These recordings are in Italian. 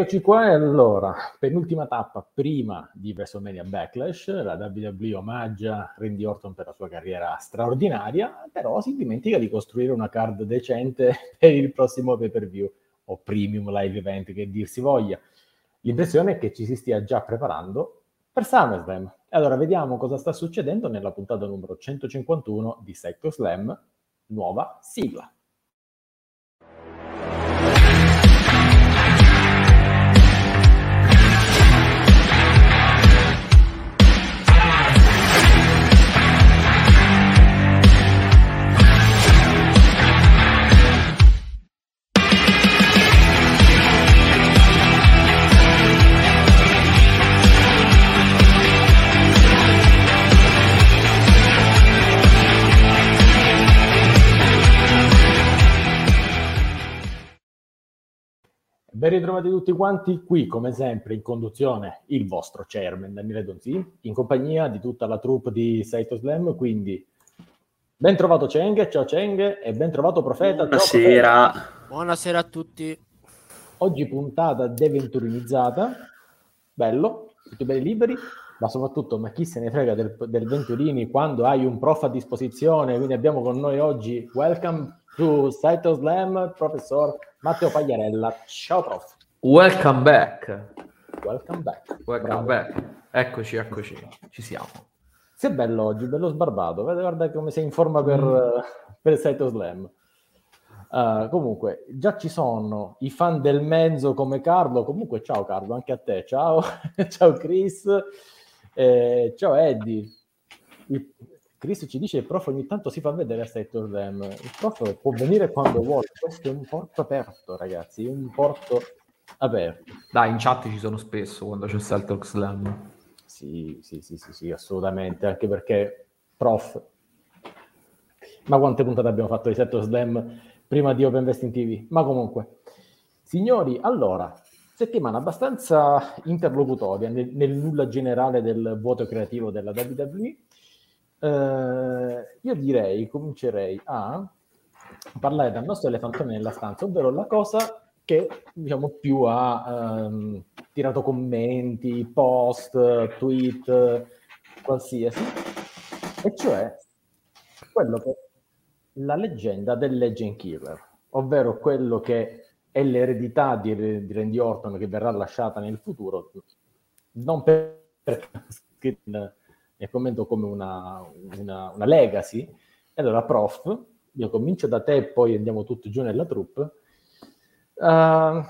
Eccoci qua e allora, penultima tappa prima di WrestleMania Backlash, la WWE omaggia Randy Orton per la sua carriera straordinaria, però si dimentica di costruire una card decente per il prossimo pay-per-view o premium live event che dir si voglia. L'impressione è che ci si stia già preparando per SummerSlam. Allora vediamo cosa sta succedendo nella puntata numero 151 di Sector Slam, nuova sigla. Ben ritrovati tutti quanti qui, come sempre, in conduzione il vostro chairman Daniele Donzi, in compagnia di tutta la troupe di Saito Slam, quindi ben trovato Cheng, ciao Cheng, e ben trovato Profeta. Buonasera. Profeta. Buonasera a tutti. Oggi puntata deventurinizzata, bello, tutti belli liberi, ma soprattutto, ma chi se ne frega del, del Venturini quando hai un prof a disposizione, quindi abbiamo con noi oggi, welcome to Saito Slam, professor Matteo Pagliarella. Ciao prof. Welcome back. Welcome back. Welcome Bravo. back. Eccoci, eccoci, ci siamo. Sei bello oggi, bello sbarbato. Guarda come sei in forma per, mm. per il Saito Slam. Uh, comunque, già ci sono i fan del mezzo come Carlo. Comunque, ciao Carlo, anche a te. Ciao, ciao Chris. Eh, ciao Eddie. Il, Chris ci dice il prof ogni tanto si fa vedere a State Them. Il prof può venire quando vuole, questo è un porto aperto, ragazzi, un porto aperto. Dai, in chat ci sono spesso quando c'è Celtic Slam. Sì, sì, sì, sì, sì, assolutamente, anche perché prof. Ma quante puntate abbiamo fatto di Celtic Slam prima di Open Vesting TV? Ma comunque, signori, allora, settimana abbastanza interlocutoria nel, nel nulla generale del vuoto creativo della WWE eh, io direi, comincerei a parlare del nostro elefantone nella stanza, ovvero la cosa che diciamo più ha ehm, tirato commenti, post, tweet, qualsiasi, e cioè quello che la leggenda del Legend Killer, ovvero quello che è l'eredità di, di Randy Orton che verrà lasciata nel futuro, non per ne commento come una, una, una legacy. E allora, prof, io comincio da te e poi andiamo tutti giù nella troupe. Uh,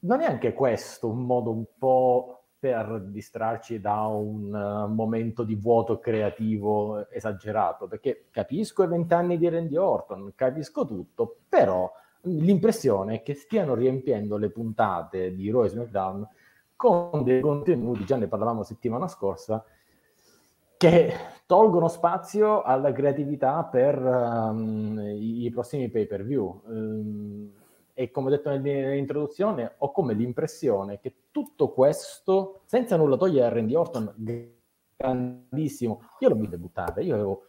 non è anche questo un modo un po' per distrarci da un uh, momento di vuoto creativo esagerato? Perché capisco i vent'anni di Randy Orton, capisco tutto, però l'impressione è che stiano riempiendo le puntate di Roy SmackDown con dei contenuti, già ne parlavamo settimana scorsa, che tolgono spazio alla creatività per um, i, i, prossimi pay per view. Um, e come ho detto nell'introduzione, ho come l'impressione che tutto questo, senza nulla togliere a Randy Orton, grandissimo, io l'ho visto debuttare, io avevo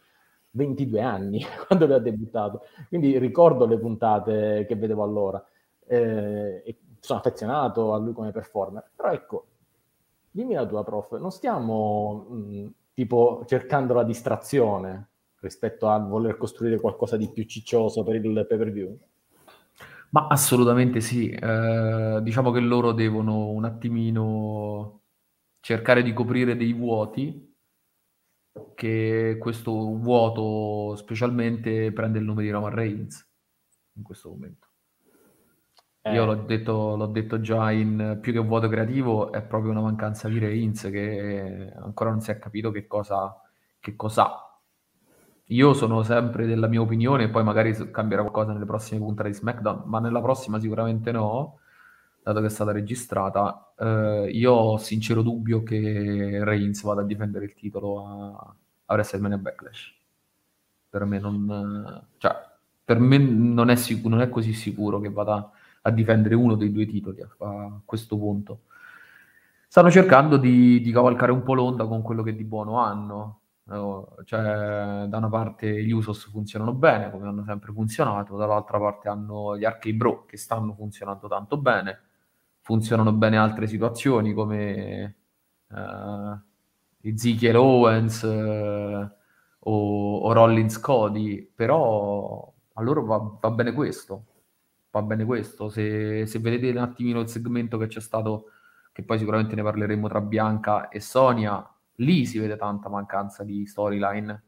22 anni quando ha debuttato, quindi ricordo le puntate che vedevo allora eh, e sono affezionato a lui come performer, però ecco, dimmi la tua prof, non stiamo mh, tipo cercando la distrazione rispetto a voler costruire qualcosa di più ciccioso per il pay per view? Ma assolutamente sì, eh, diciamo che loro devono un attimino cercare di coprire dei vuoti, che questo vuoto specialmente prende il nome di Roman Reigns in questo momento. Eh. Io l'ho detto, l'ho detto, già in più che un vuoto creativo, è proprio una mancanza di Reigns che ancora non si è capito che cosa, che cosa Io sono sempre della mia opinione, poi magari cambierà qualcosa nelle prossime puntate di SmackDown, ma nella prossima sicuramente no, dato che è stata registrata. Eh, io ho sincero dubbio che Reigns vada a difendere il titolo a, a WrestleMania Backlash. Per me non, cioè, per me non è, sic- non è così sicuro che vada a difendere uno dei due titoli a, a questo punto. Stanno cercando di, di, cavalcare un po' l'onda con quello che di buono hanno. cioè, da una parte gli Usos funzionano bene, come hanno sempre funzionato, dall'altra parte hanno gli Arcade Bro che stanno funzionando tanto bene. funzionano bene altre situazioni come uh, Ezekiel Owens uh, o, o, Rollins Cody, però a loro va, va bene questo, va bene questo. Se, se, vedete un attimino il segmento che c'è stato, che poi sicuramente ne parleremo tra Bianca e Sonia, lì si vede tanta mancanza di storyline,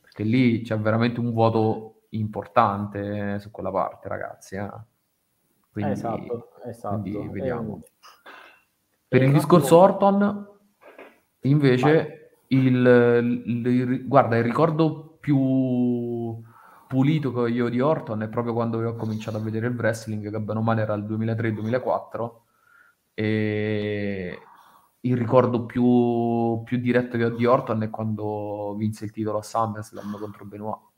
perché lì c'è veramente un vuoto importante su quella parte, ragazzi. Eh. Quindi, esatto, esatto. Quindi vediamo. Eh, per il discorso Orton, invece, il, il, il, guarda, il ricordo più pulito che io di Orton è proprio quando ho cominciato a vedere il wrestling, che bene o male era il 2003-2004, e il ricordo più, più diretto che ho di Orton è quando vinse il titolo a SummerSlam contro Benoit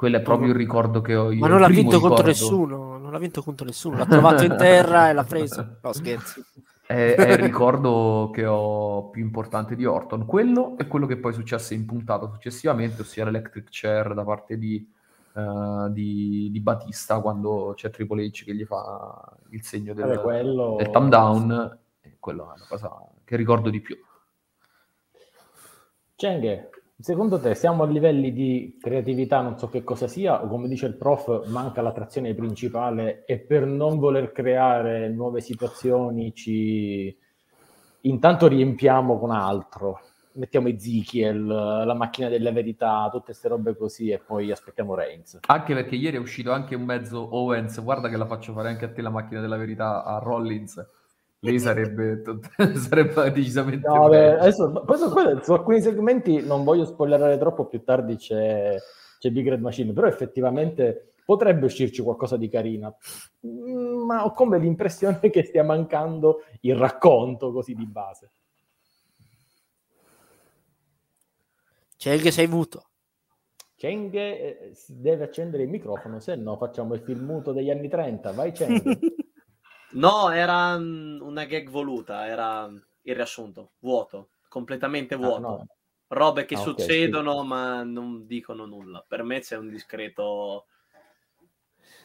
quello è proprio il ricordo che ho io. Ma non l'ha vinto ricordo. contro nessuno, non l'ha vinto contro nessuno, l'ha trovato in terra e l'ha preso. No, scherzi. È, è, il ricordo che ho più importante di Orton. Quello è quello che poi successe in puntata successivamente, ossia l'electric chair da parte di, uh, di, di Batista quando c'è Triple H che gli fa il segno del, Vabbè, quello... del thumb down. Quello è una cosa che ricordo di più. Cenghe, Secondo te siamo a livelli di creatività, non so che cosa sia, o come dice il prof, manca l'attrazione principale e per non voler creare nuove situazioni ci intanto riempiamo con altro. Mettiamo Ezekiel, la macchina della verità, tutte queste robe così e poi aspettiamo Reigns. Anche perché ieri è uscito anche un mezzo Owens, guarda che la faccio fare anche a te la macchina della verità a Rollins lì sarebbe, sarebbe decisamente no, beh, adesso, poi su, su, alcuni segmenti non voglio spoilerare troppo più tardi c'è, c'è Big Red Machine però effettivamente potrebbe uscirci qualcosa di carina. Mm, ma ho come l'impressione che stia mancando il racconto così di base. C'è che sei muto. Cheng eh, deve accendere il microfono se no facciamo il film muto degli anni 30 vai Cheng No, era mm, una gag voluta, era il riassunto, vuoto, completamente ah, vuoto. Ah, no. Robe che ah, succedono okay, sì. ma non dicono nulla. Per me c'è un discreto...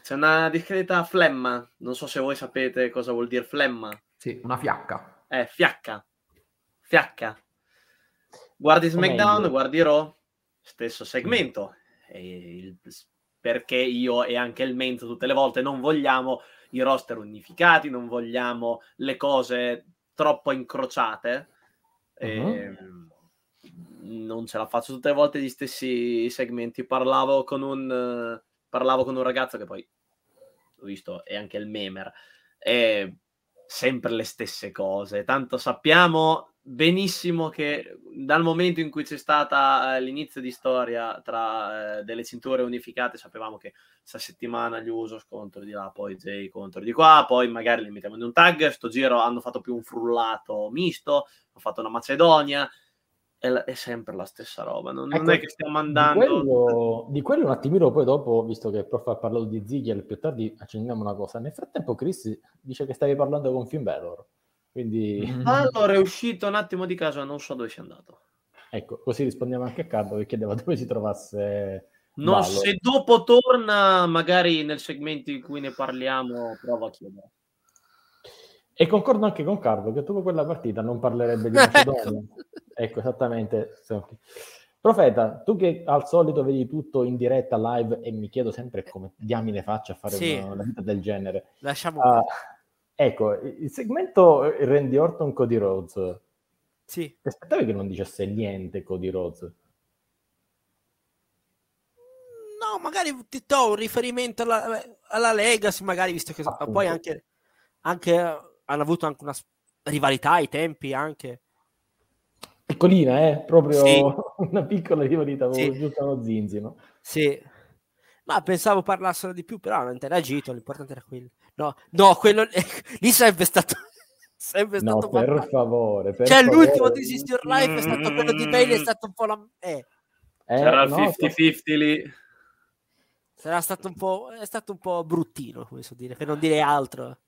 C'è una discreta flemma. Non so se voi sapete cosa vuol dire flemma. Sì, una fiacca. Eh, fiacca. Fiacca. Guardi SmackDown, guardi Raw, stesso segmento. Il... perché io e anche il Menzo tutte le volte non vogliamo i roster unificati, non vogliamo le cose troppo incrociate. Uh-huh. Non ce la faccio tutte le volte gli stessi segmenti. Parlavo con un, parlavo con un ragazzo che poi ho visto è anche il memer. E sempre le stesse cose. Tanto sappiamo benissimo che dal momento in cui c'è stata eh, l'inizio di storia tra eh, delle cinture unificate, sapevamo che questa settimana gli uso scontro di là, poi Jay contro di qua, poi magari li mettiamo in un tag. Sto giro hanno fatto più un frullato misto, hanno fatto una Macedonia. È, è sempre la stessa roba, non, ecco, non, è che stiamo andando. Di quello, di quello, un attimino, poi dopo, visto che il prof ha parlato di Ziggler, più tardi accendiamo una cosa. Nel frattempo, Chris dice che stavi parlando con Finn Balor. Quindi... Mm-hmm. Allora è uscito un attimo di casa, non so dove sia andato. Ecco, così rispondiamo anche a Carlo che chiedeva dove si trovasse. No, se dopo torna, magari nel segmento in cui ne parliamo, provo a chiedere. E concordo anche con Carlo che dopo quella partita non parlerebbe di Macedonia. ecco, esattamente. Profeta, tu che al solito vedi tutto in diretta live e mi chiedo sempre come diamine faccia a fare sì. una, una vita del genere. Lasciamo uh, Ecco, il segmento Randy Orton Cody Rhodes. Sì. Ti aspettavi che non dicesse niente Cody Rhodes? No, magari ti do un riferimento alla, alla Legacy, magari visto che Appunto. poi anche, anche hanno avuto anche una rivalità ai tempi anche. Piccolina, eh? Proprio sì. una piccola rivalità, sì. giusto uno zinzino. Sì. Ma pensavo parlassero di più, però hanno interagito, l'importante era quello. No, no, quello lì sarebbe stato sempre stato no, per fatto. favore per cioè favore. l'ultimo This is Your Life è stato quello di Bale è stato un po' la eh. Eh, c'era il no, 50-50 lì sarà stato un po' è stato un po' bruttino come so dire per non dire altro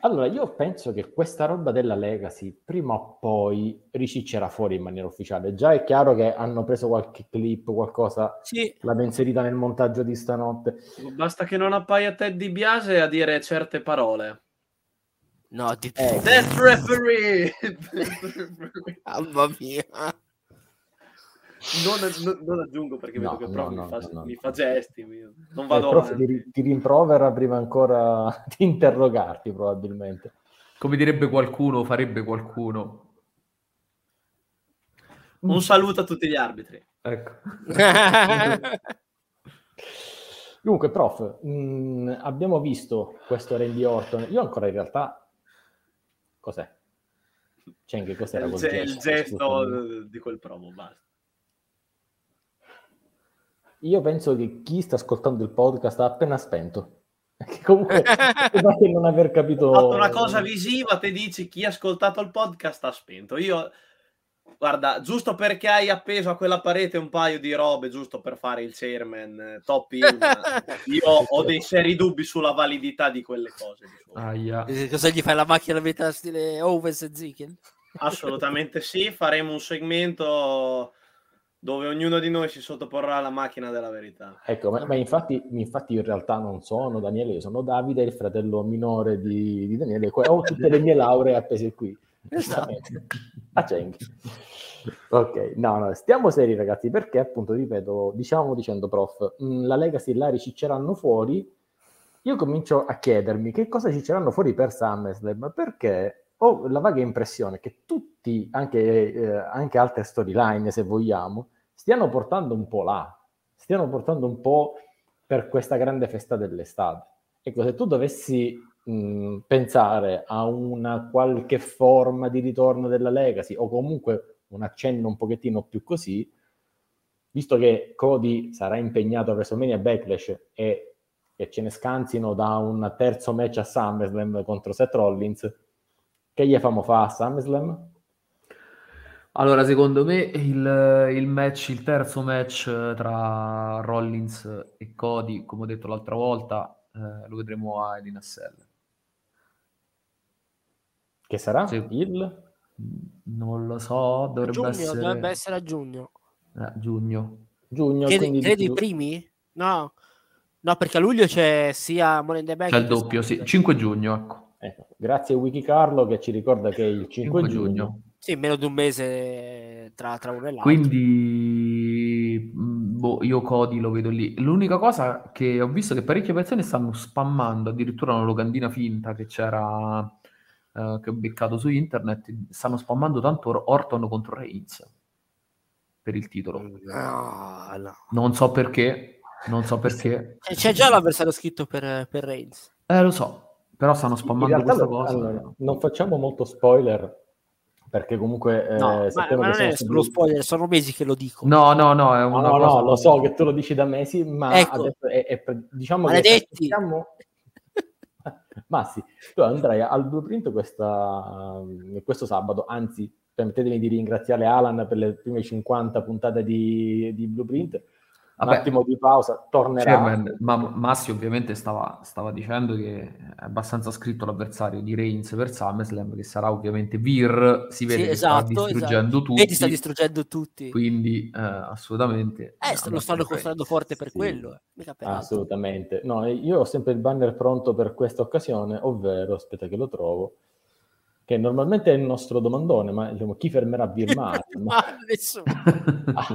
allora io penso che questa roba della Legacy prima o poi riciccerà fuori in maniera ufficiale già è chiaro che hanno preso qualche clip qualcosa sì. l'hanno inserita nel montaggio di stanotte basta che non appaia Ted Di Biase a dire certe parole No, di Eh, Death referee! Mamma mia. Non, non- non aggiungo perché No, vedo che no, proprio no, mi, fa, no, no. mi fa gesti. mi- Non Eh, vado prof, avanti. ti, ti rimprovera prima ancora di interrogarti, probabilmente. Come direbbe qualcuno, farebbe qualcuno. Un saluto a tutti gli arbitri. Ecco. Comunque, prof, mh, abbiamo visto questo Randy Orton. Io ancora in realtà... Cos'è? C'è che cos'era il, il gesto? gesto di quel promo, basta. Io penso che chi sta ascoltando il podcast ha appena spento. Che comunque non aver capito... Ho fatto una cosa visiva, te dici chi ha ascoltato il podcast ha spento. Io, guarda, giusto perché hai appeso a quella parete un paio di robe, giusto per fare il chairman eh, top in, io ho dei seri dubbi sulla validità di quelle cose. diciamo. Aia. Cosa gli fai la macchina a metà stile Owens e Ziggler? Assolutamente sì, faremo un segmento dove ognuno di noi si sottoporrà alla macchina della verità. Ecco, ma, ma infatti, infatti in realtà non sono Daniele, io sono Davide, il fratello minore di, di Daniele. Ho tutte le mie lauree appese qui. Esatto. A Cenghi. Ok, no, no, stiamo seri ragazzi, perché appunto, ripeto, diciamo dicendo prof, mh, la Legacy la ricicceranno fuori, io comincio a chiedermi che cosa cicceranno fuori per SummerSlam, perché ho la vaga impressione che tutti, anche, eh, anche altre storyline se vogliamo, stiano portando un po' là, stiano portando un po' per questa grande festa dell'estate. Ecco, se tu dovessi mh, pensare a una qualche forma di ritorno della Legacy o comunque un accenno un pochettino più così, visto che Cody sarà impegnato a WrestleMania Backlash e che ce ne scansino da un terzo match a SummerSlam contro Seth Rollins, che gli famo fa a SummerSlam? Allora, secondo me il, il match, il terzo match eh, tra Rollins e Cody, come ho detto l'altra volta, eh, lo vedremo a Elina Cell. Che sarà? Sì. Il? Non lo so, dovrebbe giugno, essere dovrebbe essere a giugno. eh, giugno. Giugno, Credi, quindi credi i primi? No. No, perché a luglio c'è sia Money in the Bank C'è il doppio, sì. SummerSlam. 5 giugno, ecco. Ecco, grazie a Wiki Carlo che ci ricorda che è il 5, 5 giugno. giugno. Sì, meno di un mese tra, tra uno e l'altro. Quindi mh, boh, io Cody lo vedo lì. L'unica cosa che ho visto è che parecchie persone stanno spammando, addirittura una locandina finta che c'era eh, che ho beccato su internet, stanno spammando tanto Or- Orton contro Reigns per il titolo. No, no. Non so perché, non so perché. C'è, c'è già l'avversario scritto per, per Reigns. Eh, lo so, però stanno spammando realtà questa lo- cosa. allora, non facciamo molto spoiler perché comunque eh, No, ma, sappiamo ma che non sono è solo spoiler, sono mesi che lo dico. No, no, no, è No, una no, cosa... no, lo so che tu lo dici da mesi, ma Ecco. adesso è, è diciamo Maledetti. che siamo... Ma sì, tu andrai al blueprint questa, questo sabato, anzi, permettetemi di ringraziare Alan per le prime 50 puntate di, di blueprint. Un Vabbè. attimo di pausa, tornerà. Chairman, ma Massi ovviamente stava, stava dicendo che è abbastanza scritto l'avversario di Reigns per SummerSlam, che sarà ovviamente Vir, si vede Sì, che esatto, sta distruggendo esatto. tutti, Vedi, sta distruggendo tutti. quindi eh, assolutamente... Eh, st- lo stanno costruendo forte per Sì. quello. eh. Mica per. Assolutamente. No, io ho sempre il banner pronto per questa occasione, ovvero, aspetta che lo trovo, che normalmente è il nostro domandone, ma diciamo, chi fermerà Birmania? Ma nessuno.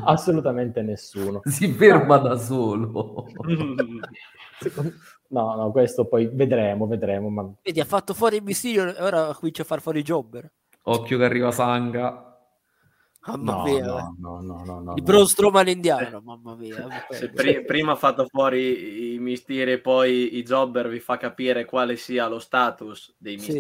assolutamente nessuno. si ferma da solo. No, no, questo poi vedremo, vedremo, ma Vedi, ha fatto fuori il Mysterio e ora comincia a far fuori i Jobber. Occhio che arriva Sanga. Mamma no, mia. no, no, no, no, no, Il no. Braun Strowman indiano, mamma mia. Se pri- prima ha fatto fuori i misteri e poi i jobber vi fa capire quale sia lo status dei Sì.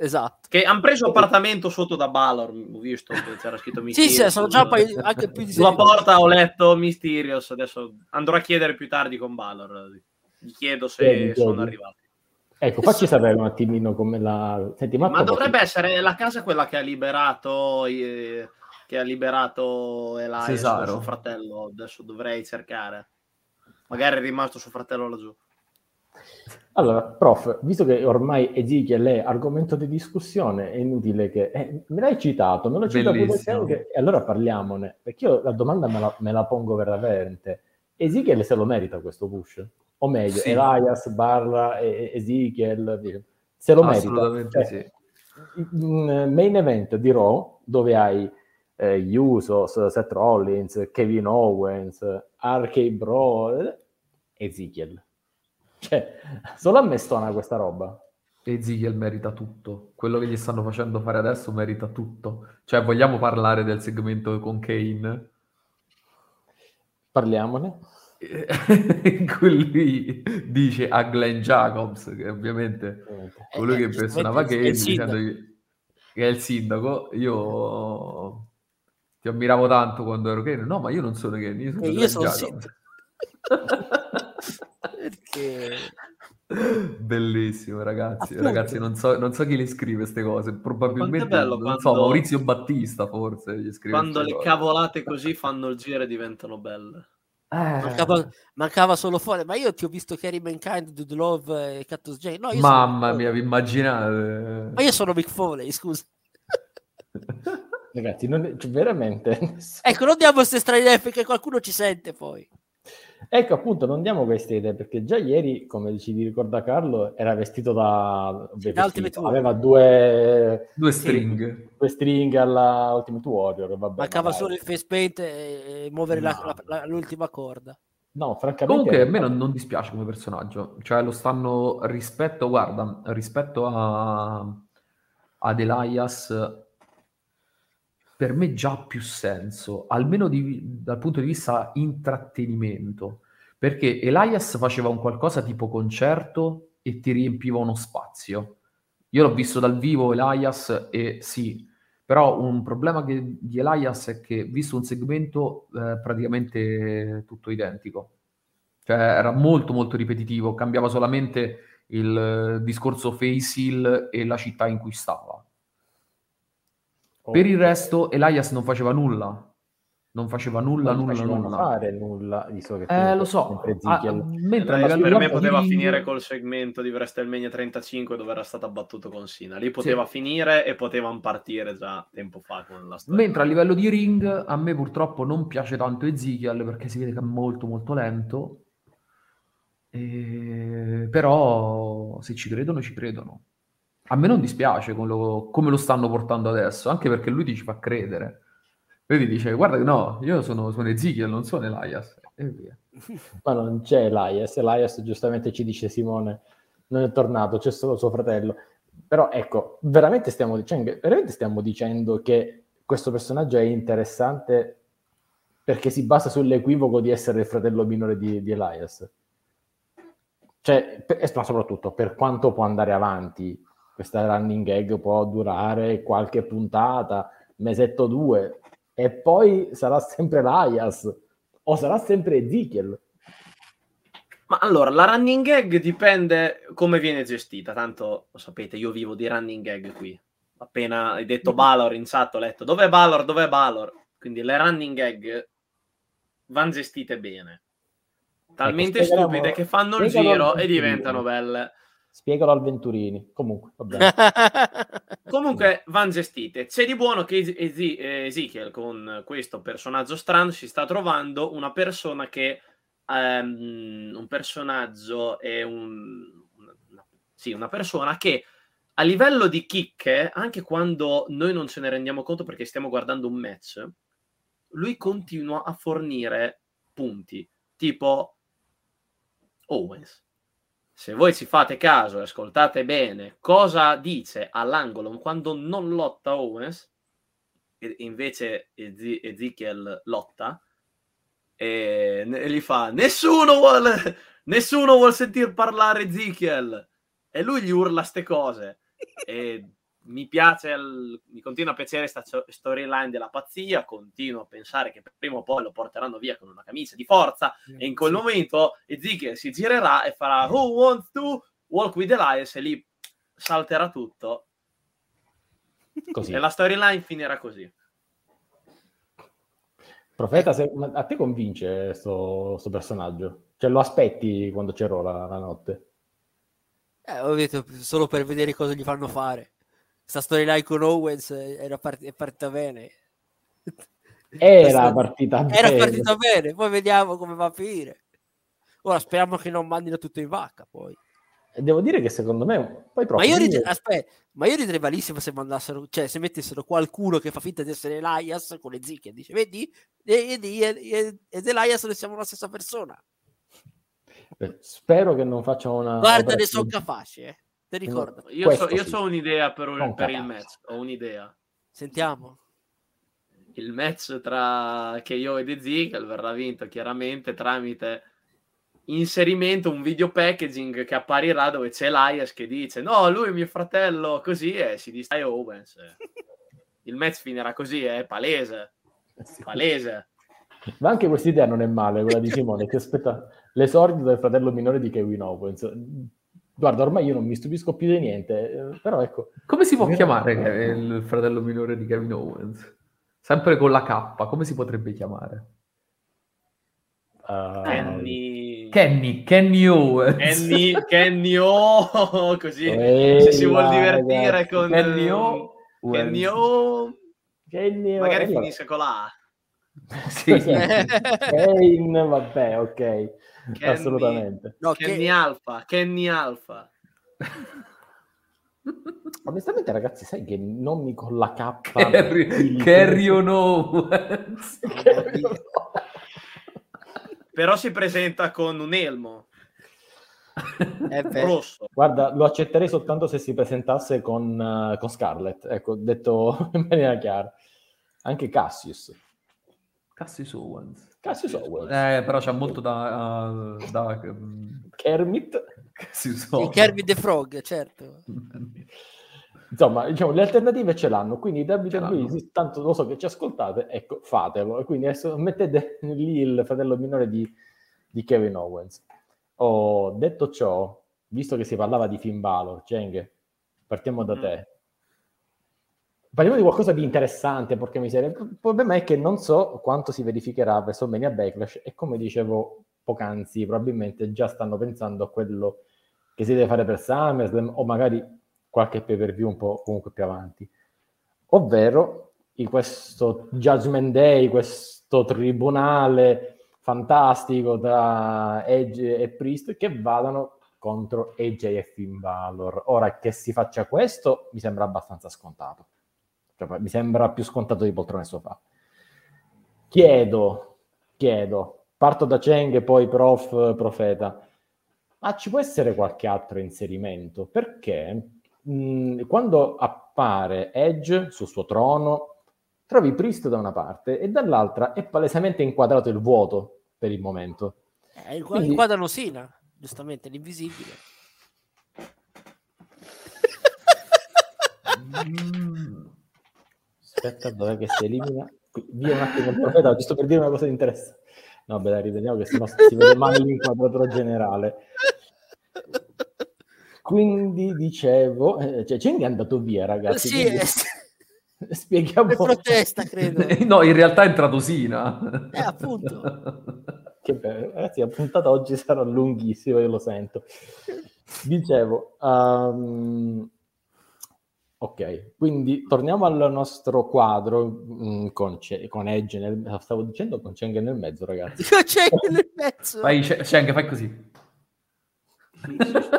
Esatto. Che hanno preso appartamento sotto da Balor, ho visto che c'era scritto Sì, Mysterio. sì, sono già poi anche più di Sulla porta ho letto Mysterious, adesso andrò a chiedere più tardi con Balor. Gli chiedo se Chiedi, sono arrivati. Ecco, facci sapere un attimino come la... Senti, ma, dovrebbe essere la casa quella che ha liberato eh, che ha liberato Elias, Cesaro. suo fratello. Adesso dovrei cercare. Magari è rimasto suo fratello laggiù. Allora, prof, visto che ormai Ezekiel è argomento di discussione, è inutile che... eh, me l'hai citato, me lo cita pure Bellissimo. te, e allora parliamone, perché io la domanda me la, me la pongo veramente. Ezekiel se lo merita questo push? O meglio, Sì. Elias, Barra, e- e- Ezekiel, Se lo merita. Assolutamente Cioè, sì. in main event di Raw, dove hai eh, Usos, Seth Rollins, Kevin Owens, RK Bro eh, Ezekiel. Cioè, solo a me stona questa roba. Ezekiel merita tutto. Quello che gli stanno facendo fare adesso merita tutto. Cioè, vogliamo parlare del segmento con Kane? Parliamone. in cui lui dice a Glenn Jacobs, che ovviamente colui che Eh, impersonava giustamente, è Kane, il sindaco. dicendogli che è il sindaco, io ti ammiravo tanto quando ero Kane. No, ma io non sono Kane, io sono, Eh, io sono Jacobs. Perché... Bellissimo, ragazzi. Appunto. Ragazzi, non so, non so chi le scrive queste cose. Probabilmente, bello non so, quando- Maurizio Battista forse gli scrive Quando le cose. cavolate così fanno il giro e diventano belle. Eh, Mancava, mancava solo fuori, ma io ti ho visto Kerry Mankind, Dude Love e Cactus J. No, io Mamma sono... mia, vi immaginate? Ma io sono Mick Foley, scusa. Ragazzi, non- cioè, veramente. Ecco, non diamo queste strane perché qualcuno ci sente poi. Ecco, appunto, non diamo queste idee perché già ieri, come ci ricorda Carlo, era vestito da... beh, Da vestito, Ultimate aveva due, Due string. due string alla Ultimate Warrior. Vabbè, Mancava ma dai. solo il face paint e, e muovere la- No. la- la- l'ultima corda. No, francamente... Comunque a me non, non dispiace come personaggio, cioè lo stanno rispetto, guarda, rispetto a ad Elias per me già ha più senso, almeno di- dal punto di vista intrattenimento, perché Elias faceva un qualcosa tipo concerto e ti riempiva uno spazio. Io l'ho visto dal vivo Elias e sì, però un problema che- di Elias è che visto un segmento eh, praticamente tutto identico. Cioè era molto molto ripetitivo, cambiava solamente il eh, discorso face e la città in cui stava. Oh, Per il resto Elias non faceva nulla. Non faceva nulla, non nulla, nulla. fare nulla, visto che Eh, lo so. Ah, mentre Elias livello per me di poteva ring- finire col segmento di WrestleMania 35 dove era stato abbattuto con Sina. Lì poteva finire e potevano partire già tempo fa con la storia. Mentre a livello di ring, a me purtroppo non piace tanto Ezekiel perché si vede che è molto molto lento. E- Però se ci credono, ci credono. A me non dispiace lo- come lo stanno portando adesso, anche perché lui ti ci fa credere. Lui ti dice, guarda no, io sono, sono Ezekiel, non sono Elias. E via. Ma non c'è Elias. Elias, giustamente ci dice Simone, non è tornato, c'è solo suo fratello. Però ecco, veramente stiamo dicendo, veramente stiamo dicendo che questo personaggio è interessante perché si basa sull'equivoco di essere il fratello minore di, di Elias. Cioè, per- ma soprattutto per quanto può andare avanti questa running gag può durare qualche puntata, mesetto due, e poi sarà sempre Elias o sarà sempre Ezekiel. Ma allora, la running gag dipende come viene gestita. Tanto, lo sapete, io vivo di running gag qui. Appena hai detto Balor in chat, ho letto dov'è Balor, dov'è Balor. Quindi le running gag vanno gestite bene. Talmente Ecco, stupide che fanno il giro e diventano belle. Spiegalo al Venturini. Comunque, va bene. Comunque vanno gestite. C'è di buono che Ezekiel con questo personaggio strano si sta trovando una persona che ehm, un personaggio è un una, sì, una persona che a livello di chicche, anche quando noi non ce ne rendiamo conto perché stiamo guardando un match, lui continua a fornire punti, tipo Owens. Se voi ci fate caso e ascoltate bene cosa dice all'angolo quando non lotta Owens, e invece Ezekiel lotta, e, gli fa: Nessuno vuole, nessuno vuole sentir parlare Ezekiel. E lui gli urla ste cose. E mi piace, il- mi continua a piacere questa storyline della pazzia. Continuo a pensare che prima o poi lo porteranno via con una camicia di forza. E in quel momento Ezekiel si girerà e farà Who wants to walk with Elias? E lì salterà tutto. Così. E la storyline finirà così. Profeta, se- ma a te convince sto, sto personaggio? Cioè, lo aspetti quando c'è Raw la, la notte? Eh, ho detto solo per vedere cosa gli fanno fare. Sta storyline con Owens era part- è partita bene. Era partita Era bene. partita bene, poi vediamo come va a finire. Ora speriamo che non mandino tutto in vacca poi. Devo dire che secondo me poi ma io, rid- aspetta, ma io ridrei malissimo se mandassero, cioè se mettessero qualcuno che fa finta di essere Elias con le zicche, dice vedi, ed Elias noi siamo la stessa persona. Spero che non facciano una. Guarda, ne sono capaci, eh. Ti ricordo. No, io, so, io sì. ho un'idea per, un, per il match. Ho un'idea. Sentiamo. Il match tra Keio e The Zig verrà vinto chiaramente tramite inserimento, un video packaging che apparirà dove c'è Elias che dice no, lui è mio fratello, così e si distrae Owens. Il match finirà così, è palese. Palese. Ma anche questa idea non è male, quella di Simone, che aspetta l'esordio del fratello minore di Kevin Owens. Guarda, ormai io non mi stupisco più di niente, eh, però ecco... Come si può chiamare il fratello minore di Kevin Owens? Sempre con la K, come si potrebbe chiamare? Uh, Kenny... Kenny, Kenny Owens. Kenny, Kenny O, così Ehi, se si vuol divertire ragazzi. con... Kenny O. Kenny O. Kenny o. Magari finisce con la A. sì. Kane, vabbè, ok. Kenny, Assolutamente. No, Kenny che... Alpha, Kenny Alpha. Onestamente, ragazzi, sai che nomi con la K. Carrion Owens. Però si presenta con un elmo. rosso. Guarda, lo accetterei soltanto se si presentasse con, uh, con Scarlett, ecco, detto in maniera chiara. Anche Cassius. Cassius Owens. Cassius Owens. Eh, però c'è molto da... Uh, da um... Kermit. Cassius Owens. Kermit the Frog, certo. Insomma, diciamo, le alternative ce l'hanno, quindi WWE, tanto lo so che ci ascoltate, ecco, fatelo. E quindi adesso mettete lì il fratello minore di, di Kevin Owens. Ho detto ciò, visto che si parlava di Finn Balor, Cheng, partiamo da mm. te. Parliamo di qualcosa di interessante, perché miseria. Il problema è che non so quanto si verificherà verso Mania Backlash e come dicevo poc'anzi, probabilmente già stanno pensando a quello che si deve fare per SummerSlam o magari qualche pay per view un po' comunque più avanti, ovvero questo Judgment Day, questo tribunale fantastico tra Edge e Priest che vadano contro AJ e Finn Balor. Ora che si faccia questo mi sembra abbastanza scontato. Cioè, mi sembra più scontato di poltrone sofà. Chiedo, chiedo, parto da Cheng e poi prof, profeta, ma ci può essere qualche altro inserimento? Perché mh, quando appare Edge sul suo trono, trovi Priest da una parte e dall'altra è palesemente inquadrato il vuoto per il momento. Eh, Quindi... Inquadrano Sina, giustamente, l'invisibile. Aspetta, dov'è che si elimina? Via un attimo il profeta, giusto per dire una cosa di interesse. No, beh, dai, riteniamo che sennò si vede male l'inquadratura generale. Quindi dicevo, eh, cioè Cheng è andato via, ragazzi. Sì, quindi... è... spieghiamo. Protesta, credo. no, in realtà è entrato Sina. Eh, appunto. che bello. Ragazzi, la puntata oggi sarà lunghissima, io lo sento. Dicevo, um... ok, quindi torniamo al nostro quadro mh, mm, con, C- con Edge, nel... stavo dicendo con Cheng nel mezzo, ragazzi. Con Cheng nel mezzo. Vai, Cheng, fai così.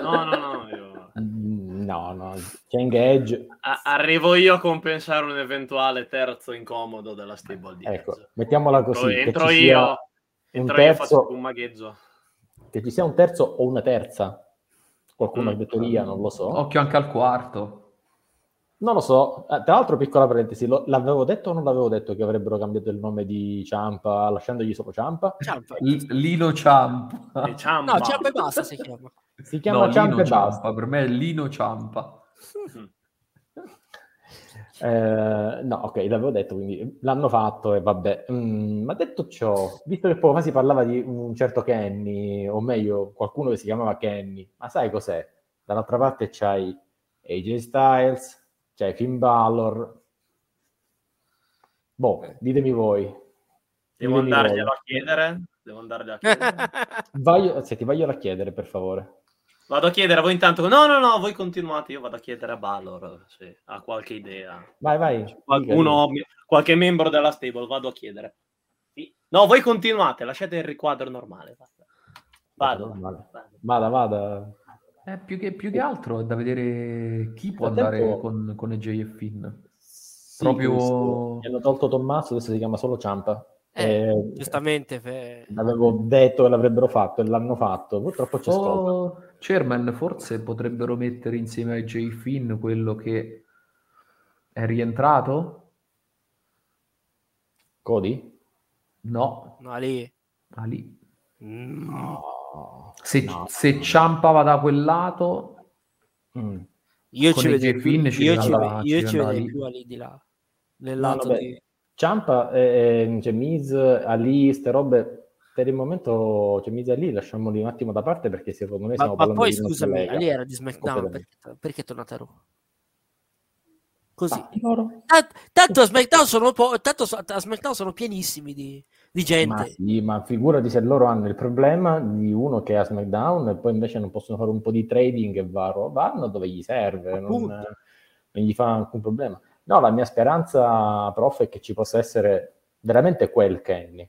No, no, no. Io... No, no. Chang Edge. A- arrivo io a compensare un eventuale terzo incomodo della stable di Ecco, Edge. mettiamola così. Entro, io. Entro terzo, io un magheggio. Che ci sia un terzo o una terza. Qualcuno mm. ha detto via, non lo so. Occhio anche al quarto. Non lo so, eh, tra l'altro piccola parentesi, lo, l'avevo detto o non l'avevo detto che avrebbero cambiato il nome di Ciampa lasciandogli solo Ciampa? Ciampa. L- Lino Ciampa. No, Ciampa e basta si chiama. Si chiama no, Ciampa Lino e basta. Per me è Lino Ciampa. eh, no, ok, l'avevo detto, quindi l'hanno fatto e vabbè. Mm, ma detto ciò, visto che poco fa si parlava di un certo Kenny, o meglio, qualcuno che si chiamava Kenny, ma sai cos'è? Dall'altra parte c'hai AJ Styles, cioè Finn Balor. Boh, ditemi voi. Devo ditemi andarglielo voi. a chiedere? Devo andarglielo a chiedere? Vai, senti, vaglielo a chiedere, per favore. Vado a chiedere a voi intanto. No, no, no, voi continuate. Io vado a chiedere a Balor se ha qualche idea. Vai, vai. Qualcuno, qualche membro della stable, vado a chiedere. No, voi continuate, lasciate il riquadro normale. Vado. Vado. Vada, vada. Eh, più, che, più, che, altro è da vedere chi può Frattempo... andare con, con EJ e Finn. Sì, Proprio... Hanno tolto Tommaso, adesso si chiama solo Ciampa. Eh, eh, giustamente. Fe... L'avevo detto che l'avrebbero fatto e l'hanno fatto. Purtroppo c'è oh, Chairman, forse potrebbero mettere insieme a J. Finn quello che è rientrato? Cody? No. No, Ali. Ali. No. Se, no. se ciampava da quel lato... Mm. Io ci vedo più, io ci, io ci vedo più Ali di là. Nel lato no, di... Ciampa, eh, cioè Miz, Ali, ste robe, per il momento, cioè Miz Ali lasciamoli un attimo da parte perché secondo me ma, ma poi scusami, Ali era di SmackDown, perché, perché è tornata a Raw? Così. Ah, tanto, a SmackDown sono po- tanto a SmackDown sono pienissimi di, di gente. Ma, sì, ma figurati se loro hanno il problema di uno che è a SmackDown e poi invece non possono fare un po' di trading e varo. vanno dove gli serve, non, non, gli fa alcun problema. No, la mia speranza, prof, è che ci possa essere veramente quel Kenny.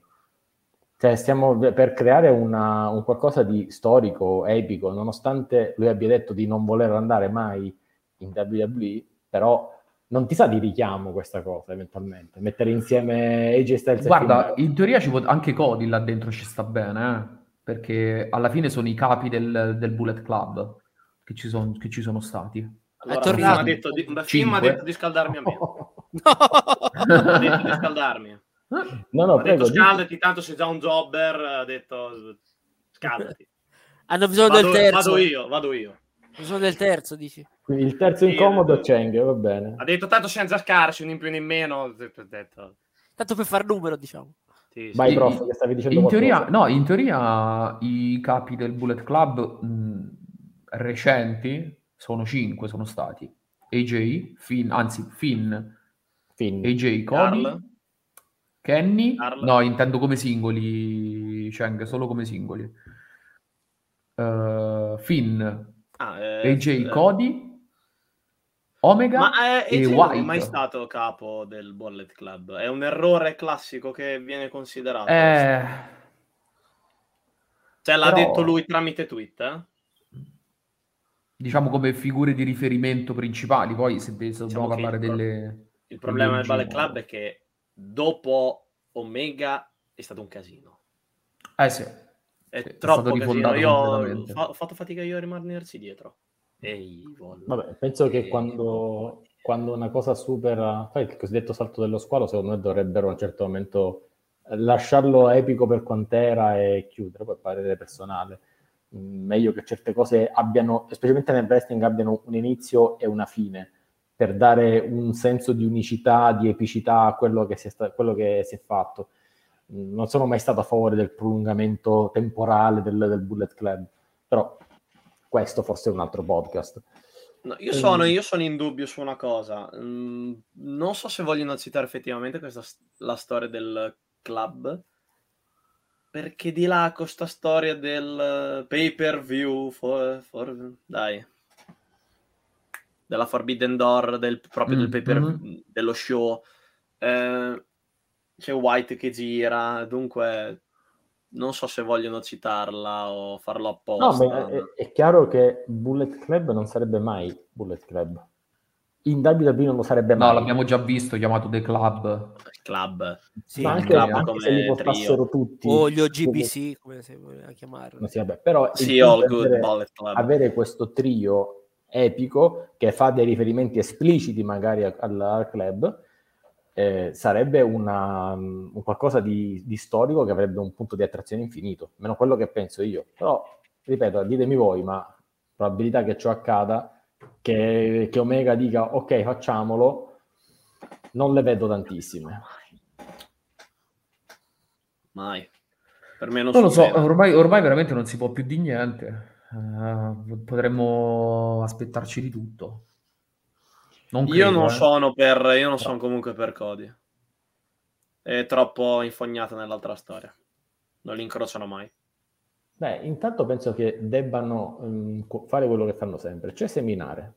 Cioè, stiamo per creare una, un qualcosa di storico, epico, nonostante lui abbia detto di non voler andare mai in WWE, però non ti sa di richiamo questa cosa eventualmente mettere insieme AJ Styles guarda in teoria ci può, anche Cody là dentro ci sta bene eh? perché alla fine sono i capi del, del Bullet Club che ci, son, che ci sono stati allora, è tornato. Ha detto di, film ha detto di scaldarmi a me. No. ha detto di scaldarmi. No, no, ha prego, detto scaldati, tanto sei già un jobber, ha detto scaldati. Hanno bisogno vado, del terzo. Vado io, vado io. Bisogno del terzo, dici? Il terzo incomodo è Cheng, va bene. Ha detto tanto senza scarsi, un in più un in meno. Detto. Tanto per far numero, diciamo. Sì, sì. Vai, prof, che stavi dicendo in teoria, no, in teoria i capi del Bullet Club mh, recenti sono cinque, sono stati AJ, Finn, anzi Finn, Finn. AJ, Cody, Carl. Kenny, Carl. no, intendo come singoli, Cheng, solo come singoli. Uh, Finn, ah, eh, AJ, eh. Cody, Omega Ma è, e White. non è mai stato capo del Bullet Club. È un errore classico che viene considerato. Eh... Cioè, l'ha Però... detto lui tramite tweet, eh? diciamo come figure di riferimento principali. Poi se, diciamo dobbiamo parlare il delle... Il problema del Ballet Club è che dopo Omega è stato un casino. Eh sì. È sì, troppo è casino. Io ho fatto fatica io a rimanersi dietro. Ehi, Vabbè, penso che quando, quando, una cosa supera fai il cosiddetto salto dello squalo, secondo me dovrebbero a un certo momento lasciarlo epico per quant'era e chiudere, poi parere personale meglio che certe cose abbiano, specialmente nel wrestling, abbiano un inizio e una fine, per dare un senso di unicità, di epicità a quello che si è, sta- quello che si è fatto. Non sono mai stato a favore del prolungamento temporale del, del Bullet Club, però questo forse è un altro podcast. No, io, sono, io, sono, in dubbio su una cosa. Mm, non so se vogliono citare effettivamente questa, la storia del club, perché di là con sta storia del pay per view, for, for, dai, della Forbidden Door, del, proprio mm, del pay per mm-hmm. dello show, eh, c'è White che gira, dunque non so se vogliono citarla o farlo apposta. No, è, è, chiaro che Bullet Club non sarebbe mai Bullet Club in WWE non lo sarebbe mai. No, l'abbiamo già visto, chiamato The Club. Club. Sì, ma anche, club anche se li portassero tutti. O gli OGBC, come si vuole chiamarlo. Sì, vabbè, però sì, All Good Bullet Club. Avere questo trio epico che fa dei riferimenti espliciti magari al, al club eh, sarebbe una, un qualcosa di, di, storico che avrebbe un punto di attrazione infinito, meno quello che penso io. Però, ripeto, ditemi voi, ma probabilità che ciò accada che, che Omega dica ok facciamolo, non le vedo tantissime. Mai. Per me non, non lo so, ormai, ormai, veramente non si può più di niente. Uh, potremmo aspettarci di tutto. Non credo, io non eh. sono per, io non sono comunque per Cody. È troppo infognato nell'altra storia. Non li incrociano mai. Beh, intanto penso che debbano um, fare quello che fanno sempre, cioè seminare.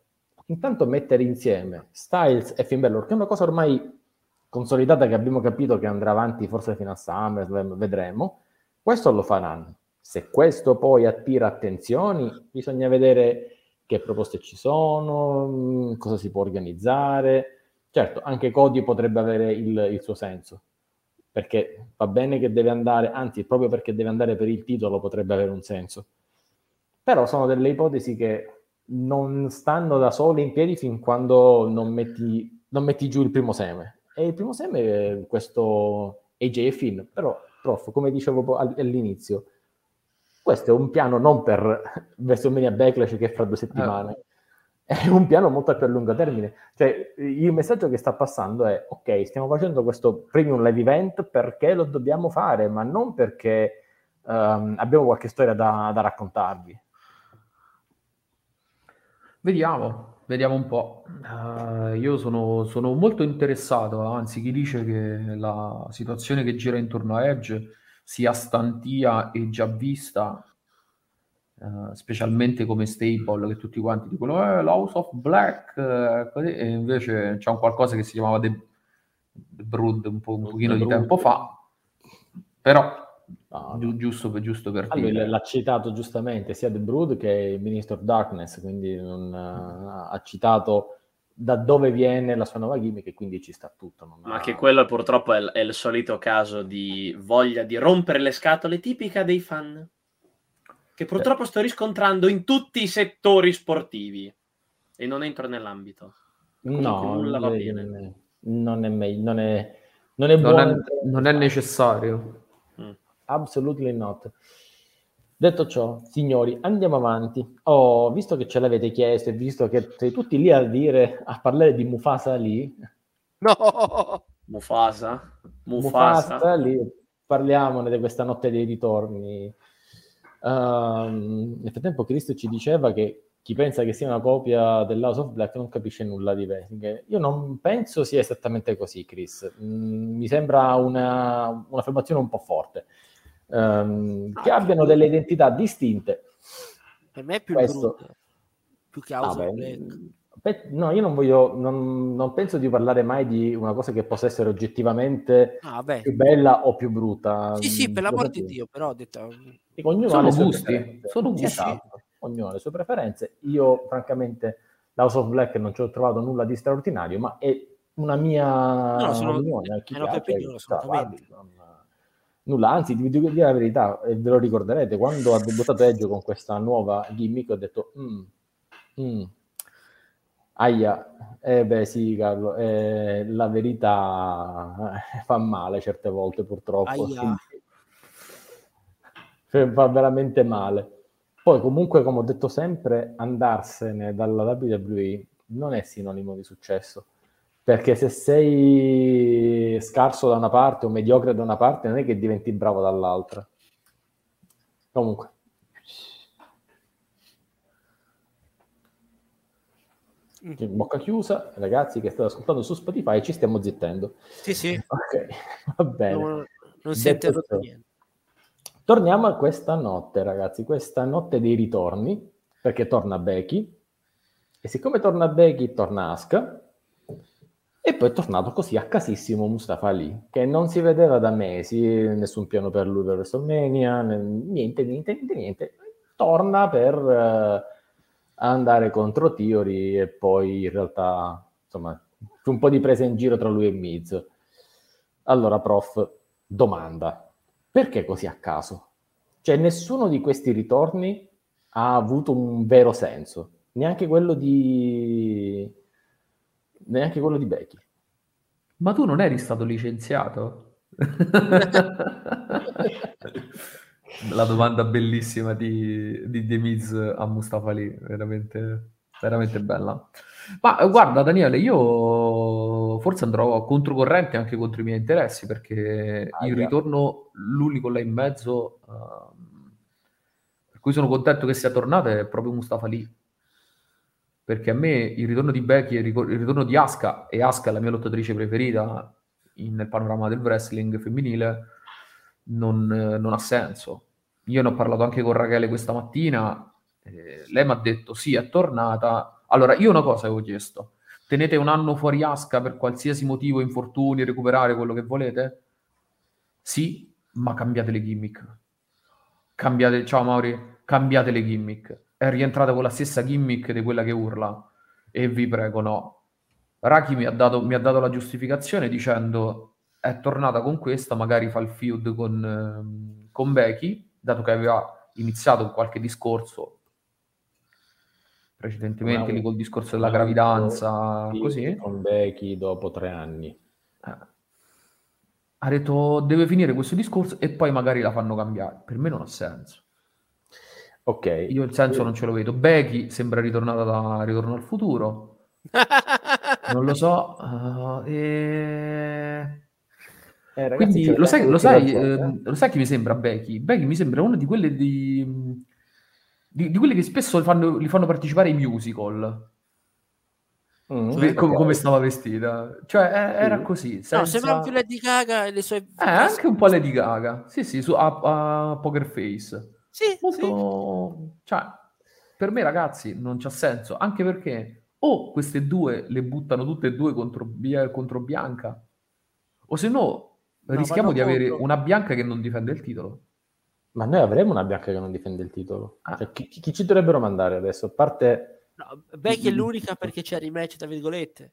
Intanto mettere insieme Styles e Finn Balor, che è una cosa ormai consolidata che abbiamo capito che andrà avanti forse fino a SummerSlam, vedremo. Questo lo faranno. Se questo poi attira attenzioni, bisogna vedere che proposte ci sono, mm, cosa si può organizzare. Certo, anche Cody potrebbe avere il, il suo senso, perché va bene che deve andare, anzi, proprio perché deve andare per il titolo potrebbe avere un senso. Però sono delle ipotesi che non stanno da sole in piedi fin quando non metti, non metti giù il primo seme. E il primo seme è questo AJ e Finn, però, prof, come dicevo all'inizio, questo è un piano non per WrestleMania Backlash che è fra due settimane, eh. è un piano molto più a lungo termine. Cioè, il messaggio che sta passando è, ok, stiamo facendo questo premium live event perché lo dobbiamo fare, ma non perché um, abbiamo qualche storia da, da raccontarvi. Vediamo, vediamo un po'. Uh, io sono, sono, molto interessato, anzi chi dice che la situazione che gira intorno a Edge sia stantia e già vista, uh, specialmente come stable, che tutti quanti dicono eh, l'House of Black, eh, così, e invece c'è un qualcosa che si chiamava The, The Brood un, po', un pochino di tempo fa, però No, Gi- giusto, giusto, per allora, dire. L'ha citato giustamente sia The Brood che il Minister of Darkness, quindi non, uh, ha citato da dove viene la sua nuova gimmick e quindi ci sta tutto. Ma ha... che quello purtroppo è, è, il solito caso di voglia di rompere le scatole tipica dei fan, che purtroppo eh. sto riscontrando in tutti i settori sportivi e non entro nell'ambito. Comunque no, nulla va bene. Non è meglio, non è, non è, non è, non è necessario. Mm. Absolutely not. Detto ciò, signori, andiamo avanti. Oh, visto che ce l'avete chiesto e visto che sei tutti lì a dire, a parlare di Mufasa lì. No! Mufasa? Mufasa? Mufasa lì, parliamone di questa notte dei ritorni. Um, nel frattempo Cristo ci diceva che chi pensa che sia una copia dell'House of Black non capisce nulla di Wrestling. Io non penso sia esattamente così, Chris. Mm, mi sembra una, un'affermazione un po' forte um, che abbiano delle identità distinte. Per me è più Questo... brutto, più che House ah, beh, No, io non voglio, non, non, penso di parlare mai di una cosa che possa essere oggettivamente ah, più bella o più brutta. Sì, sì, per l'amor di Dio, però ho detto... Ognuno sono ha gusti, sono gusti. Esatto. Ognuno ha le sue preferenze. Io, francamente, l'House of Black non ci ho trovato nulla di straordinario, ma è una mia no, sono, opinione. Chi piace, opinione, assolutamente. Non, nulla, anzi, vi devo dire la verità, e ve lo ricorderete, quando ha debuttato Edge con questa nuova gimmick ho detto, mm, mm, aia, eh beh sì Carlo, eh, la verità eh, fa male certe volte purtroppo, fa veramente male. Poi comunque, come ho detto sempre, andarsene dalla WWE non è sinonimo di successo perché se sei scarso da una parte o mediocre da una parte, non è che diventi bravo dall'altra. Comunque. Mm. Bocca chiusa, ragazzi che state ascoltando su Spotify, ci stiamo zittendo. Sì, sì. Ok, va bene. Non, non si è interrotto niente. Torniamo a questa notte, ragazzi, questa notte dei ritorni, perché torna Becky. E siccome torna Becky, torna Aska e poi è tornato così a casissimo Mustafa Ali, che non si vedeva da mesi, nessun piano per lui per WrestleMania, niente, niente, niente, niente. Torna per uh, andare contro Theory e poi in realtà, insomma, un po' di presa in giro tra lui e Miz. Allora, prof, domanda, perché così a caso? Cioè, nessuno di questi ritorni ha avuto un vero senso, neanche quello di neanche quello di Becky. Ma tu non eri stato licenziato? La domanda bellissima di, di The Miz a Mustafa lì, veramente, veramente bella. Ma guarda Daniele, io forse andrò a controcorrente anche contro i miei interessi perché ah, il ritorno, l'unico là in mezzo, uh, per cui sono contento che sia tornato, è proprio Mustafa lì perché a me il ritorno di Becky e il ritorno di Asuka, e Asuka è la mia lottatrice preferita nel panorama del wrestling femminile, non, non ha senso. Io ne ho parlato anche con Rachele questa mattina, eh, lei mi ha detto sì, è tornata. Allora, io una cosa avevo chiesto, tenete un anno fuori Asuka per qualsiasi motivo, infortuni, recuperare quello che volete? Sì, ma cambiate le gimmick. cambiate, ciao Mauri, cambiate le gimmick. È rientrata con la stessa gimmick di quella che urla. E vi prego, no. Raki mi ha dato, mi ha dato la giustificazione dicendo è tornata con questa, magari fa il feud con, ehm, con Becky, dato che aveva iniziato qualche discorso precedentemente lì col discorso della gravidanza, così. Con Becky dopo tre anni. Eh. Ha detto deve finire questo discorso e poi magari la fanno cambiare. Per me non ha senso. Ok. Io il senso non ce lo vedo. Becky sembra ritornata da Ritorno al futuro. non lo so. Uh, e... Eh, ragazzi, Quindi lo sai, lo, sai, eh, lo sai, chi mi sembra Becky? Becky mi sembra una di quelle di, di, di quelle che spesso li fanno, li fanno partecipare ai musical. Mm, cioè, come, come, stava vestita, cioè era così. Senza... No, sembra più Lady Gaga e le sue. Eh, anche un po' Lady Gaga, sì, sì, su, a, a Poker Face. Sì, molto. Sì. Cioè, per me, ragazzi, non c'ha senso anche perché o queste due le buttano tutte e due contro, contro Bianca, o se no rischiamo di avere una bianca che non difende il titolo. Ma noi avremo una bianca che non difende il titolo. Ah. Cioè, chi, chi, ci dovrebbero mandare adesso? A parte... No, Becky è l'unica perché c'è il rematch, tra virgolette.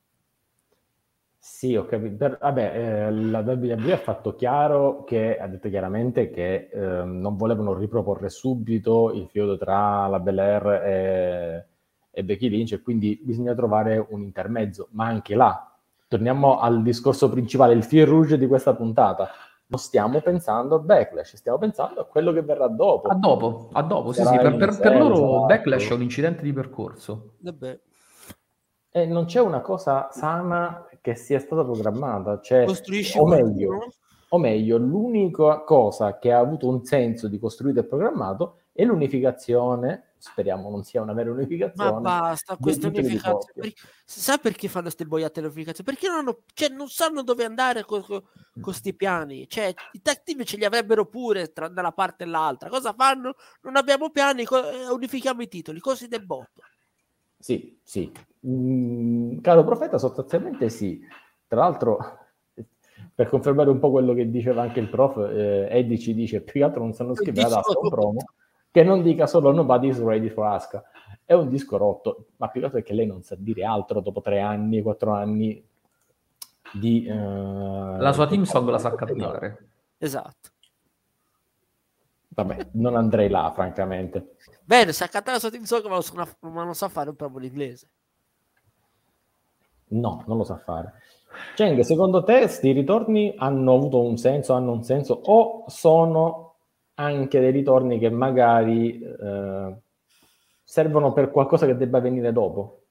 Sì, ho capito. Per, vabbè, eh, la WWE ha fatto chiaro che, ha detto chiaramente che eh, non volevano riproporre subito il feudo tra la Belair e, e Becky Lynch e quindi bisogna trovare un intermezzo, ma anche là torniamo al discorso principale, il fil rouge di questa puntata. Non stiamo pensando a Backlash, stiamo pensando a quello che verrà dopo. A dopo, a dopo, sì, sì. Per, per, per, loro esatto. Backlash è un incidente di percorso. Vabbè. E non c'è una cosa sana che sia stata programmata. Cioè, o meglio, o meglio, l'unica cosa che ha avuto un senso di costruito e programmato è l'unificazione speriamo non sia una vera unificazione. Ma basta, questa unificazione. Per... Sa perché fanno queste boiate unificazioni? Perché non, hanno, cioè, non sanno dove andare con questi piani. Cioè, i tag team ce li avrebbero pure tra, una parte e l'altra. Cosa fanno? Non abbiamo piani, eh, unifichiamo i titoli, così del botto. Sì, sì. Mm, caro profeta, sostanzialmente sì. Tra l'altro, per confermare un po' quello che diceva anche il prof, eh, Eddie ci dice più che altro non sanno scrivere ad un promo che non dica solo nobody's ready for Asuka. È un disco rotto, ma più che altro perché lei non sa dire altro dopo tre anni, quattro anni di... Uh, la sua team song la sa cantare. Esatto. Vabbè, non andrei là, francamente. Bene, sa cantare la sua team song, ma, lo sa, ma non sa fare un po' l'inglese. No, non lo sa fare. Cheng, secondo te questi ritorni hanno avuto un senso, hanno un senso o sono anche dei ritorni che magari eh, servono per qualcosa che debba venire dopo.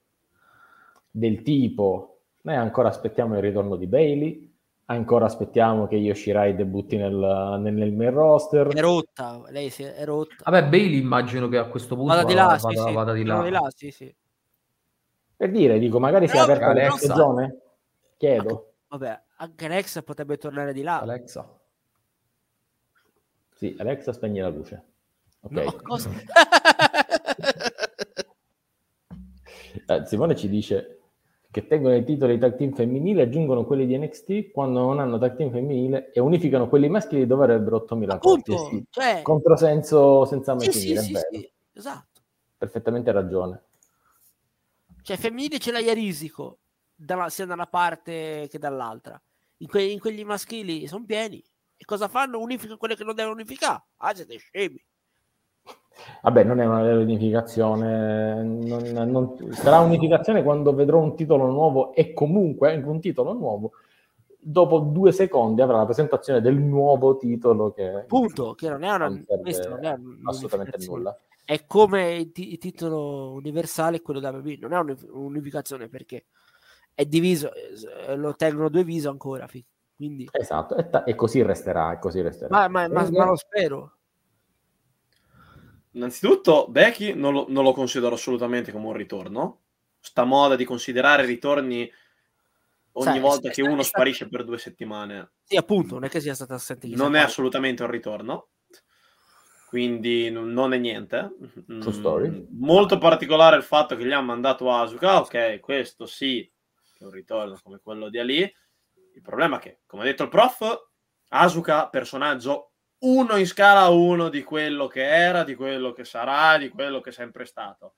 Del tipo, noi ancora aspettiamo il ritorno di Bailey, ancora aspettiamo che Yoshirai debutti nel, nel, nel main roster. È rotta, lei si è, rotta. Vabbè, Bailey immagino che a questo punto vada di là, vada, sì, vada, sì. vada di là. Di là sì, sì. Per dire, dico, magari si è aperta la stagione? Chiedo. Vabbè, anche Alexa potrebbe tornare di là. Alexa. Sì, Alexa spegne la luce. Okay. No, cosa? eh, Simone ci dice che tengono i titoli tag team femminile, aggiungono quelli di NXT quando non hanno tag team femminile e unificano quelli maschili dove avrebbero 8.000 coppie. Sì. Cioè... Controsenso senza mai sì, finire, sì, sì, esatto. Perfettamente ragione. Cioè, femminile ce l'hai a risico, dalla, sia da una parte che dall'altra. In, que- in quegli maschili sono pieni. E cosa fanno? Unificano quelle che non devono unificare. Ah, siete scemi. Vabbè, non è una vera unificazione. Non, non... Sarà unificazione quando vedrò un titolo nuovo e comunque anche un titolo nuovo. Dopo due secondi avrà la presentazione del nuovo titolo che... Punto, che non è una... Non non è assolutamente nulla. È come il, t- il titolo universale quello da WWE. Non è un'unificazione perché è diviso, eh, lo tengono due viso ancora. Quindi... Esatto, e, ta- e, così resterà, e così resterà. Ma, ma, ma, ma lo spero. Innanzitutto, Becky non lo, non lo, considero assolutamente come un ritorno. Sta moda di considerare ritorni ogni Sai, volta che uno è sparisce per due settimane. Sì, appunto, non è che sia stata assente. Non è assolutamente un ritorno. Quindi non è niente. Mm, molto particolare il fatto che gli hanno mandato Asuka. Ok, questo sì, è un ritorno come quello di Ali il problema è che, come ha detto il prof, Asuka, personaggio uno in scala 1 di quello che era, di quello che sarà, di quello che è sempre stato.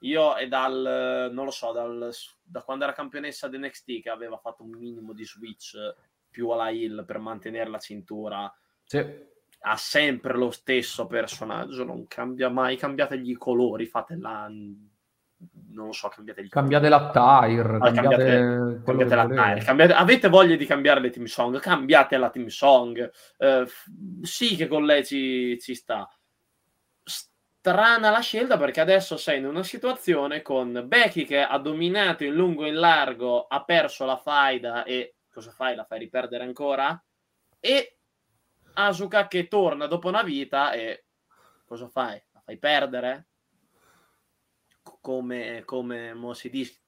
Io è dal, non lo so, dal, da quando era campionessa di NXT che aveva fatto un minimo di switch più alla hill per mantenere la cintura. Sì. Ha sempre lo stesso personaggio, non cambia mai, cambiategli i colori, fate la... Non lo so, cambiate il Cambiate la tire, Ah, cambiate, cambiate, cambiate la tire, cambiate- avete voglia di cambiare le team song, cambiate la team song. Eh, sì che con lei ci, ci sta. Strana la scelta perché adesso sei in una situazione con Becky che ha dominato in lungo e in largo, ha perso la faida e cosa fai? La fai riperdere ancora? E Asuka che torna dopo una vita e cosa fai? La fai perdere? Co- Come, come mo si dice,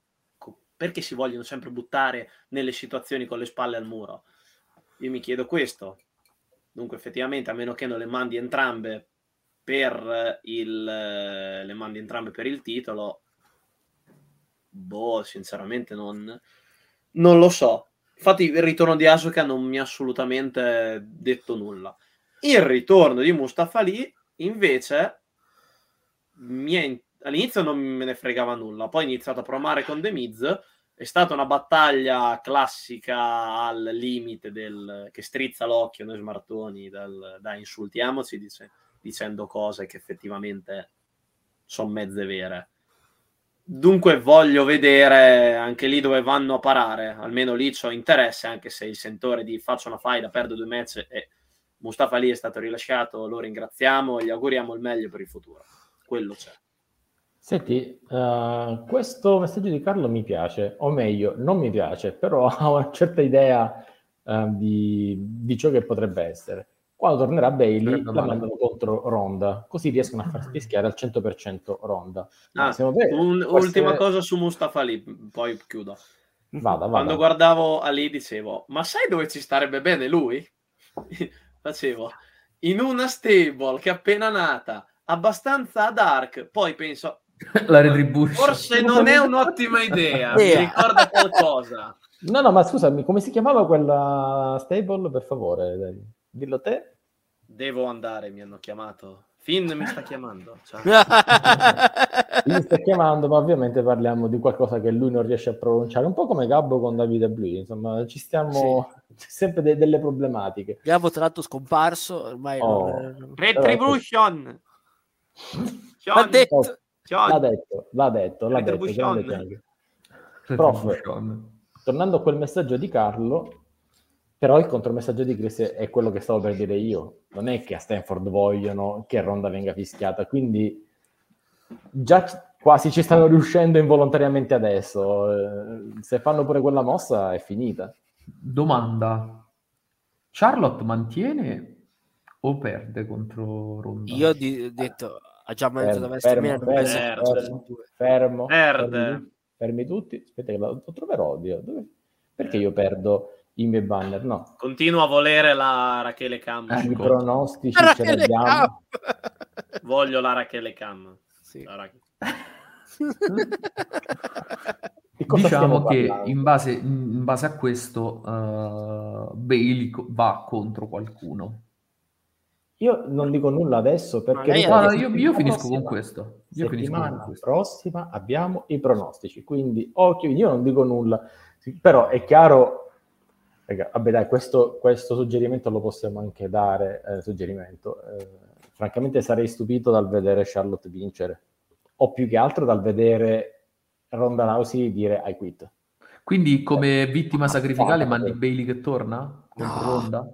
perché si vogliono sempre buttare nelle situazioni con le spalle al muro? Io mi chiedo questo. Dunque, effettivamente, a meno che non le mandi entrambe per il, le mandi entrambe per il titolo, boh, sinceramente non, non lo so. Infatti, il ritorno di Asuka non mi ha assolutamente detto nulla. Il ritorno di Mustafa Ali, invece, mi è all'inizio non me ne fregava nulla, poi ho iniziato a promare con The Miz. È stata una battaglia classica al limite del che strizza l'occhio noi smartoni dal, dai insultiamoci dice- dicendo cose che effettivamente sono mezze vere. Dunque voglio vedere anche lì dove vanno a parare, almeno lì ho interesse, anche se il sentore di faccio una faida, perdo due match e Mustafa lì è stato rilasciato, lo ringraziamo e gli auguriamo il meglio per il futuro. Quello c'è. Senti, eh, questo messaggio di Carlo mi piace, o meglio, non mi piace, però ha una certa idea eh, di, di ciò che potrebbe essere. Quando tornerà Bailey, la male. mandano contro Ronda, così riescono a far fischiare al 100% Ronda. Ah, un- può ultima cosa su Mustafa Ali, poi chiudo. Vada, Quando vada. guardavo Ali dicevo, ma sai dove ci starebbe bene lui? Facevo, in una stable che è appena nata, abbastanza dark, poi penso, La retribution. forse non è un'ottima idea, mi ricorda qualcosa. No, no, ma scusami, come si chiamava quella stable, per favore? Dai, dillo te. Devo andare, mi hanno chiamato. Finn mi sta chiamando. Ciao. Mi sta chiamando, ma ovviamente parliamo di qualcosa che lui non riesce a pronunciare, un po' come Gabbo con Davide Blue, insomma, ci stiamo c'è sempre de- delle problematiche. Abbiamo tra l'altro scomparso, ormai Oh. non- Retribution! L'ha detto. Oh, L'ha detto, l'ha detto, l'ha detto. Retribution. Prof. Tornando a quel messaggio di Carlo, però il contromessaggio di Chris è quello che stavo per dire io. Non è che a Stanford vogliono che Ronda venga fischiata, quindi già quasi ci stanno riuscendo involontariamente adesso. Eh, Se fanno pure quella mossa è finita. Domanda. Charlotte mantiene o perde contro Ronda? Io ho di- ho detto, ha già da Fermo, WrestleMania, fermo, fermo, fermo. Fermo, Perde. fermi, fermi tutti. Aspetta che lo, lo troverò. Dio. Dove- Perché io perdo i miei banner? No, continuo a volere la Rachele Cam. Eh. i Ecco. pronostici Guarda ce che li abbiamo. le Voglio la Rachele Cam. Sì. La Ra- Di cosa Diciamo che in base, in base a questo uh, Bailey va contro qualcuno. Io non dico nulla adesso perché Guarda, io, io finisco prossima- con questo. Io settimana con questo. prossima abbiamo i pronostici, quindi occhio, io non dico nulla, però è chiaro, raga, vabbè dai, questo, questo suggerimento lo possiamo anche dare, eh, suggerimento, eh, francamente sarei stupito dal vedere Charlotte vincere, o più che altro dal vedere Ronda Rousey dire I quit. Quindi come vittima sacrificale mandi. Bailey che torna contro No. Ronda?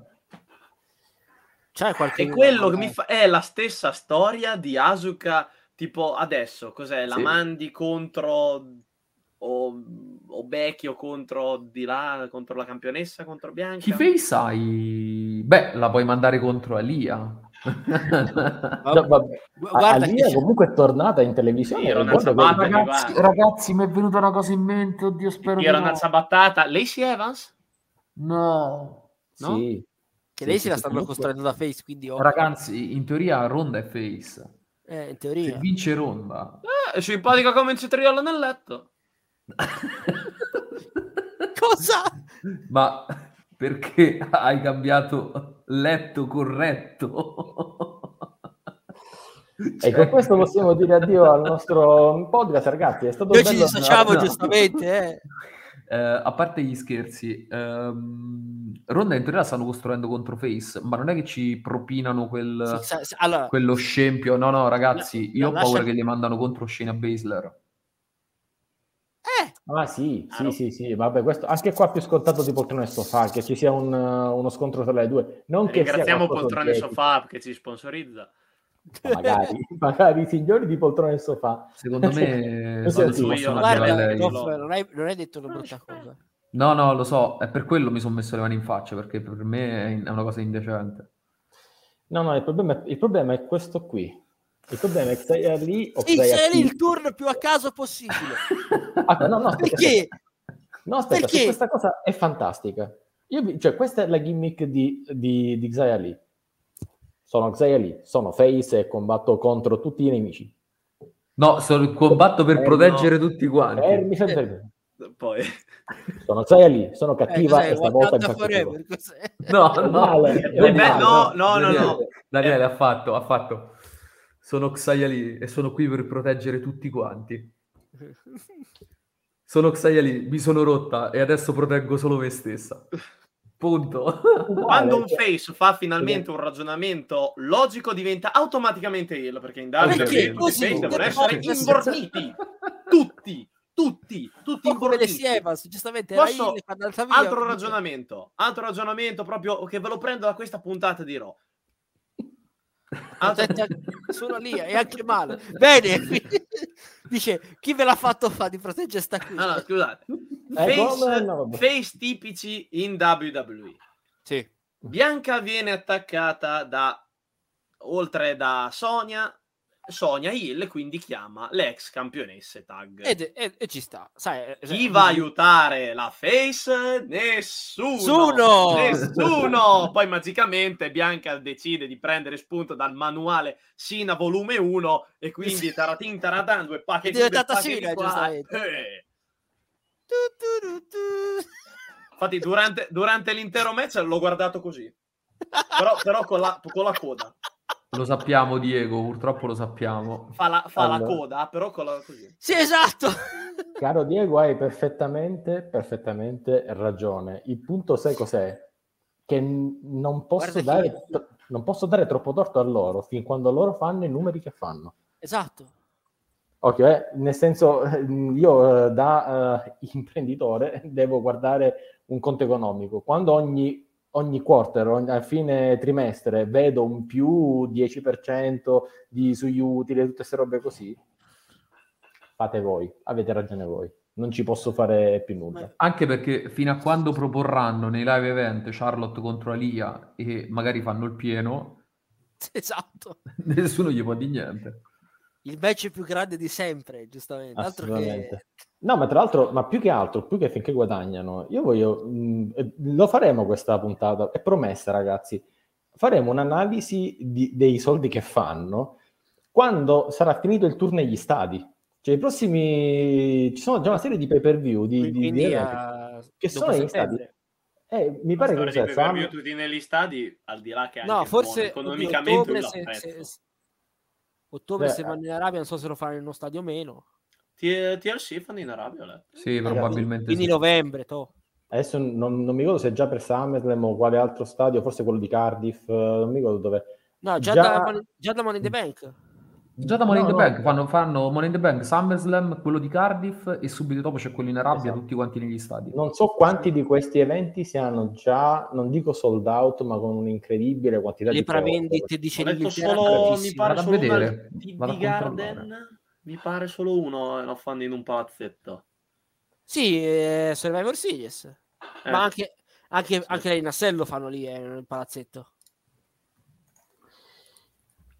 C'è qualche... E quello che mi fa è la stessa storia di Asuka, tipo adesso, cos'è? La Sì. mandi contro o, o Becky o contro di là, contro la campionessa, contro Bianca? Chi face hai? Beh, la puoi mandare contro Alia. No, Guarda Alia comunque è tornata in televisione. Sì, che- Sabato, ragazzi, ragazzi, mi è venuta una cosa in mente. Oddio, spero Era no. una zabattata. Lacey Evans? No. no? Sì. Che Sì, lei se la stanno comunque- costruendo da face, quindi occhio. Ragazzi, in teoria Ronda è face. Eh, in Se teoria. vince Ronda. Eh, è simpatica come il cetriolo nel letto. Cosa? Ma perché hai cambiato letto corretto. E con questo possiamo dire addio al nostro podcast, ragazzi. È stato Noi ci dissociamo no. giustamente. Eh. Eh, a parte gli scherzi, ehm, Ronda in teoria stanno costruendo contro Face, ma non è che ci propinano quel, sì, sì, allora, quello scempio. No, no, ragazzi, io ho lascia... paura che li mandano contro Shayna Baszler. Eh. Ah sì, sì, ah, sì, sì, vabbè, questo anche qua più scontato di poltrone e sofà, che ci sia un, uno scontro tra le due. Non Ringraziamo poltrone e sofà che ci sponsorizza. Magari, magari i signori di poltrone e sofà. Secondo me Guarda, non, hai, non hai detto una brutta cosa. No, no, lo so, è per quello mi sono messo le mani in faccia, perché per me è una cosa indecente. No, no, il problema, è, il problema è questo qui. Il problema è che sei lì o sì, sei lì il turno più a caso possibile. ah, no, no, perché? No, aspetta, perché? questa cosa è fantastica. Io, cioè, questa è la gimmick di, di, di Xia Lee sono Xia Li, sono face e combatto contro tutti i nemici. No, sono, combatto per eh, proteggere no. tutti quanti. Fermi, fermi, fermi. Poi. Sono Xia Li, sono cattiva eh, e stavolta in forever, No, no, no, eh, no, no, no, no. Daniele ha fatto, ha fatto. Sono Xia Li e sono qui per proteggere tutti quanti. Sono Xia Li, mi sono rotta e adesso proteggo solo me stessa. Punto. Quando un face fa finalmente un ragionamento logico diventa automaticamente il perché in Dark perché così devono essere imborniti tutti tutti, tutti come le Sievas, giustamente Posso, altro ragionamento, altro ragionamento proprio che ve lo prendo da questa puntata di Raw. Altro... Sono lì e anche male. Bene, dice chi ve l'ha fatto fare di proteggere sta qui? Allora, scusate, face, no, face tipici in WWE. Sì. Bianca viene attaccata da oltre da Sonia Sonia Hill quindi chiama l'ex campionesse tag. Ed, e, e ci sta. Sai, eh, Chi eh, va a aiutare la face? Nessuno. Nessuno. Nessuno. Poi magicamente Bianca decide di prendere spunto dal manuale Sina volume 1 e quindi taratin taratan due pacche di diventata Sina, giustamente. Eh. Infatti durante, durante l'intero match l'ho guardato così. Però, però con, la, con la coda. Lo sappiamo, Diego, purtroppo lo sappiamo. Fa la, fa allora. la coda, però con la così. Sì, esatto. Caro Diego, hai perfettamente, perfettamente ragione. Il punto sai cos'è? Che non posso, dare, non posso dare troppo torto a loro fin quando loro fanno i numeri che fanno. Esatto. Ok, eh, nel senso, io eh, da uh, imprenditore devo guardare un conto economico. Quando ogni ogni quarter, ogni, a fine trimestre, vedo un più 10% di, sugli utili, tutte queste robe così, fate voi, avete ragione voi. Non ci posso fare più nulla. Anche perché fino a quando proporranno nei live event Charlotte contro Alia e magari fanno il pieno, esatto. nessuno gli può dire niente. Il match più grande di sempre, giustamente. Altro che... No, ma tra l'altro, ma più che altro, più che finché guadagnano, io voglio, mh, lo faremo questa puntata, è promessa ragazzi, faremo un'analisi di, dei soldi che fanno quando sarà finito il tour negli stadi. Cioè i prossimi, ci sono già una serie di pay per view di, di, di a... che sono negli stadi. Eh, mi pare che sia Sam... tutti negli stadi, al di là che anche no, forse economicamente se, ottobre Beh, se vanno in Arabia, non so se lo fanno in uno stadio o meno. TLC fanno in Arabia? Le. Sì, probabilmente Quindi sì. novembre, to. Adesso non, non, mi ricordo se già per SummerSlam o quale altro stadio, forse quello di Cardiff, non mi ricordo dove. No, già, già... Da, già da Money in the Bank. Già da Money no, in the no. Bank fanno, fanno Money in the Bank, SummerSlam, quello di Cardiff e subito dopo c'è quello in Arabia, esatto. tutti quanti negli stadi. Non so quanti di questi eventi siano già, non dico sold out, ma con un'incredibile quantità Le di prevendite di solo, mi pare Vado solo vedere. Di, di Garden mi pare solo uno lo fanno in un palazzetto. Sì, eh, Survivor Series. Eh. Ma anche, anche, anche in Assello fanno lì eh, nel palazzetto.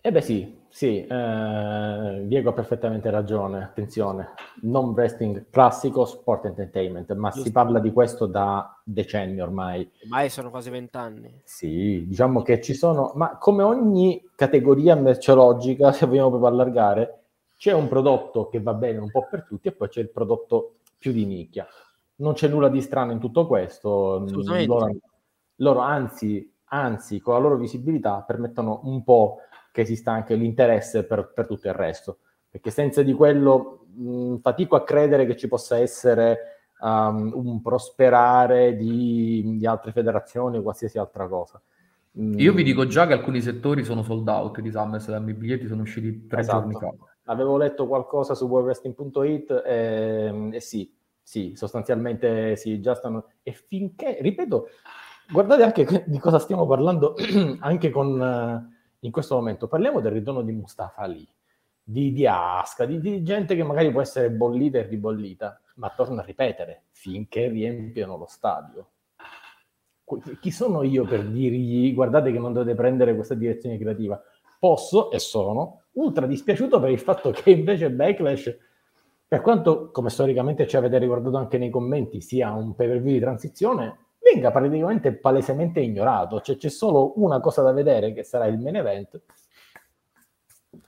Eh beh sì, sì, eh, Diego ha perfettamente ragione, attenzione, non wrestling classico, sport entertainment, ma Giusto. si parla di questo da decenni ormai. Ormai sono quasi vent'anni. Sì, diciamo che ci sono, ma come ogni categoria merceologica, se vogliamo proprio allargare, c'è un prodotto che va bene un po' per tutti e poi c'è il prodotto più di nicchia. Non c'è nulla di strano in tutto questo. Loro, Loro anzi, anzi, con la loro visibilità permettono un po' che esista anche l'interesse per, per tutto il resto, perché senza di quello mh, fatico a credere che ci possa essere um, un prosperare di, di, altre federazioni o qualsiasi altra cosa. Io vi dico già che alcuni settori sono sold out di SummerSlam, i biglietti sono usciti tre esatto. giorni fa. Avevo letto qualcosa su worldwrestling.it e, e sì, sì, sostanzialmente sì, già stanno... E finché, ripeto, guardate anche di cosa stiamo parlando anche con, uh, in questo momento. Parliamo del ritorno di Mustafa Ali, di, di Aska, di, di, gente che magari può essere bollita e ribollita, ma torno a ripetere, finché riempiono lo stadio. Chi sono io per dirgli guardate che non dovete prendere questa direzione creativa? Posso e sono ultra dispiaciuto per il fatto che invece Backlash per quanto, come storicamente ci avete ricordato anche nei commenti, sia un pay per view di transizione, venga praticamente palesemente ignorato. Cioè c'è solo una cosa da vedere che sarà il main event.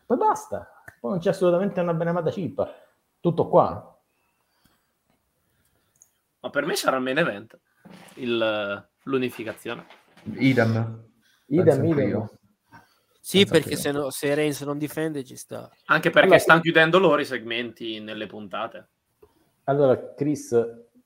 Poi basta. Poi non c'è assolutamente una benemata chip. Tutto qua. Ma per me sarà il main event. Il, l'unificazione. Idem. Idem, idem. Sì, perché se, no, se Reigns non difende ci sta. Anche perché allora, stanno chiudendo loro i segmenti nelle puntate. Allora, Chris,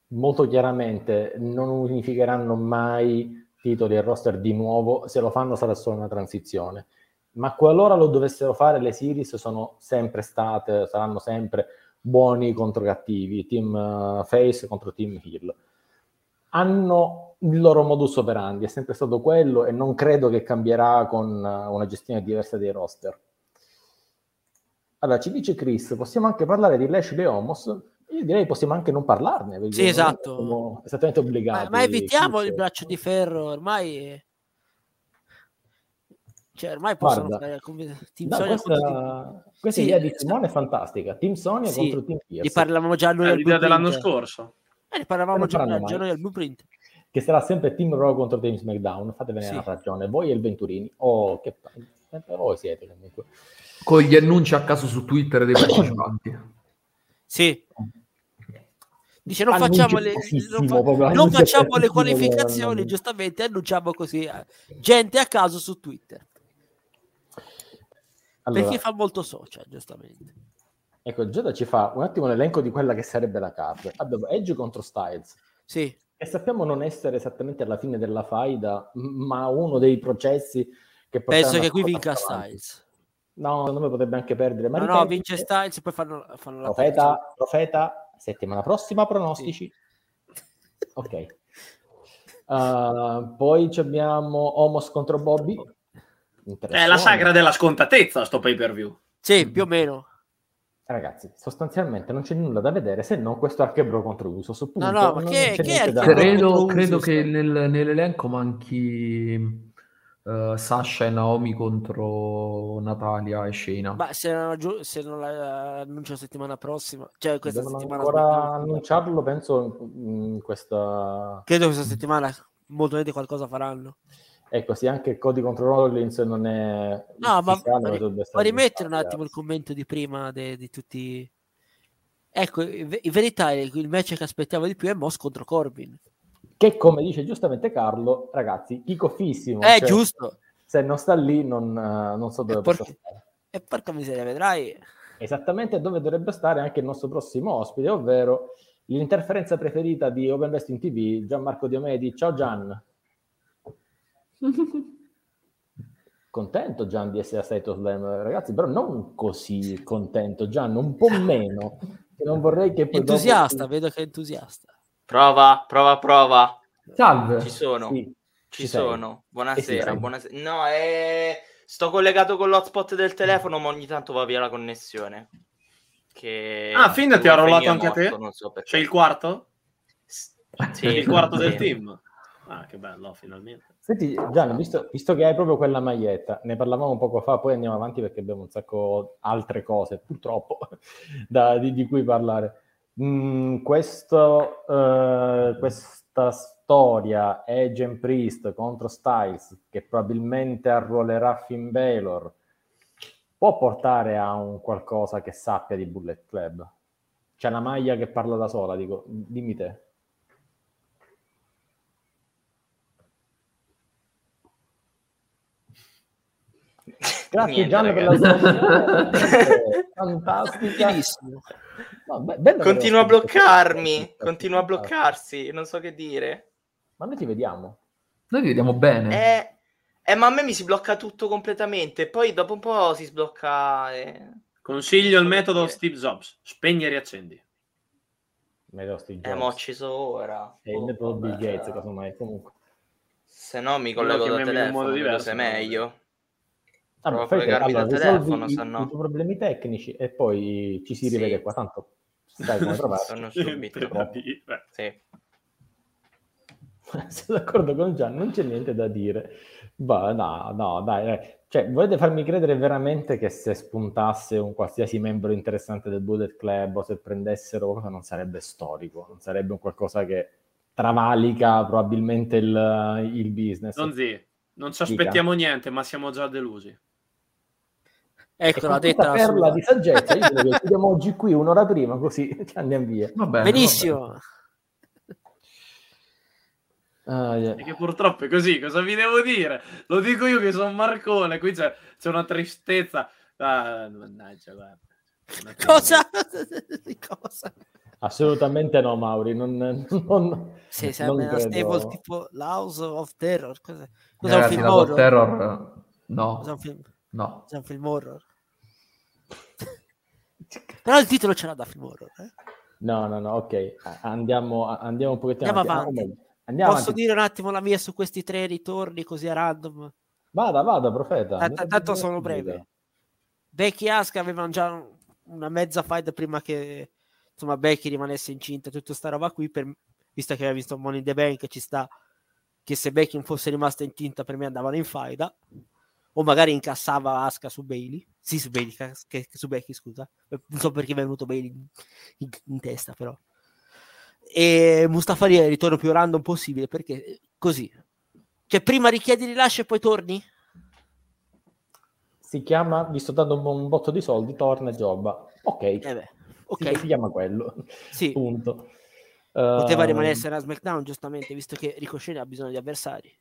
molto chiaramente non unificheranno mai titoli e roster di nuovo, se lo fanno sarà solo una transizione. Ma qualora lo dovessero fare, le series sono sempre state, saranno sempre buoni contro cattivi, team uh, face contro team heel. Hanno il loro modus operandi, è sempre stato quello e non credo che cambierà con eh, una gestione diversa dei roster. Allora, ci dice Chris, possiamo anche parlare di Lashley Homos? Io direi possiamo anche non parlarne. Sì, esatto. Siamo esattamente obbligati. Ma, ma evitiamo il braccio di ferro, ormai... Cioè, ormai possono Guarda, fare come Team no, Sonia questa, questa sì, idea di Simone è fantastica. Team Sonia sì, contro Team Pierce. Di parlavamo già noi l'idea dell'anno scorso. Eh, ne parlavamo già, già noi al Blueprint che sarà sempre Team Raw contro Team SmackDown, fatevene sì. la ragione, voi e il Venturini, oh, che sempre voi siete comunque. Con gli annunci a caso su Twitter dei partecipanti. Sì. Dice non facciamo le, non fa, non facciamo le qualificazioni, giustamente annunciamo così eh, gente a caso su Twitter. Allora, Perché fa molto social, giustamente. Ecco, Giada ci fa un attimo l'elenco di quella che sarebbe la card. Abbiamo Edge contro Styles. Sì. E sappiamo non essere esattamente alla fine della faida, ma uno dei processi che Penso che qui vinca Styles. No, secondo me potrebbe anche perdere. Ma no, no, vince Styles e poi fanno, fanno la profeta, profeta, settimana prossima, pronostici. Sì. Ok. Uh, poi abbiamo Homos contro Bobby. È la sagra della scontatezza, sto pay per view. Sì, più o meno. Ragazzi, sostanzialmente non c'è nulla da vedere se non questo Archebro contro Uso. Punto, no, no, ma che, che è credo, credo che nel, nell'elenco manchi uh, Sasha e Naomi contro Natalia e Shayna. Ma se non, se non la annuncio la settimana prossima, cioè questa Devono settimana ancora annunciarlo, penso in questa credo questa settimana molto bene qualcosa faranno. Ecco, sì, anche Cody contro Rollins non è... No, ma, ma, ma rimettere un attimo il commento di prima de, di tutti... Ecco, in verità il match che aspettavo di più è Moss contro Corbin. Che come dice giustamente Carlo, ragazzi, chicofissimo. È cioè, giusto. Se non sta lì non, non so dove possa stare. E porca miseria, vedrai. Esattamente dove dovrebbe stare anche il nostro prossimo ospite, ovvero l'interferenza preferita di Open Wrestling TV, Gianmarco Diomedi. Ciao Gian. contento Gian di essere a State of Slam, ragazzi, però non così contento, Gian, un po' meno. non vorrei che poi entusiasta, dopo... vedo che è entusiasta. Prova, prova, prova. Salve. Ci sono. Sì, ci, ci sono. Buonasera, eh sì, buonasera. No, è... sto collegato con l'hotspot del telefono, ma ogni tanto va via la connessione. Che... Ah, Finn ti ha rollato anche morto, a te? So C'è il quarto? Sì, il quarto del team. Ah, che bello, finalmente. Senti, Gianni, visto, visto, che hai proprio quella maglietta, ne parlavamo poco fa, poi andiamo avanti perché abbiamo un sacco altre cose, purtroppo, da, di, di, cui parlare. Mm, questo, uh, questa storia and Priest contro Styles, che probabilmente arruolerà Finn Balor, può portare a un qualcosa che sappia di Bullet Club? C'è una maglia che parla da sola, dico, dimmi te. Grazie Niente, Gian per la sua fantastica. No, be- Continua a bloccarmi, continua a bloccarsi, non so che dire. Ma noi ti vediamo. Noi ti vediamo bene. Eh, eh, ma a me mi si blocca tutto completamente, poi dopo un po' si sblocca... eh. Consiglio il metodo dire. Steve Jobs. Spegni e riaccendi. Steve Eh, mo' ho acceso ora. È il Oh, metodo Bill vabbè. Gates, casomai. Comunque. Se no mi collego da modo telefono, vedo diverso, se è meglio. Vabbè, Provo a fai te, allora, telefono, i, no. i tuoi problemi tecnici e poi ci si Sì. rivede qua. Tanto sai come trovarci. Sono subito. Sì. Sono d'accordo con Gian, non c'è niente da dire. Bah, no, no, dai, dai. Cioè, volete farmi credere veramente che se spuntasse un qualsiasi membro interessante del Bullet Club o se prendessero qualcosa non sarebbe storico, non sarebbe un qualcosa che travalica probabilmente il, il business. Non zi, non ci aspettiamo niente, ma siamo già delusi. Ecco, l'ha detta la perla di saggezza, io che oggi qui un'ora prima, così andiamo via. Va bene, Benissimo. Ah, yeah. E che purtroppo è così, cosa vi devo dire? Lo dico io che sono Marcone, qui c'è, c'è una tristezza. Ah, mannaggia, guarda. Cosa? Cosa? Assolutamente no, Mauri. Non, non, Sì, non sembra una stable tipo L'House of Terror. Cos'è, vabbè. cos'è un film horror? Terror... No, Cos'è un film, no. cos'è un film horror? Però il titolo ce l'ha da film horror. eh. No, no, no, ok. Andiamo, andiamo un pochettino Andiamo avanti. Avanti. Andiamo Posso avanti. dire un attimo la mia su questi tre ritorni così a random? Vada, vada, profeta. T- tanto sono breve. Becky Asuka avevano già una mezza fight prima che insomma Becky rimanesse incinta tutta sta roba qui per, visto che aveva visto Money in the Bank ci sta che se Becky non fosse rimasta incinta per me andavano in faida o magari incassava Asuka su Bailey sì su Bailey che, su Becky scusa non so perché mi è venuto Bailey in, in- testa però e Mustafa Ali è il ritorno più random possibile perché così cioè prima richiedi rilascio e poi torni Si chiama, visto dando un, un botto di soldi, torna e gioba. Ok, eh beh, ok si, si chiama quello. sì Punto. Poteva Ehm, rimanere a SmackDown, giustamente, visto che Ricochet ha bisogno di avversari.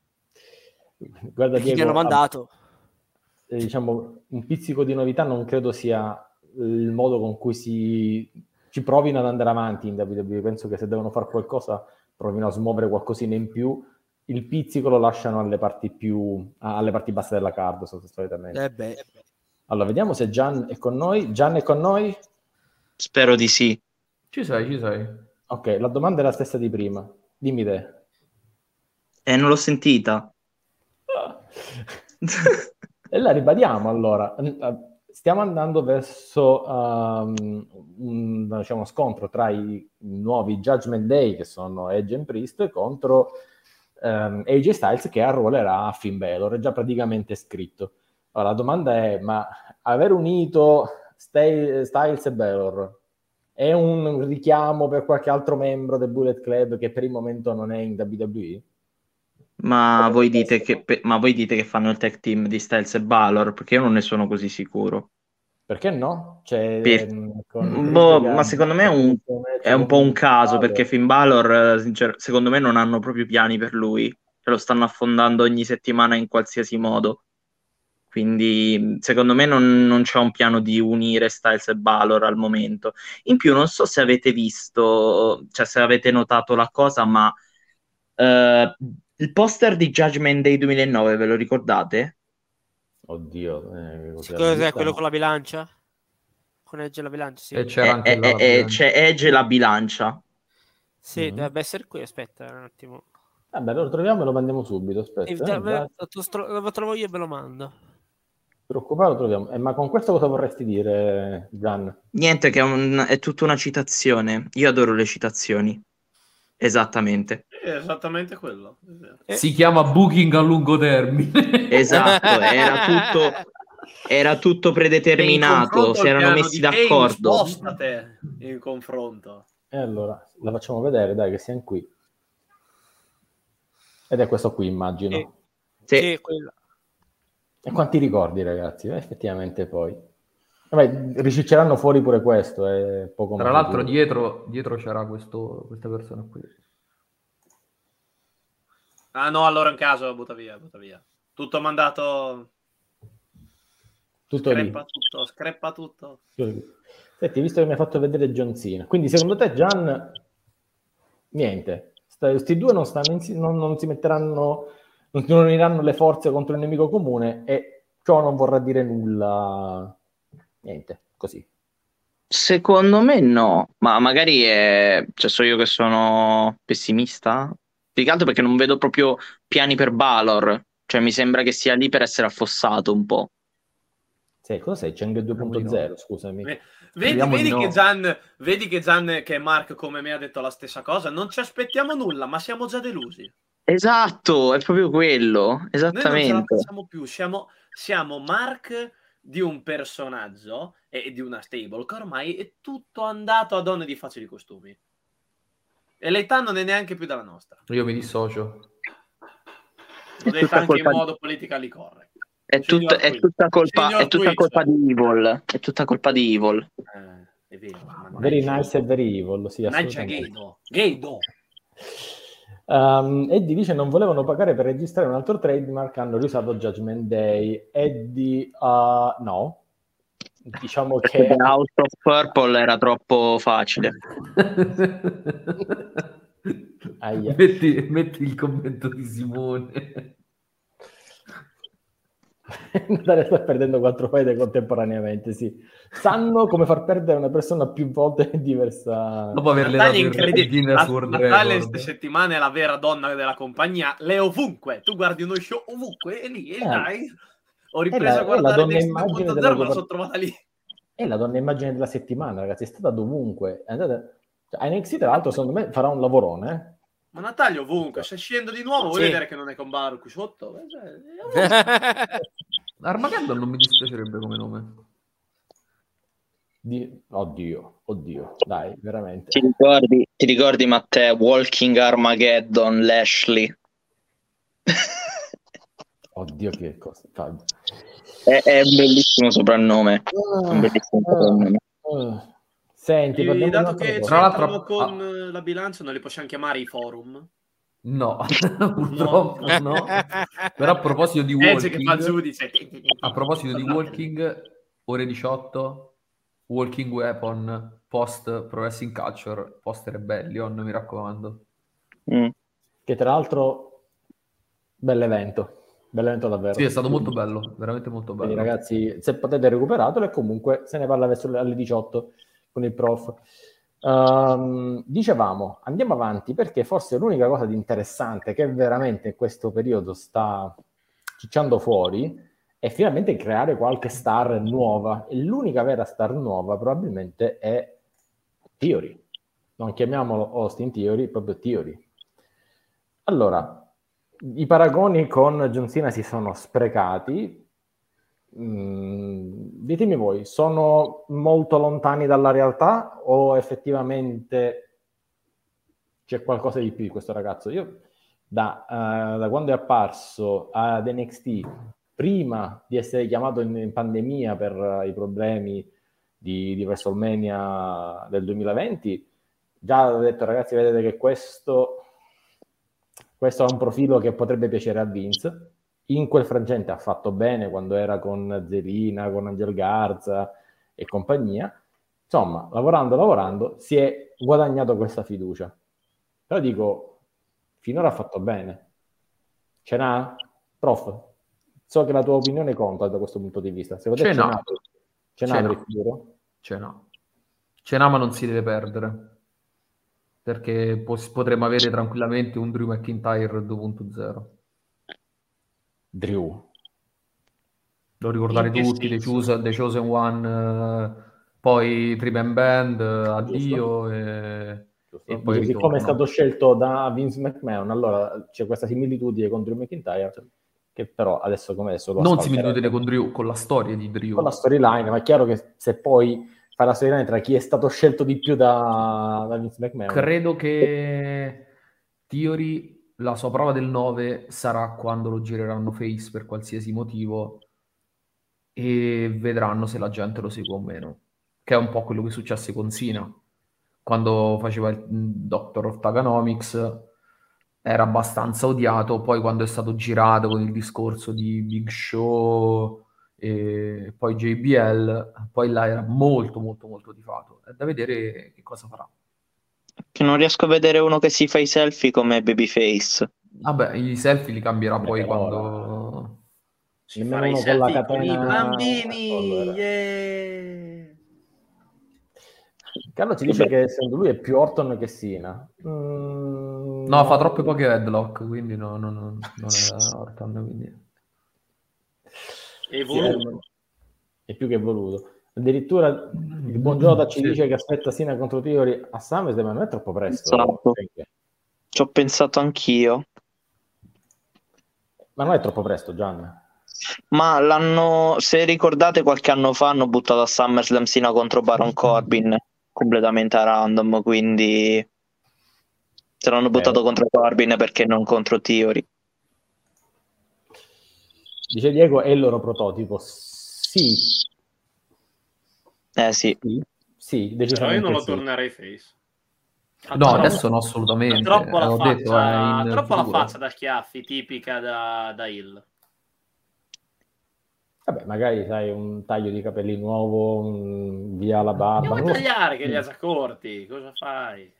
Guarda, Chi gli Diego, hanno mandato? Eh, diciamo, un pizzico di novità non credo sia il modo con cui si, ci provino ad andare avanti in WWE. Penso che se devono fare qualcosa, provino a smuovere qualcosina in più. Il pizzico lo lasciano alle parti più alle parti basse della card, solitamente. Eh beh, Allora, vediamo se Gian è con noi. Gian è con noi? Spero di sì. Ci sei, ci sei. Ok, la domanda è la stessa di prima. Dimmi te. Eh, non l'ho sentita. E la ribadiamo allora. Stiamo andando verso um, un diciamo, scontro tra i nuovi Judgment Day, che sono Edge and Priest, contro um, AJ Styles che arruolerà Finn Balor. È già praticamente scritto. Allora, la domanda è, ma aver unito Sty- Styles e Balor è un richiamo per qualche altro membro del Bullet Club che per il momento non è in WWE? Ma voi, dite che, ma voi dite che fanno il tag team di Styles e Balor? Perché io non ne sono così sicuro. Perché no? C'è, Per- ehm, Boh, ma secondo me è un- È un po' un caso perché Finn Balor, secondo me, non hanno proprio piani per lui. Cioè, lo stanno affondando ogni settimana in qualsiasi modo. Quindi, secondo me, non, non c'è un piano di unire Styles e Balor al momento. In più, non so se avete visto, cioè se avete notato la cosa, ma eh, il poster di Judgment Day 2009, ve lo ricordate? Oddio, eh, cos'è? cos'è quello con la bilancia? Con Edge e la bilancia, sì. E c'era Eh, anche eh, la eh, eh, bilancia. c'è Edge e la bilancia. Sì, Mhm. dovrebbe essere qui, aspetta un attimo. Vabbè, lo troviamo e lo mandiamo subito. Aspetta, Eh, eh, dai, lo, lo trovo io e ve lo mando. preoccupare lo troviamo. Eh, ma con questo cosa vorresti dire, Gian? Niente, che è, un- è tutta una citazione. Io adoro le citazioni. Esattamente. È esattamente quello. è. Eh. Si chiama booking a lungo termine. Esatto, era tutto, era tutto In predeterminato, si erano messi di Kane, d'accordo. Spostate in confronto. E allora, la facciamo vedere, dai, che siamo qui. Ed è questo qui, immagino. Sì. Sì. Sì, quello. E quanti ricordi, ragazzi? Eh, effettivamente poi. Vabbè, ricicceranno fuori pure questo, è poco Tra l'altro dietro, dietro c'era questo, questa persona qui. Ah no, allora in caso butta via, butta via. Tutto mandato... Tutto screppa lì. tutto, screppa tutto. Senti, visto che mi hai fatto vedere John Cena, quindi secondo te Gian, niente, questi due non, stanno in, non, non si metteranno, non, non uniranno le forze contro il nemico comune e ciò non vorrà dire nulla, niente, così. Secondo me no, ma magari è... cioè, so io che sono pessimista? Più che altro perché non vedo proprio piani per Balor, cioè mi sembra che sia lì per essere affossato un po'. Sì, cosa sei? Cheng 2.0, scusami. Vedi, vedi, no. che Gian, vedi che Gian, che Mark come me ha detto la stessa cosa, non ci aspettiamo nulla, ma siamo già delusi. Esatto, è proprio quello, esattamente. Noi non ce la facciamo più, siamo, siamo Mark di un personaggio e di una stable che ormai è tutto andato a donne di facili costumi. E l'età non è neanche più dalla nostra. Io mi dissocio. L'ho detto anche in modo di... politically correct. È, tut- è, tutta colpa, è tutta colpa di Evil. È tutta colpa di Evil. Eh, è vero. Very nice e very evil. Sì, Gaido. Gaido. Um, Eddie dice non volevano pagare per registrare un altro trademark, hanno riusato Judgment Day. Eddie, uh, no. Diciamo Perché che... House of Purple era troppo facile. metti, metti il commento di Simone. Natale sta perdendo quattro fede contemporaneamente, sì. Sanno come far perdere una persona più volte diversa. Dopo averle dato il incredibile Natale queste settimane è la vera donna della compagnia, le ovunque. Tu guardi uno show ovunque e lì, e eh. dai. Ho ripreso la, a guardare Next 2.0 della... me la sono trovata lì. È la donna immagine della settimana, ragazzi, è stata dovunque. È andata... Cioè, NXT, tra l'altro, secondo me farà un lavorone, eh. Ma Natalia ovunque, se scendo di nuovo vuoi sì. vedere che non è con Baru qui sotto? Cioè, Armageddon non mi dispiacerebbe come nome. Di... Oddio, oddio, dai, veramente. Ti ricordi, ti ricordi Matteo, Walking Armageddon, Lashley? oddio, che cosa? È, è, un bellissimo soprannome. Uh, un bellissimo uh, soprannome. Uh. Senti, dato che tra l'altro con ah. la bilancia non li possiamo chiamare i forum. No, purtroppo no. no. Però a proposito di walking, a proposito di walking, ore 18, walking weapon, post pro wrestling culture, post rebellion, mi raccomando. Mm. Che tra l'altro, bell'evento. Bell'evento davvero. Sì, è stato molto bello, veramente molto bello. Quindi, ragazzi, se potete recuperatelo e comunque se ne parla verso le, alle 18 con il prof. Um, dicevamo, andiamo avanti perché forse l'unica cosa di interessante che veramente in questo periodo sta cicciando fuori è finalmente creare qualche star nuova e l'unica vera star nuova probabilmente è Theory. Non chiamiamolo Austin Theory, proprio Theory. Allora, i paragoni con John Cena si sono sprecati Mm, ditemi voi, sono molto lontani dalla realtà o effettivamente c'è qualcosa di più di questo ragazzo? Io da, uh, da quando è apparso ad NXT, prima di essere chiamato in, in pandemia per uh, i problemi di, di WrestleMania del 2020, già ho detto ragazzi vedete che questo, questo è un profilo che potrebbe piacere a Vince in quel frangente ha fatto bene quando era con Zelina, con Angel Garza e compagnia. Insomma, lavorando, lavorando, si è guadagnato questa fiducia. Però dico, finora ha fatto bene. Ce n'ha? Prof, so che la tua opinione conta da questo punto di vista. Secondo ce n'ha? Ce n'ha, Ce n'ha. Ce n'ha, ma non si deve perdere. Perché potremmo avere tranquillamente un Drew McIntyre 2.0. Drew. Lo ricordare tutti, The Chosen, The Chosen One, poi Triben Band, uh, addio e, e poi Dice, siccome è stato scelto da Vince McMahon, allora c'è questa similitudine con Drew McIntyre che però adesso come adesso non similitudine con Drew, con la storia di Drew. Con la storyline, ma è chiaro che se poi fa la storyline tra chi è stato scelto di più da, da Vince McMahon. Credo che Theory la sua prova del 9 sarà quando lo gireranno face per qualsiasi motivo e vedranno se la gente lo segue o meno, che è un po' quello che successe con Sina. Quando faceva il Doctor of Taganomics era abbastanza odiato, poi quando è stato girato con il discorso di Big Show e poi JBL, poi là era molto molto molto tifato. È da vedere che cosa farà. Che non riesco a vedere uno che si fa i selfie come Babyface. Vabbè, i selfie li cambierà poi quando... Si farà i selfie con i bambini, yeah! Carlo ci dice che secondo lui è più Orton che Sina. Mm, no, fa troppe poche headlock, quindi no, no, no, non è Orton. Quindi... È voluto. È più che voluto. Addirittura il buon Giota ci sì. dice che aspetta Sina contro Theory a SummerSlam, ma non è troppo presto. Esatto. Ci ho pensato anch'io. Ma non è troppo presto, Gian. Ma l'hanno, se ricordate, qualche anno fa hanno buttato a SummerSlam Sina contro Baron Corbin completamente a random, quindi se l'hanno buttato eh. contro Corbin perché non contro Theory. Dice Diego, è il loro prototipo. Sì. Eh sì. Sì, decisamente Però io non lo sì. tornerei face. Ha no, adesso no, assolutamente. Troppo, la faccia, detto, troppo la faccia, da schiaffi, tipica da, da Hill. Vabbè, magari sai un taglio di capelli nuovo, un... via la barba. Non vuoi tagliare che li ha già corti, cosa fai?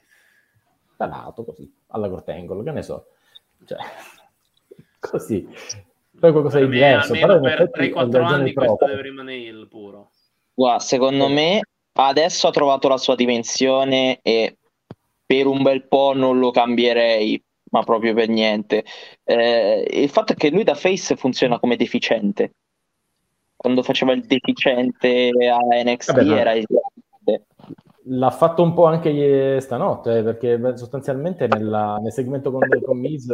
Talato così, alla cortengolo, che ne so. Cioè, così. Poi qualcosa di diverso. Almeno per 3-4 anni questo deve rimanere il puro. Guarda, secondo me adesso ha trovato la sua dimensione e per un bel po' non lo cambierei, ma proprio per niente. Eh, il fatto è che lui da face funziona come deficiente quando faceva il deficiente a NXT Vabbè, era esattamente. L'ha fatto un po' anche stanotte, eh, perché sostanzialmente nella, nel segmento con, con Miz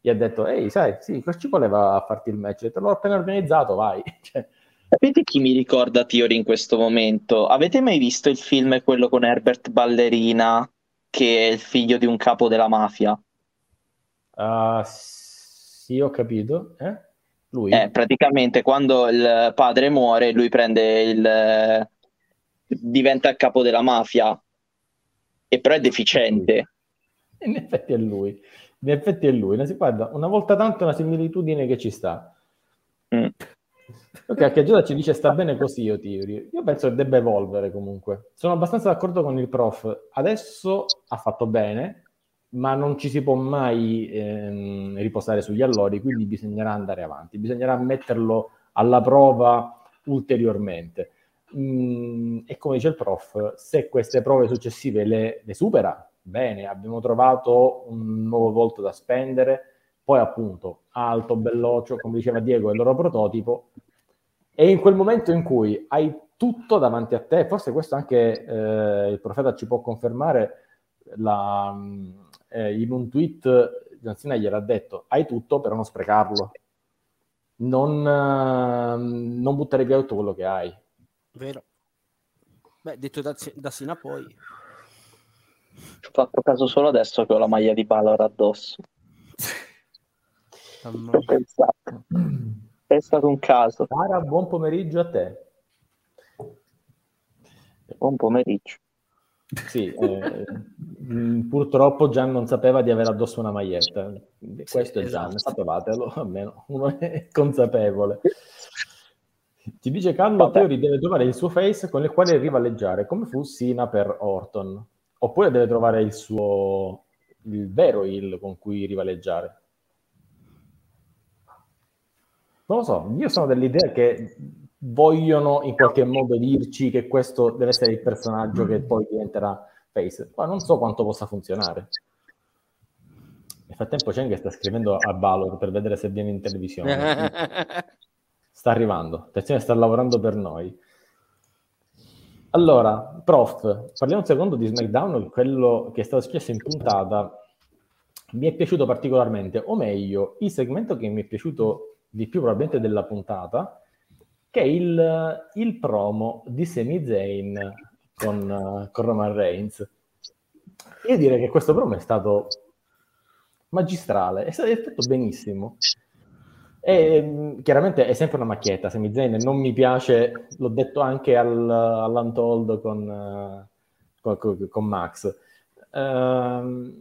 gli ha detto, ehi, sai, sì, ci voleva farti il match, te l'ho appena organizzato, vai. Cioè... Sapete chi mi ricorda Tiori in questo momento? Avete mai visto il film quello con Herbert Ballerina, che è il figlio di un capo della mafia? Uh, sì, ho capito. Eh? Lui? Eh, praticamente quando il padre muore, lui prende il... diventa il capo della mafia, e però è deficiente. In effetti è lui. In effetti è lui. Guarda, una volta tanto una similitudine che ci sta. Mm. Ok, che Giuda ci dice sta bene così, io Theory. Io penso che debba evolvere comunque. Sono abbastanza d'accordo con il prof. Adesso ha fatto bene, ma non ci si può mai ehm, riposare sugli allori, quindi bisognerà andare avanti, bisognerà metterlo alla prova ulteriormente. Mm, e come dice il prof, se queste prove successive le, le supera, bene, abbiamo trovato un nuovo volto da spendere, poi appunto alto, belloccio, come diceva Diego, è il loro prototipo, e in quel momento in cui hai tutto davanti a te, forse questo anche eh, il profeta ci può confermare, la, eh, in un tweet Cena gliel'ha detto, hai tutto però non sprecarlo, non, uh, non buttare via tutto quello che hai. Vero. Beh, detto da, da Sina poi. Ho fatto caso solo adesso che ho la maglia di Balor addosso. È stato un caso. Cara, buon pomeriggio a te. Buon pomeriggio. Sì, eh, purtroppo Gian non sapeva di avere addosso una maglietta. Questo è Gian, esatto. sapevatelo, almeno uno è consapevole. Ci dice Carlo Teori deve trovare il suo face con il quale rivaleggiare, come fu Sina per Orton. Oppure deve trovare il suo il vero il con cui rivaleggiare. Non lo so, io sono dell'idea che vogliono in qualche modo dirci che questo deve essere il personaggio che poi diventerà face. Ma non so quanto possa funzionare. Nel frattempo Cheng sta scrivendo a Balor per vedere se viene in televisione. sta arrivando, attenzione, sta lavorando per noi. Allora, prof, parliamo un secondo di SmackDown, quello che è stato successo in puntata. Mi è piaciuto particolarmente, o meglio, il segmento che mi è piaciuto di più probabilmente della puntata che è il, il promo di Sami Zayn con, con Roman Reigns. Io direi che questo promo è stato magistrale, è stato fatto benissimo. E, chiaramente è sempre una macchietta, Sami Zayn non mi piace, l'ho detto anche al, all'Untold con, con, con Max. Uh,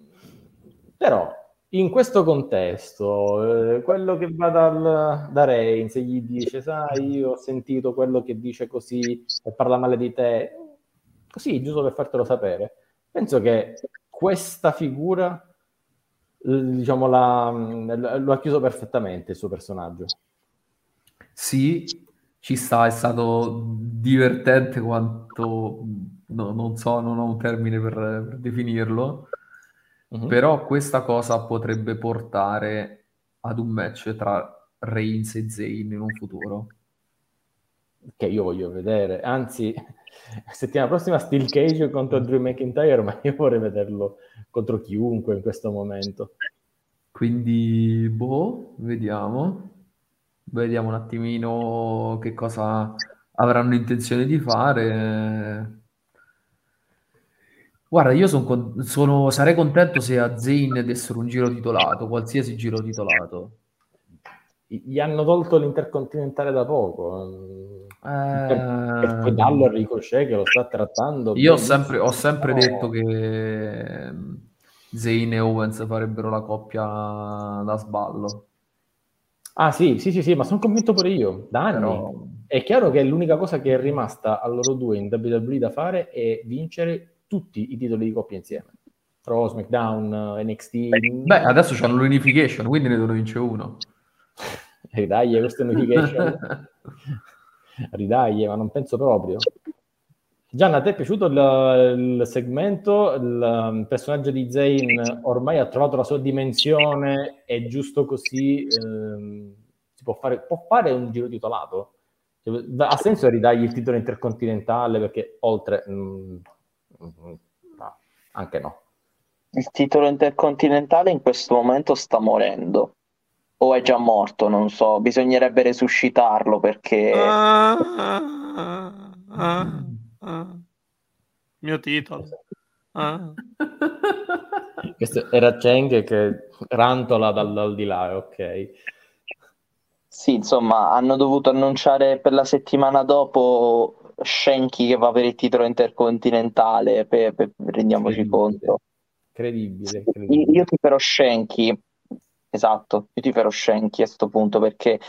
però in questo contesto, eh, quello che va dal, da Reigns e gli dice, sai, io ho sentito quello che dice così e parla male di te, così, giusto per fartelo sapere. Penso che questa figura, diciamo, la, lo ha chiuso perfettamente il suo personaggio. Sì, ci sta, è stato divertente quanto, no, non so, non ho un termine per, per definirlo, uh-huh. però questa cosa potrebbe portare ad un match tra Reigns e Zayn in un futuro. Che io voglio vedere, anzi, settimana prossima Steel Cage contro Drew McIntyre, ma io vorrei vederlo contro chiunque in questo momento. Quindi, boh, vediamo. Vediamo un attimino che cosa avranno intenzione di fare. Guarda, io son sono- sarei contento se a Zayn dessero un giro titolato, qualsiasi giro titolato. Gli hanno tolto l'intercontinentale da poco. Eh... Per, poi dallo a Ricochet che lo sta trattando. Io ho sempre, ho sempre no. detto che Zayn e Owens farebbero la coppia da sballo. Ah sì, sì, sì, sì, ma sono convinto pure io, da anni. Però... È chiaro che l'unica cosa che è rimasta a loro due in WWE da fare è vincere tutti i titoli di coppia insieme. Raw, SmackDown, NXT. Beh, adesso c'hanno l'unification, quindi ne devono vincere uno. Ridaglie questa unification. Ridaglie, ma non penso proprio. Gianna, a te è piaciuto il, il segmento? Il, il, personaggio di Zane ormai ha trovato la sua dimensione, è giusto così? Ehm, si può fare, può fare un giro titolato? Cioè, ha senso ridargli il titolo intercontinentale? Perché oltre... Mh, mm, mh, mm, no, anche no. Il titolo intercontinentale in questo momento sta morendo. O è già morto, non so. Bisognerebbe resuscitarlo perché... Ah, ah, ah. Ah. Mio titolo. Ah. Questo era Cheng che rantola dal, dal di là, ok. Sì, insomma, hanno dovuto annunciare per la settimana dopo Shenki che va per il titolo intercontinentale, per, per, rendiamoci credibile. conto. Credibile, credibile. Io, ti farò Shenki, esatto, io ti farò Shenki a questo punto perché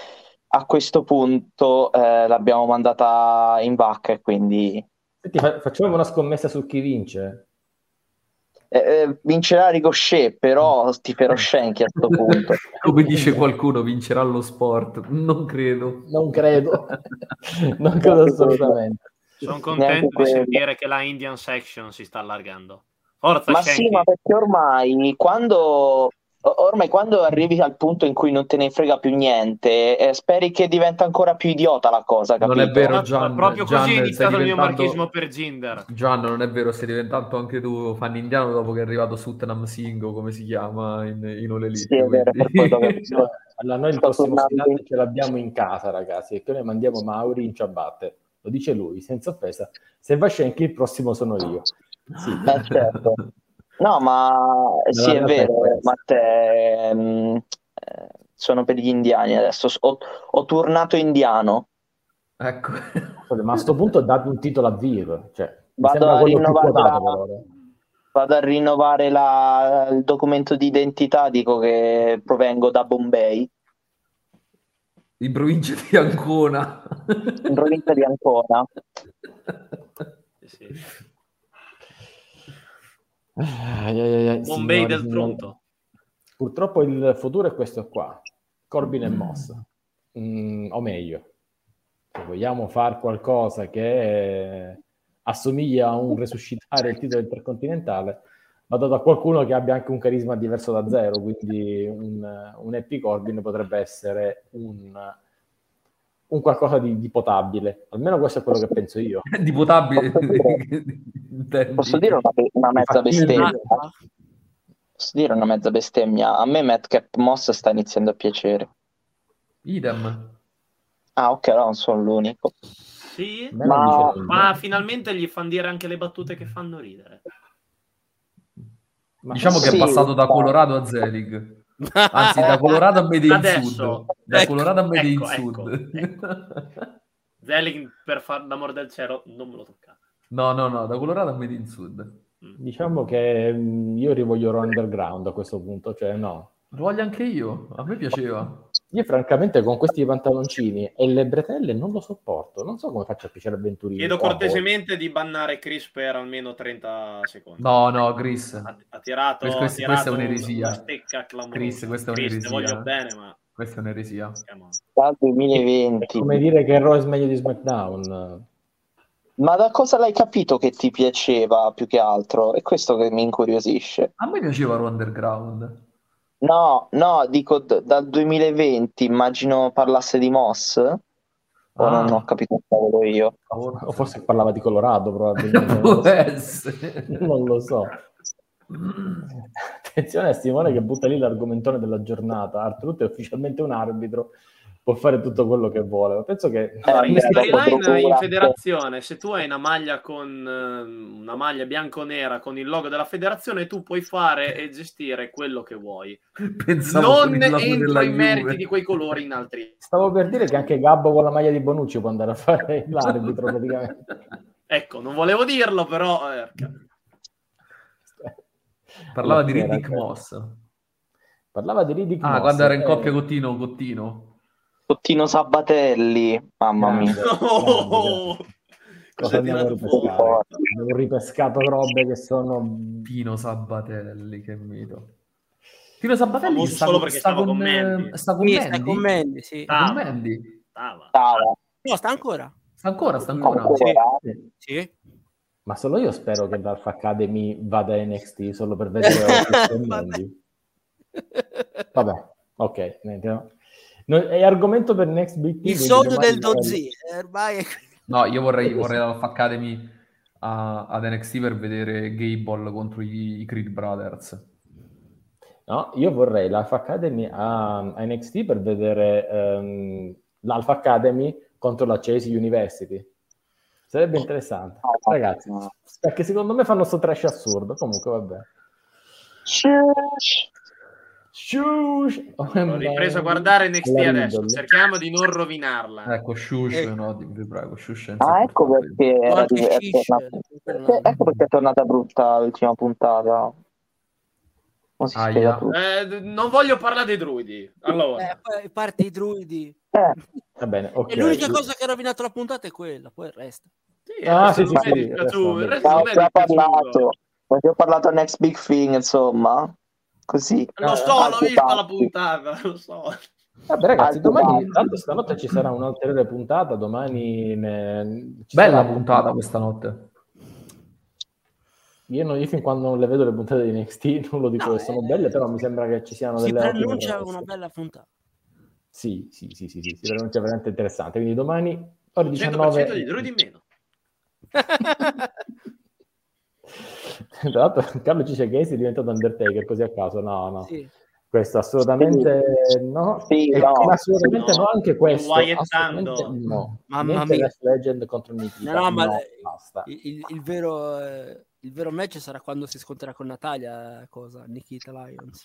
a questo punto eh, l'abbiamo mandata in vacca e quindi Senti, fa- facciamo una scommessa su chi vince. Eh, eh, vincerà Ricochet, però ti farò Shenki a questo punto. Come dice qualcuno, vincerà lo sport. Non credo. Non credo. non credo assolutamente. Sono contento di sentire che la Indian Section si sta allargando. Forza, ma Shenki. sì, ma perché ormai quando ormai quando arrivi al punto in cui non te ne frega più niente, eh, speri che diventa ancora più idiota la cosa. Capito? Non è vero, Gian. Proprio Gian, così è iniziato il mio marchismo per Ginder. Gian, non è vero, sei diventato anche tu fan indiano dopo che è arrivato Sutnam Singh, come si chiama in, in All Elite. Sì, è vero, allora, noi il prossimo finale ce l'abbiamo in casa, ragazzi, e che noi mandiamo Mauri in ciabatte. Lo dice lui, senza offesa. Se va Schenki, il prossimo sono io. Sì. Eh, certo. No, ma sì, è vero, Matteo, ehm, eh, sono per gli indiani adesso. Ho, ho turnato indiano. Ecco. ma a questo punto date un titolo a Vir. Cioè, vado, a rinnovare la, vado a rinnovare la, il documento di identità, dico che provengo da Bombay. In provincia di Ancona. In provincia di Ancona. sì. Ai, ai, ai, Bombay del pronto. Purtroppo il futuro è questo qua, Corbin e Moss. Mm, o meglio, se vogliamo fare qualcosa che assomiglia a un resuscitare il titolo intercontinentale, vado da qualcuno che abbia anche un carisma diverso da zero, quindi un, un Happy Corbin potrebbe essere un un qualcosa di, di, potabile. Almeno questo è quello che penso io. di potabile? Posso dire una, una mezza bestemmia? Posso dire una mezza bestemmia? A me Madcap Moss sta iniziando a piacere. Idem. Ah, ok, no, non sono l'unico. Sì, ma... ma finalmente gli fanno dire anche le battute che fanno ridere. Ma diciamo sì, che è passato da Colorado a Zelig. Anzi, da Colorado a Made in Adesso, Sud. Da ecco, Colorado a Made ecco, in ecco, Sud. Ecco. Zelig, per far l'amor del cielo, non me lo toccate. No, no, no, da Colorado a Made in Sud. Diciamo che mm, io rivoglio Underground a questo punto, cioè no. Lo voglio anche io, a me piaceva. Io francamente con questi pantaloncini e le bretelle non lo sopporto, non so come faccio a piacere avventurini. Chiedo cortesemente di bannare Chris per almeno 30 secondi. No, no, Chris. Ha, ha tirato, Questa- ha tirato questa è un'eresia. una stecca clamorosa. Chris, questa è Chris, un'eresia. ti voglio bene, ma... Questa è un'eresia. Dal È 2020. come dire che Raw è meglio di SmackDown. Ma da cosa l'hai capito che ti piaceva più che altro? È questo che mi incuriosisce. A me piaceva Raw Underground. No, no, dico d- dal 2020, immagino parlasse di Moss. O Ah. non ho capito cavolo io. O forse parlava di Colorado, probabilmente. non lo Può so. essere. Non lo so. Attenzione a Simone che butta lì l'argomentone della giornata. Artruth è ufficialmente un arbitro, può fare tutto quello che vuole. Ma penso che Allora, in Eh, dopo storyline in federazione, se tu hai una maglia con ehm, una maglia bianco-nera con il logo della federazione, tu puoi fare e gestire quello che vuoi. Pensavo non entro in meriti Juve. di quei colori in altri. stavo per dire che anche Gabbo con la maglia di Bonucci può andare a fare l'arbitro praticamente. Ecco, non volevo dirlo, però. eh, Parlava di Riddick Moss. Parlava di Riddick Ah, Moss, quando era in eh, coppia con Tino, con Tino. Tottino Sabatelli, mamma mia. Grande. Oh! Cosa abbiamo ripescato? Abbiamo ripescato robe che sono Tino Sabatelli, che mito. Tino Sabatelli sta, solo con- perché sta stava con, con Mandy. eh, sta con Sì, Mandy? sta con Mandy, sì. Sta Ah. con Mandy? Stava. Stava No, sta ancora. Sta ancora, sta ancora. ancora. Sì. Ma solo io spero che Darf Academy vada a NXT solo per vedere Mandy. Vabbè, ok. niente, no. No, è argomento per Next Big Thing, Il sogno del Dozzi. eh, Ormai è... No, io vorrei, vorrei l'Alpha Academy a- ad NXT per vedere Gable contro i, i Creed Brothers. No, io vorrei l'Alpha Academy a, a NXT per vedere ehm, l'Alpha Academy contro la Chase University. Sarebbe interessante. No, Ragazzi, no. perché secondo me fanno sto trash assurdo. Comunque, vabbè. Shush. Ho ripreso a guardare NXT La adesso. Riddle. Cerchiamo di non rovinarla. Ecco, Shush, Eh. no, vi prego, Shush. Ah, ecco perché, era di- è tornata- perché- ecco perché è tornata brutta l'ultima puntata. Non si spiega tutto. Eh, non voglio parlare dei druidi. Allora, Eh, parte i druidi. Eh, Va bene, ok. E l'unica cosa che ha rovinato la puntata è quella, poi il resto. sì, Ah, sì, sì, sì, ne ho non è già dispiaciuto. parlato. Ho già parlato a Next Big Thing, insomma. Così. Lo so, l'ho Altri vista la puntata, lo so. Vabbè, ragazzi, domani, tanto stanotte ci sarà un'ulteriore puntata. Domani ne- Bella sarà- puntata questa notte. Io, non- io fin quando non le vedo le puntate di NXT non lo dico No, che sono eh, belle, però mi sembra che ci siano Si delle ottime preannuncia una bella puntata. Sì, sì, sì, sì, sì, si preannuncia veramente interessante. Quindi domani, ore 100% 19... di druidi in meno. Tra l'altro Carlo ci dice che è diventato Undertaker, così a caso. No, no. Sì. Questo assolutamente no. Sì, no. assolutamente No. no, anche questo. Assolutamente no. Mamma Niente mia. Legend contro Nikita. No, no, ma no, il- basta. Il, il- il vero, eh, il vero match sarà quando si scontrerà con Natalia, cosa? Nikita Lions.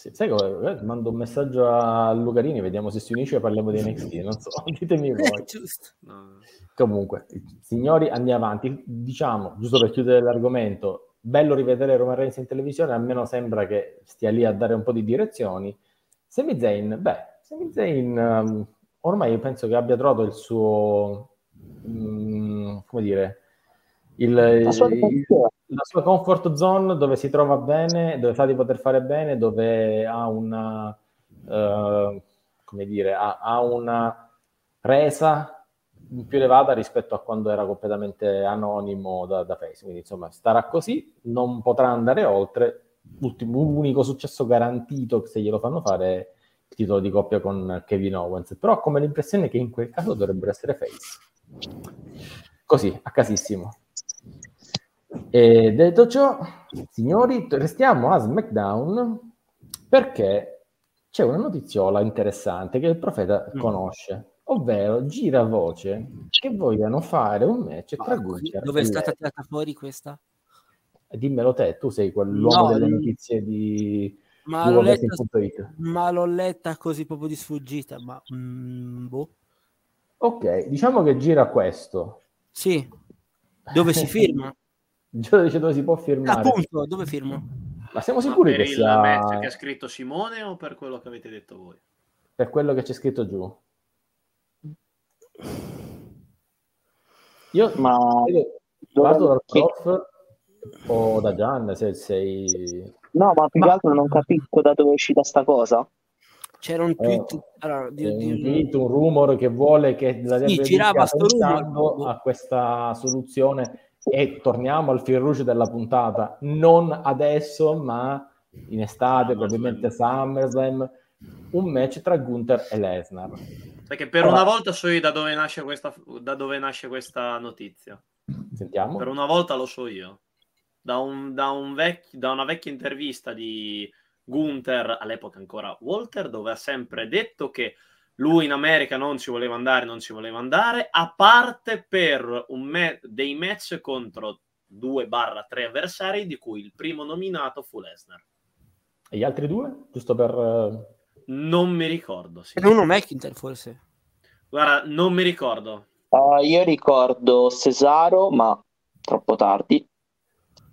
Sì, sai come? Eh, Mando un messaggio a Lucarini, vediamo se si unisce e parliamo di NXT. Non so, ditemi voi. Giusto. No. Comunque, signori, andiamo avanti. Diciamo, giusto per chiudere l'argomento, bello rivedere Roman Reigns in televisione, almeno sembra che stia lì a dare un po' di direzioni. Sami Zayn, beh, Sami Zayn um, ormai penso che abbia trovato il suo, mm, come dire, il, La sua il- la sua comfort zone dove si trova bene, dove sa di poter fare bene, dove ha una, eh, come dire, ha, ha una resa più elevata rispetto a quando era completamente anonimo da, da Face. Quindi, insomma, starà così, non potrà andare oltre. Ultimo, unico successo garantito se glielo fanno fare è il titolo di coppia con Kevin Owens. Però ho come l'impressione che in quel caso dovrebbero essere Face. Così, a casissimo. E detto ciò, signori, restiamo a SmackDown perché c'è una notiziola interessante che il profeta Mm. conosce, ovvero gira voce che vogliano fare un match tra Ma Gunther Dove è stata tirata fuori questa? Dimmelo te, tu sei quell'uomo No, delle notizie di, Ma l'ho, letta, ma l'ho letta così proprio di sfuggita, ma mm, boh. Ok, diciamo che gira questo. Sì, Dove si firma? Il giudice dove si può firmare. Appunto, dove firmo? Ma siamo sicuri Ma per che il sia match che ha scritto Simone o per quello che avete detto voi? per quello che c'è scritto giù? Io Ma parto dal prof o da Gian se sei... No, ma più che altro non capisco da dove è uscita sta cosa. C'era un tweet allora, di, un, di- tweet, un rumor che vuole che la Sì, girava sto rumor. pensando a questa soluzione e torniamo al fil rouge della puntata. Non adesso ma in estate probabilmente SummerSlam un match tra Gunther e Lesnar. Perché per Allora- una volta so io da dove nasce questa, da dove nasce questa notizia. sentiamo. Per una volta lo so io. Da, un, da, un vecchio, da una vecchia intervista di Gunther, all'epoca ancora Walter, dove ha sempre detto che lui in America non ci voleva andare, non ci voleva andare, a parte per un me- dei match contro 2-3 avversari, di cui il primo nominato fu Lesnar. e gli altri due? giusto per eh, Non mi ricordo. Sì. Uno McIntyre forse. Guarda, non mi ricordo. Uh, io ricordo Cesaro, ma troppo tardi.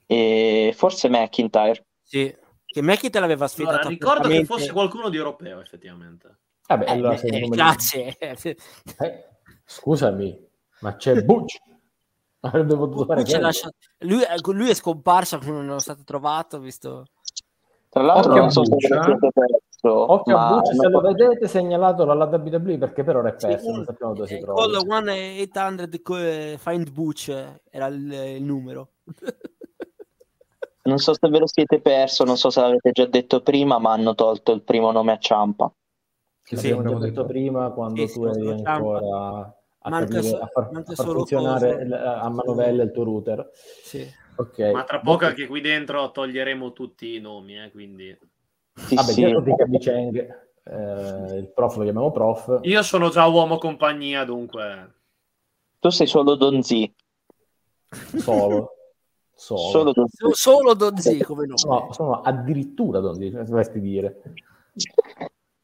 E forse McIntyre. Sì. Che McIntyre l'aveva Allora, sfidato ricordo che fosse qualcuno di europeo, effettivamente. Vabbè Eh, allora eh, grazie. Eh, scusami ma c'è Butch lasciato- lui, lui è scomparso, non è stato trovato, visto... Tra l'altro Occhio non so a se lo siete perso, Occhio a ma Butch, se lo vedete segnalatelo alla WWE perché per ora è Sì, perso, non sappiamo dove si eh, trova. Call 1-800 co- eh, Find Butch eh, era il, il numero. non so se ve lo siete perso, non so se l'avete già detto prima, ma hanno tolto il primo nome a Ciampa. L'abbiamo detto detto. prima quando Sì, tu eri ancora a, Manca capire- so- a far, manca a far solo funzionare Coso. il- a manovella il tuo router. Sì. Ok. Ma tra poco anche qui dentro toglieremo tutti i nomi, eh, quindi... Sì, Vabbè, sì. Kabi Cheng, eh, il prof lo chiamiamo prof. Io sono già uomo compagnia, dunque... Tu sei solo Don Z. Solo. Solo. Solo Don Z. So- Solo Don Z come nome. No, sono addirittura Don Di, dovresti dire.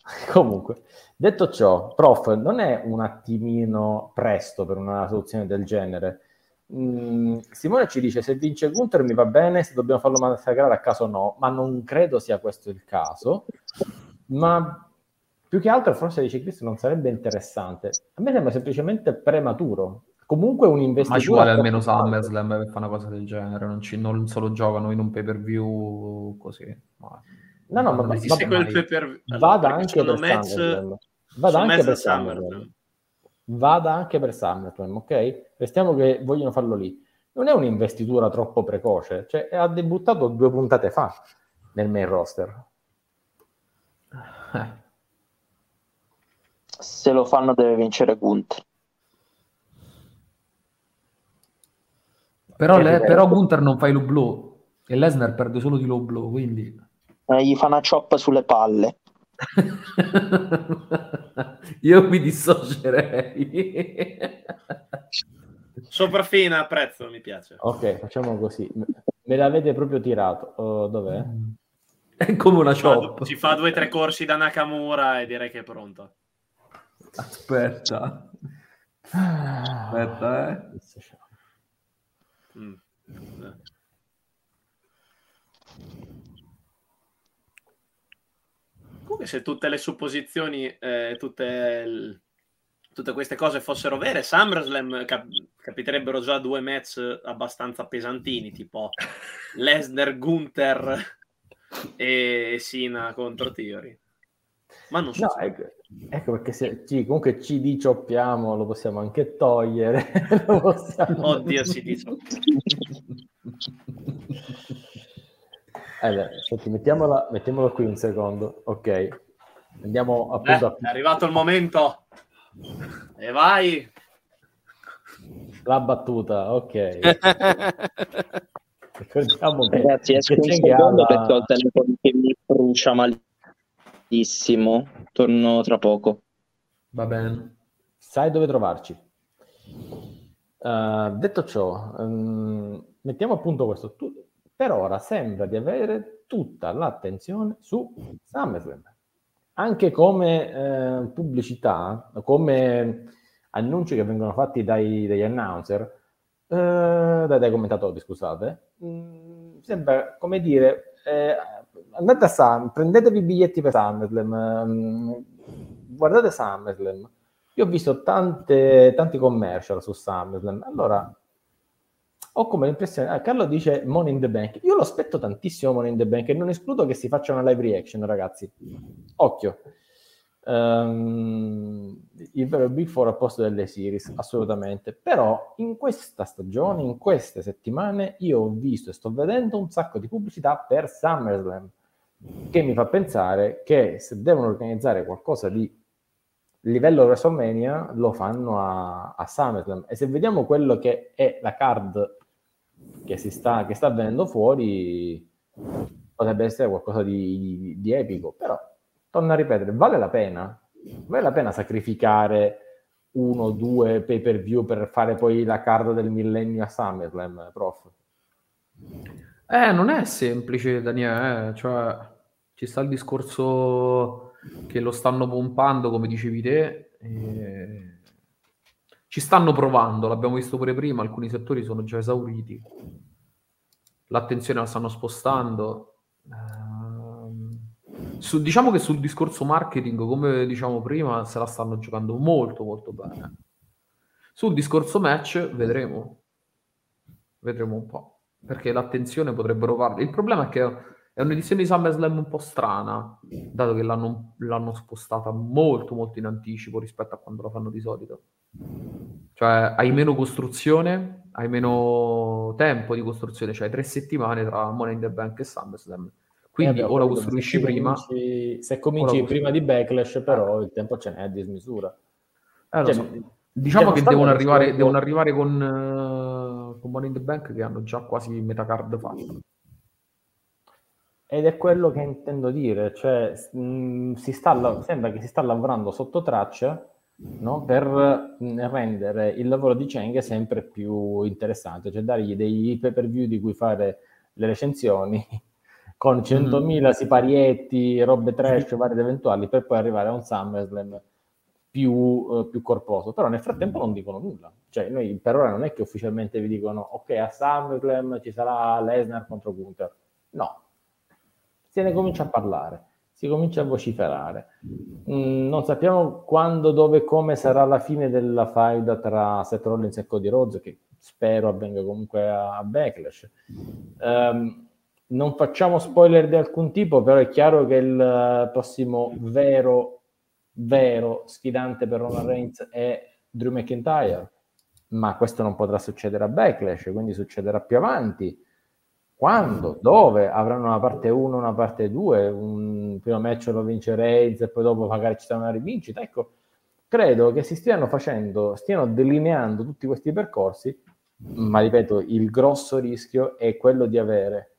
Comunque, detto ciò, prof, non è un attimino presto per una soluzione del genere. Mm, Simone ci dice se vince Gunther mi va bene, se dobbiamo farlo massacrare a caso no, ma non credo sia questo il caso. Ma più che altro forse dice Cristo non sarebbe interessante. A me sembra semplicemente prematuro. Comunque un Ma ci vuole almeno SummerSlam per fare una cosa del genere, non, ci- non solo giocano in un pay per view così. Ma- No, no, ma- ma- ma- quel mai. pay per- Vada anche per match- SummerSlam. Vada anche per da SummerSlam. SummerSlam. Vada anche per SummerSlam, ok? Restiamo che vogliono farlo lì. Non è un'investitura troppo precoce, cioè ha debuttato due puntate fa nel main roster. Eh, Se lo fanno deve vincere Gunther. Però, le- però Gunther non fa i low blow e Lesnar perde solo di low blow, quindi... Eh, gli fa una chop sulle palle. Io mi dissocierei. Sopraffina a prezzo, mi piace. Ok, facciamo così. Me l'avete proprio tirato. Oh, dov'è? È come una Ci fa- chop. Ci fa due o tre corsi da Nakamura e direi che è pronto. Aspetta. Aspetta, eh. Mm. Comunque se tutte le supposizioni, eh, tutte, il- tutte queste cose fossero vere, SummerSlam cap- capiterebbero già due match abbastanza pesantini, tipo Lesnar, Gunther e Sina contro Theory. Ma non so. No, ecco, ecco perché se ci- comunque ci dicioppiamo lo possiamo anche togliere. possiamo- Oddio, si dice. Allora, senti, mettiamola, mettiamolo qui un secondo, ok. Andiamo appunto a è arrivato il momento. E vai. la battuta, ok. Ricordiamo che, Ragazzi, esco che un secondo perché ho il telefono che mi brucia malissimo. Torno tra poco. Va bene. sai dove trovarci. Uh, detto ciò, um, mettiamo appunto questo. Tu, per ora sembra di avere tutta l'attenzione su SummerSlam. Anche come eh, pubblicità, come annunci che vengono fatti dai, dagli announcer, eh, dai, dai commentatori, scusate, mm, sembra come dire, eh, andate a Sam, prendetevi i biglietti per SummerSlam, mm, guardate SummerSlam. Io ho visto tante, tanti commercial su SummerSlam, allora ho come l'impressione, ah, Carlo dice Money in the Bank, io lo aspetto tantissimo Money in the Bank e non escludo che si faccia una live reaction, ragazzi. Occhio. Um, il vero Big Four a posto delle series, assolutamente. Però in questa stagione, in queste settimane, io ho visto e sto vedendo un sacco di pubblicità per SummerSlam, che mi fa pensare che se devono organizzare qualcosa di livello WrestleMania lo fanno a, a SummerSlam. E se vediamo quello che è la card che, sta, che sta venendo fuori potrebbe essere qualcosa di, di, di, epico, però torno a ripetere, vale la pena? Vale la pena sacrificare uno o due pay per view per fare poi la card del millennio a SummerSlam, prof? Eh, non è semplice, Daniele, eh. cioè ci sta il discorso che lo stanno pompando, come dicevi te, e ci stanno provando, l'abbiamo visto pure prima, alcuni settori sono già esauriti, l'attenzione la stanno spostando. Eh, su, diciamo che sul discorso marketing, come diciamo prima, se la stanno giocando molto molto bene. Sul discorso match vedremo, vedremo un po', perché l'attenzione potrebbero farlo. Il problema è che è un'edizione di SummerSlam un po' strana, dato che l'hanno, l'hanno spostata molto molto in anticipo rispetto a quando la fanno di solito. Cioè hai meno costruzione, hai meno tempo di costruzione, cioè tre settimane tra Money in the Bank e SummerSlam. Quindi eh, o la costruisci se prima... Cominci, se cominci prima di Backlash, però eh. il tempo ce n'è a dismisura. Eh, cioè, so. Diciamo che devono arrivare, devono arrivare con, uh, con Money in the Bank che hanno già quasi metà card fatta. Ed è quello che intendo dire, cioè mh, mm, si sta, sembra che si sta lavorando sotto traccia no? per rendere il lavoro di Cheng sempre più interessante, cioè dargli dei pay per view di cui fare le recensioni con 100.000 mm. siparietti, robe trash, varie ed eventuali, per poi arrivare a un SummerSlam più, uh, più, corposo. Però nel frattempo non dicono nulla. Cioè, noi per ora non è che ufficialmente vi dicono ok, a SummerSlam ci sarà Lesnar contro Gunther. No. Se ne comincia a parlare si comincia a vociferare. Mm, non sappiamo quando, dove e come sarà la fine della faida tra Seth Rollins e Cody Rhodes, che spero avvenga comunque a, Backlash. Um, non facciamo spoiler di alcun tipo, però è chiaro che il prossimo vero, vero sfidante per Roman Reigns è Drew McIntyre, ma questo non potrà succedere a Backlash, quindi succederà più avanti quando, dove avranno una parte 1, una parte 2, un primo match lo vince Reigns e poi dopo magari ci sarà una rivincita. Ecco, credo che si stiano facendo, stiano delineando tutti questi percorsi, ma ripeto, il grosso rischio è quello di avere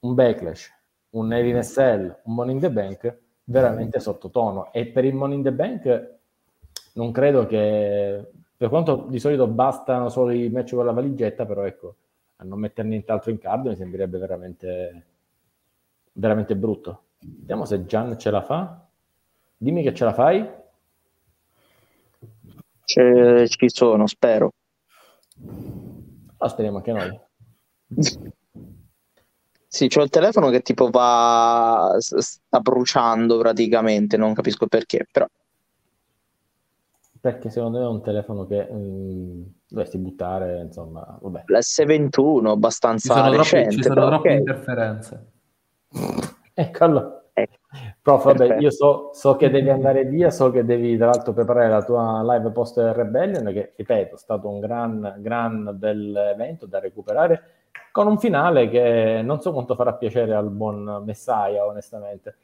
un backlash, un Hell in SL, un Money in the Bank veramente sottotono. E per il Money in the Bank non credo che, per quanto di solito bastano solo i match con la valigetta, però ecco, a non mettere nient'altro in card mi sembrerebbe veramente, veramente brutto. Vediamo se Gian ce la fa. Dimmi che ce la fai. Ce, ci sono, spero. Ah, speriamo anche noi. Sì, c'ho il telefono che tipo va sta bruciando praticamente, non capisco perché, però perché secondo me è un telefono che mh, mm, dovresti buttare, insomma, vabbè. L'S21 abbastanza ci sono recente. Troppi, ci sono troppe okay. interferenze. ecco, allora. Eh, Prof, vabbè, io so, so, che devi andare via, so che devi tra l'altro preparare la tua live post Rebellion, che ripeto, è stato un gran, gran bel evento da recuperare, con un finale che non so quanto farà piacere al buon Messiah, onestamente.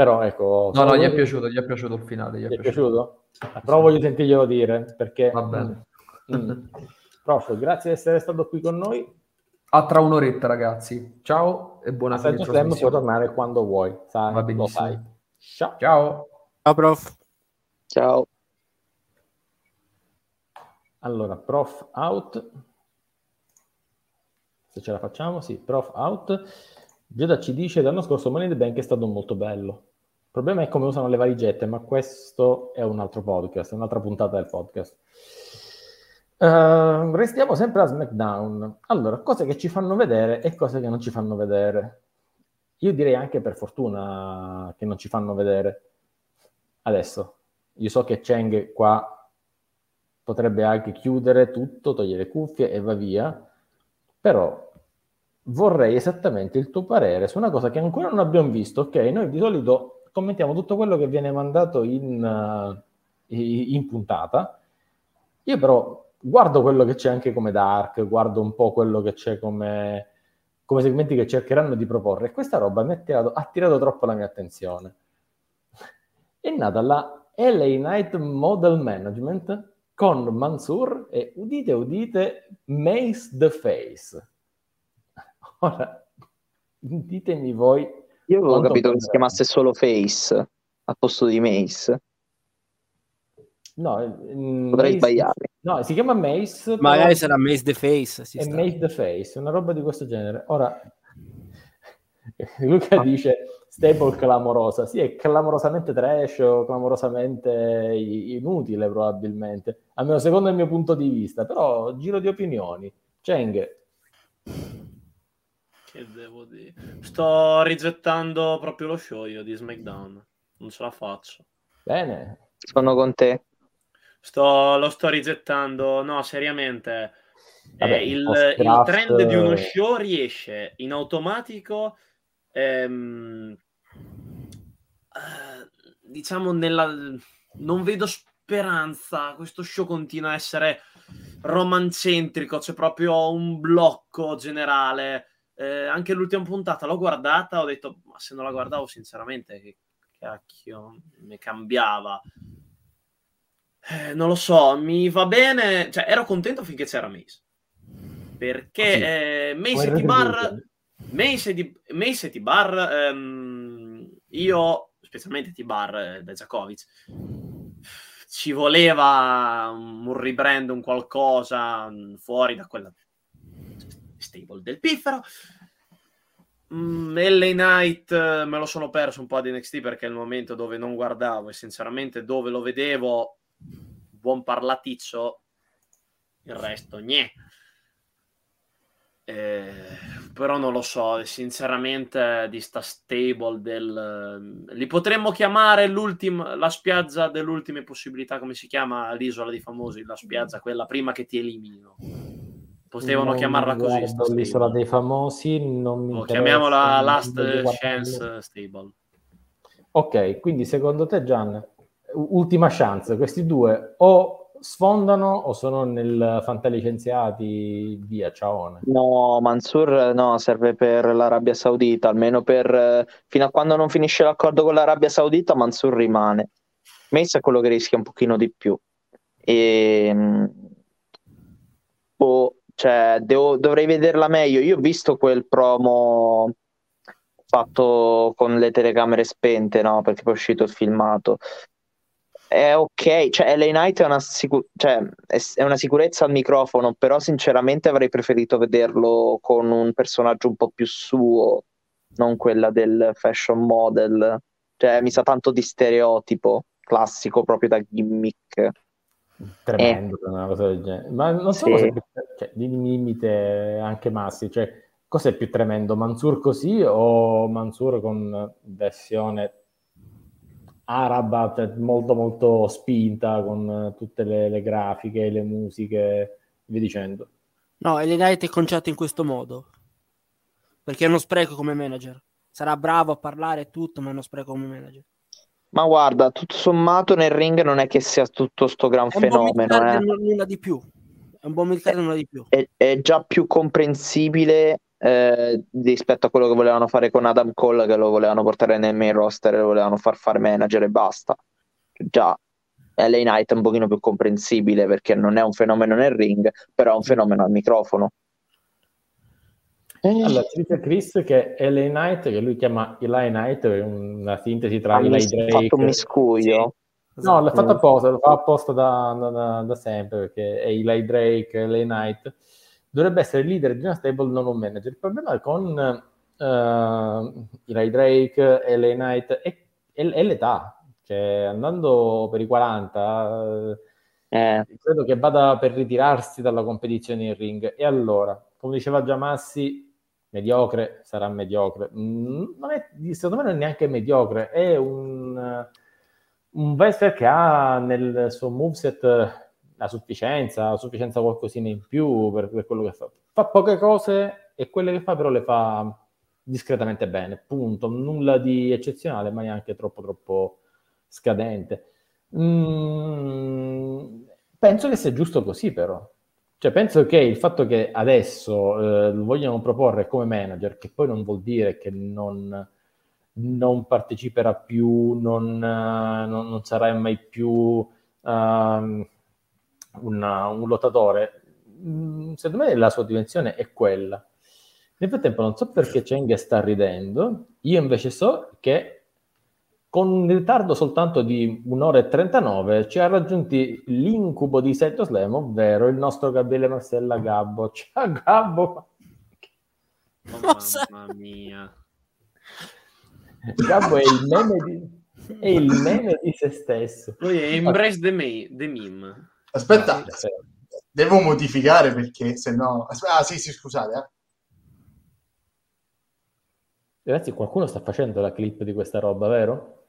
Però ecco... No, no, gli è piaciuto, gli è piaciuto il finale. Gli è, gli è piaciuto? piaciuto? Però voglio sentirglielo dire, perché... Va bene. Mm. Prof, grazie di essere stato qui con noi. A tra un'oretta, ragazzi. Ciao e buona fine Puoi tornare quando vuoi, sai, Va benissimo. Lo sai. Ciao. Ciao. Ciao, prof. Ciao. Allora, prof out. Se ce la facciamo, sì, prof out. Giuda ci dice l'anno scorso Money in the Bank è stato molto bello. Il problema è come usano le valigette, ma questo è un altro podcast, un'altra puntata del podcast. Uh, restiamo sempre a SmackDown. Allora, cose che ci fanno vedere e cose che non ci fanno vedere. Io direi anche per fortuna che non ci fanno vedere. Adesso, io so che Cheng qua potrebbe anche chiudere tutto, togliere cuffie e va via, però vorrei esattamente il tuo parere su una cosa che ancora non abbiamo visto. Ok, noi di solito commentiamo tutto quello che viene mandato in, uh, in puntata. Io però guardo quello che c'è anche come Dark, guardo un po' quello che c'è come, come segmenti che cercheranno di proporre e questa roba mi ha tirato, ha tirato troppo la mia attenzione. È nata la LA Night Model Management con Mansur e udite udite Mace the Face. Ora, ditemi voi. Io avevo capito che si chiamasse solo Face al posto di Mace. No, mm, Potrei Mace, sbagliare. No, si chiama Mace. Magari però... sarà Mace the Face. è sta. Mace the Face, una roba di questo genere. Ora, Luca ah. dice stable clamorosa. Sì, è clamorosamente trash o clamorosamente inutile probabilmente, almeno secondo il mio punto di vista, però giro di opinioni. Cheng. Che devo dire? Sto rigettando proprio lo show io di SmackDown. Non ce la faccio. Bene. Sono con te. Sto, lo sto rigettando, no, seriamente. Vabbè, eh, il, il, trend di uno show riesce in automatico, ehm, eh, diciamo, nella... non vedo speranza. Questo show continua a essere romancentrico, c'è proprio un blocco generale. Eh, anche l'ultima puntata l'ho guardata, ho detto, ma se non la guardavo, sinceramente, che cacchio mi cambiava. Eh, non lo so, mi va bene, cioè ero contento finché c'era Mace. Perché ah, sì. eh, Mace e T-Bar, Mace e, Mace e T-Bar, ehm, io, specialmente T-Bar eh, da Jakovic, ci voleva un rebrand, un qualcosa mm, fuori da quella stable del piffero. Mm, LA Knight eh, me lo sono perso un po' di NXT perché è il momento dove non guardavo e sinceramente dove lo vedevo buon parlaticcio, il resto niente. Eh, però non lo so, sinceramente di sta stable del... Li potremmo chiamare la spiaggia dell'ultima possibilità, come si chiama l'isola dei famosi, la spiaggia quella prima che ti elimino. Potevano non chiamarla così. L'isola dei famosi, non mi oh, Chiamiamola Last Chance Stable. Ok, quindi secondo te Gian, ultima chance, questi due o sfondano o sono nel fantalicenziati via ciaone? No, Mansur no, serve per l'Arabia Saudita, almeno per fino a quando non finisce l'accordo con l'Arabia Saudita Mansur rimane. Mace è quello che rischia un pochino di più. E oh, cioè, devo, dovrei vederla meglio. Io ho visto quel promo fatto con le telecamere spente, no? Perché poi è uscito il filmato è ok, cioè LA Knight è una, sicu- cioè, è, è una, sicurezza al microfono, però sinceramente avrei preferito vederlo con un personaggio un po' più suo, non quella del fashion model, cioè mi sa tanto di stereotipo classico proprio da gimmick. Tremendo, eh. una cosa del genere. Ma non so sì. cosa più, cioè, di limite anche Massi, cioè cos'è più tremendo, Mansur così o Mansur con versione araba, cioè molto molto spinta con tutte le, le grafiche, le musiche, e via dicendo. No, Elenite è conciato in questo modo, perché è uno spreco come manager. Sarà bravo a parlare e tutto, ma è uno spreco come manager. Ma guarda, tutto sommato nel ring non è che sia tutto sto gran è fenomeno. Eh. Nulla di più. È un buon militare, nulla di più. È, è già più comprensibile eh, rispetto a quello che volevano fare con Adam Cole, che lo volevano portare nel main roster e lo volevano far fare manager e basta. Già LA Knight è un pochino più comprensibile perché non è un fenomeno nel ring, però è un fenomeno al microfono. Allora, ci dice Chris che LA Knight, che lui chiama Eli Knight, è una sintesi tra ah, Eli Drake. Ha fatto un miscuglio. Sì. No, l'ha fatto apposta, lo fa apposta da, da, da, sempre perché è Eli Drake, LA Knight dovrebbe essere il leader di una stable, non un manager. Il problema con uh, Eli Drake, LA Knight è, è, è, l'età, cioè andando per i 40, uh, Eh. Credo che vada per ritirarsi dalla competizione in ring. E allora, come diceva già Massi, mediocre sarà mediocre. Mm, non è, secondo me non è neanche mediocre, è un, un wrestler che ha nel suo moveset la sufficienza, la sufficienza qualcosina in più per, per quello che fa. Fa poche cose e quelle che fa però le fa discretamente bene, punto. Nulla di eccezionale, ma neanche troppo troppo scadente. Mm, penso che sia giusto così, però. Cioè, penso che il fatto che adesso eh, lo vogliano proporre come manager, che poi non vuol dire che non, non parteciperà più, non, uh, non, non, sarà mai più uh, un, un lottatore, mm, secondo me la sua dimensione è quella. Nel frattempo non so perché Cheng sta ridendo, io invece so che con un ritardo soltanto di un'ora e 39 ci ha raggiunti l'incubo di Seto Slam, ovvero il nostro Gabriele Marcella Gabbo. Ciao Gabbo! Oh, mamma mia! Gabbo è il meme di, è il meme di se stesso. Lui è embrace the, me, the meme. Aspetta, devo modificare perché se no... Ah sì, sì, scusate. Eh. Ragazzi, qualcuno sta facendo la clip di questa roba, vero?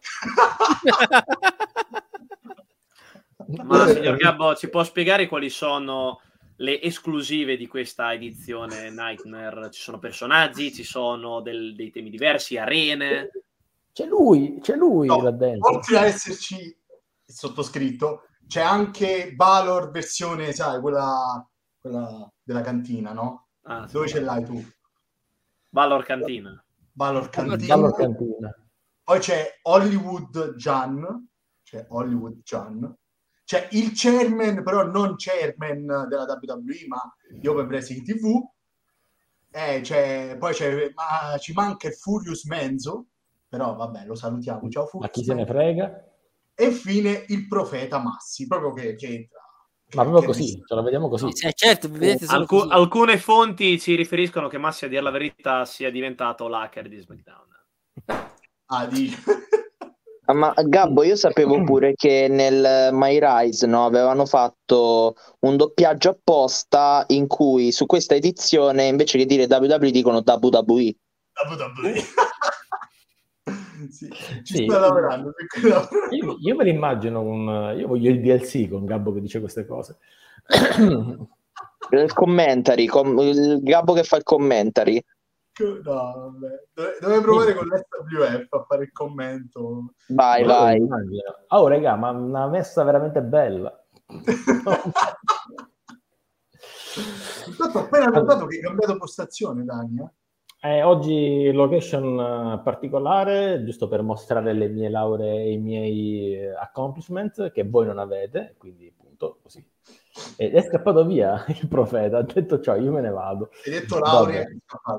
Ma signor Gabbo, ci può spiegare quali sono le esclusive di questa edizione Nightmare? Ci sono personaggi, ci sono del, dei temi diversi, arene? C'è lui, c'è lui no, là dentro. Oltre a esserci il sottoscritto, c'è anche Valor versione, sai, quella, quella della cantina, no? Ah, Dove sì. ce l'hai tu? Valor Cantina. Valor Cantina. Valor Cantina. Poi c'è Hollywood Jan, c'è Hollywood Jan, c'è il chairman, però non chairman della WWE, ma di Open Wrestling TV. Eh, c'è, poi c'è, ma ci manca il Furious Menzo, però vabbè, lo salutiamo. Ciao Furious. Ma chi se ne frega? E infine il profeta Massi, proprio che, che entra. Ma proprio così, ce la vediamo così. Sì, certo, vedete, Alcu- così. Alcune fonti ci riferiscono che Massi, a dire la verità, sia diventato l'hacker di SmackDown. Ah, di... Ah, ma Gabbo, io sapevo pure che nel My Rise no, avevano fatto un doppiaggio apposta in cui su questa edizione invece che dire WWE dicono WWE. WWE. sì, ci sì. sta lavorando. Io, io, me l'immagino un... Io voglio il DLC con Gabbo che dice queste cose. il commentary, com... il Gabbo che fa il commentary. No, vabbè. Dove, provare con l'SWF a fare il commento. Vai, vai. Oh, raga, ma una messa veramente bella. Intanto ho appena notato che hai cambiato postazione, Dani. Eh? Oggi location eh, particolare, giusto per mostrare le mie lauree e i miei eh, accomplishment che voi non avete, quindi appunto così ed è scappato via il profeta, ha detto ciao, io me ne vado. Hai detto laurea?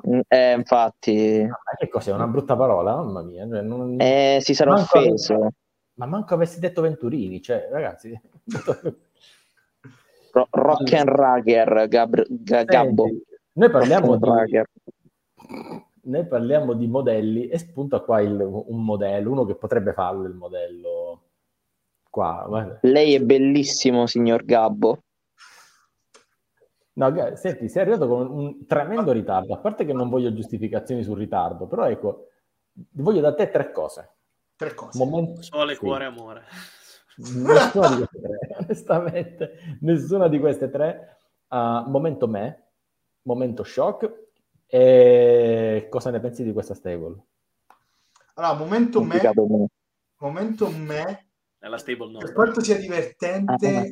Mm, eh, infatti... Ma che cos'è, una brutta parola? Mamma mia. Cioè, non... Eh, si sarà manco offeso. Avessi... Ma manco avessi detto Venturini, cioè, ragazzi... Ro- rock and Rager, Gab- G- Gabbo. Noi parliamo di... Noi parliamo di modelli e spunta qua il, un modello, uno che potrebbe farlo il modello qua. Guarda. Lei è bellissimo, signor Gabbo. No, senti, sei arrivato con un tremendo ritardo. A parte che non voglio giustificazioni sul ritardo, però ecco, voglio da te tre cose. Tre cose. Momento... Sole, sì. cuore, amore. Nessuna di queste tre, onestamente, nessuna di queste tre. Uh, momento me, momento shock. E cosa ne pensi di questa stable? Allora, momento me, momento me nella stable no. Per quanto sia divertente ah,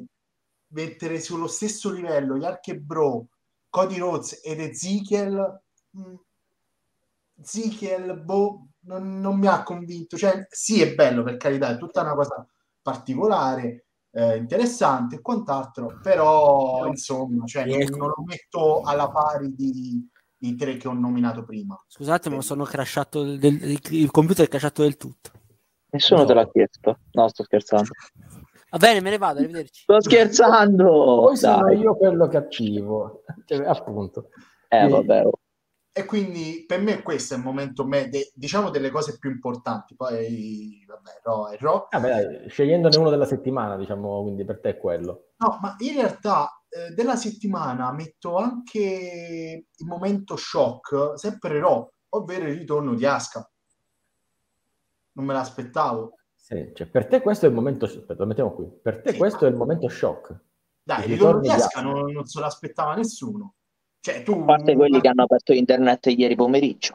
mettere sullo stesso livello Yark e Bro, Cody Rhodes ed Ezekiel, mm, Ezekiel, boh, non, non, mi ha convinto. Cioè, sì, è bello per carità, è tutta una cosa particolare, eh, interessante e quant'altro, però insomma, cioè, non, non, lo metto alla pari di, i tre che ho nominato prima. Scusate, ma sono crashato del, del, il computer è crashato del tutto. Nessuno no. te l'ha chiesto. No, sto scherzando. Va bene, me ne vado, arrivederci. Sto scherzando! Poi sono io quello cattivo. Cioè, appunto. Eh, vabbè. Oh. e quindi per me questo è il momento, me, de, diciamo, delle cose più importanti. Poi, vabbè, Ro Ro. Ah, beh, scegliendone uno della settimana, diciamo, quindi per te è quello. No, ma in realtà eh, della settimana metto anche il momento shock, sempre Ro, ovvero il ritorno di Aska. Non me l'aspettavo. Sì, cioè, per te questo è il momento... Aspetta, lo mettiamo qui. Per te sì, questo ma... è il momento shock. Dai, il ritorno di Aska non, non se l'aspettava nessuno. Cioè, tu... A parte quelli che hanno aperto internet ieri pomeriggio.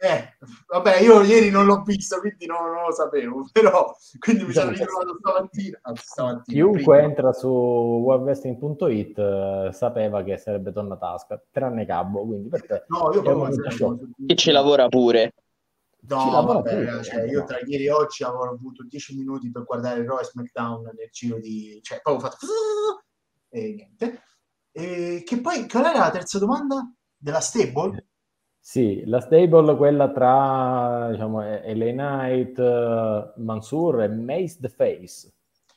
Eh, vabbè, io ieri non l'ho visto, quindi non, non lo sapevo, però quindi mi sono ritrovato stamattina. stamattina Chiunque prima. entra su webwrestling.it uh, sapeva che sarebbe tornata Asca, tranne Cabo, quindi per te... No, io proprio... Che ci lavora pure. No, lavora vabbè, pure, cioè, io tra ieri e oggi avevo avuto 10 minuti per guardare Raw e SmackDown nel giro di... cioè, poi ho fatto... e niente. E che poi, qual era la terza domanda? Della stable? Sì, la stable, quella tra diciamo, LA Knight, uh, Mansur e Mace the Face.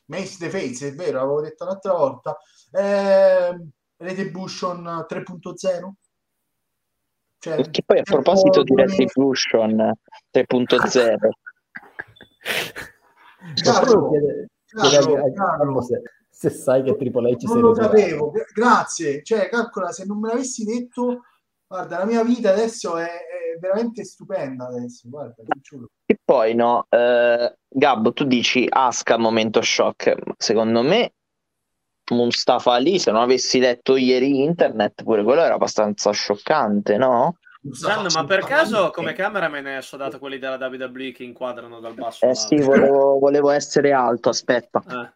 Mace the Face, è vero, l'avevo detto l'altra volta. Eh, Retribution 3.0? Cioè, Perché poi a proposito di Retribution 3.0 Carlo, chiede, chiede, Carlo, se, se, sai che Triple H non lo sapevo, grazie. Cioè, calcola, se non me l'avessi detto guarda, la mia vita adesso è, è veramente stupenda adesso, guarda, E poi no, eh, Gabbo, tu dici Aska momento shock, secondo me Mustafa lì, se non avessi letto ieri internet, pure quello era abbastanza scioccante, no? Gianni, ma per caso come cameraman hai assodato quelli della WWE che inquadrano dal basso? Eh sì, volevo, volevo, essere alto, aspetta. Eh.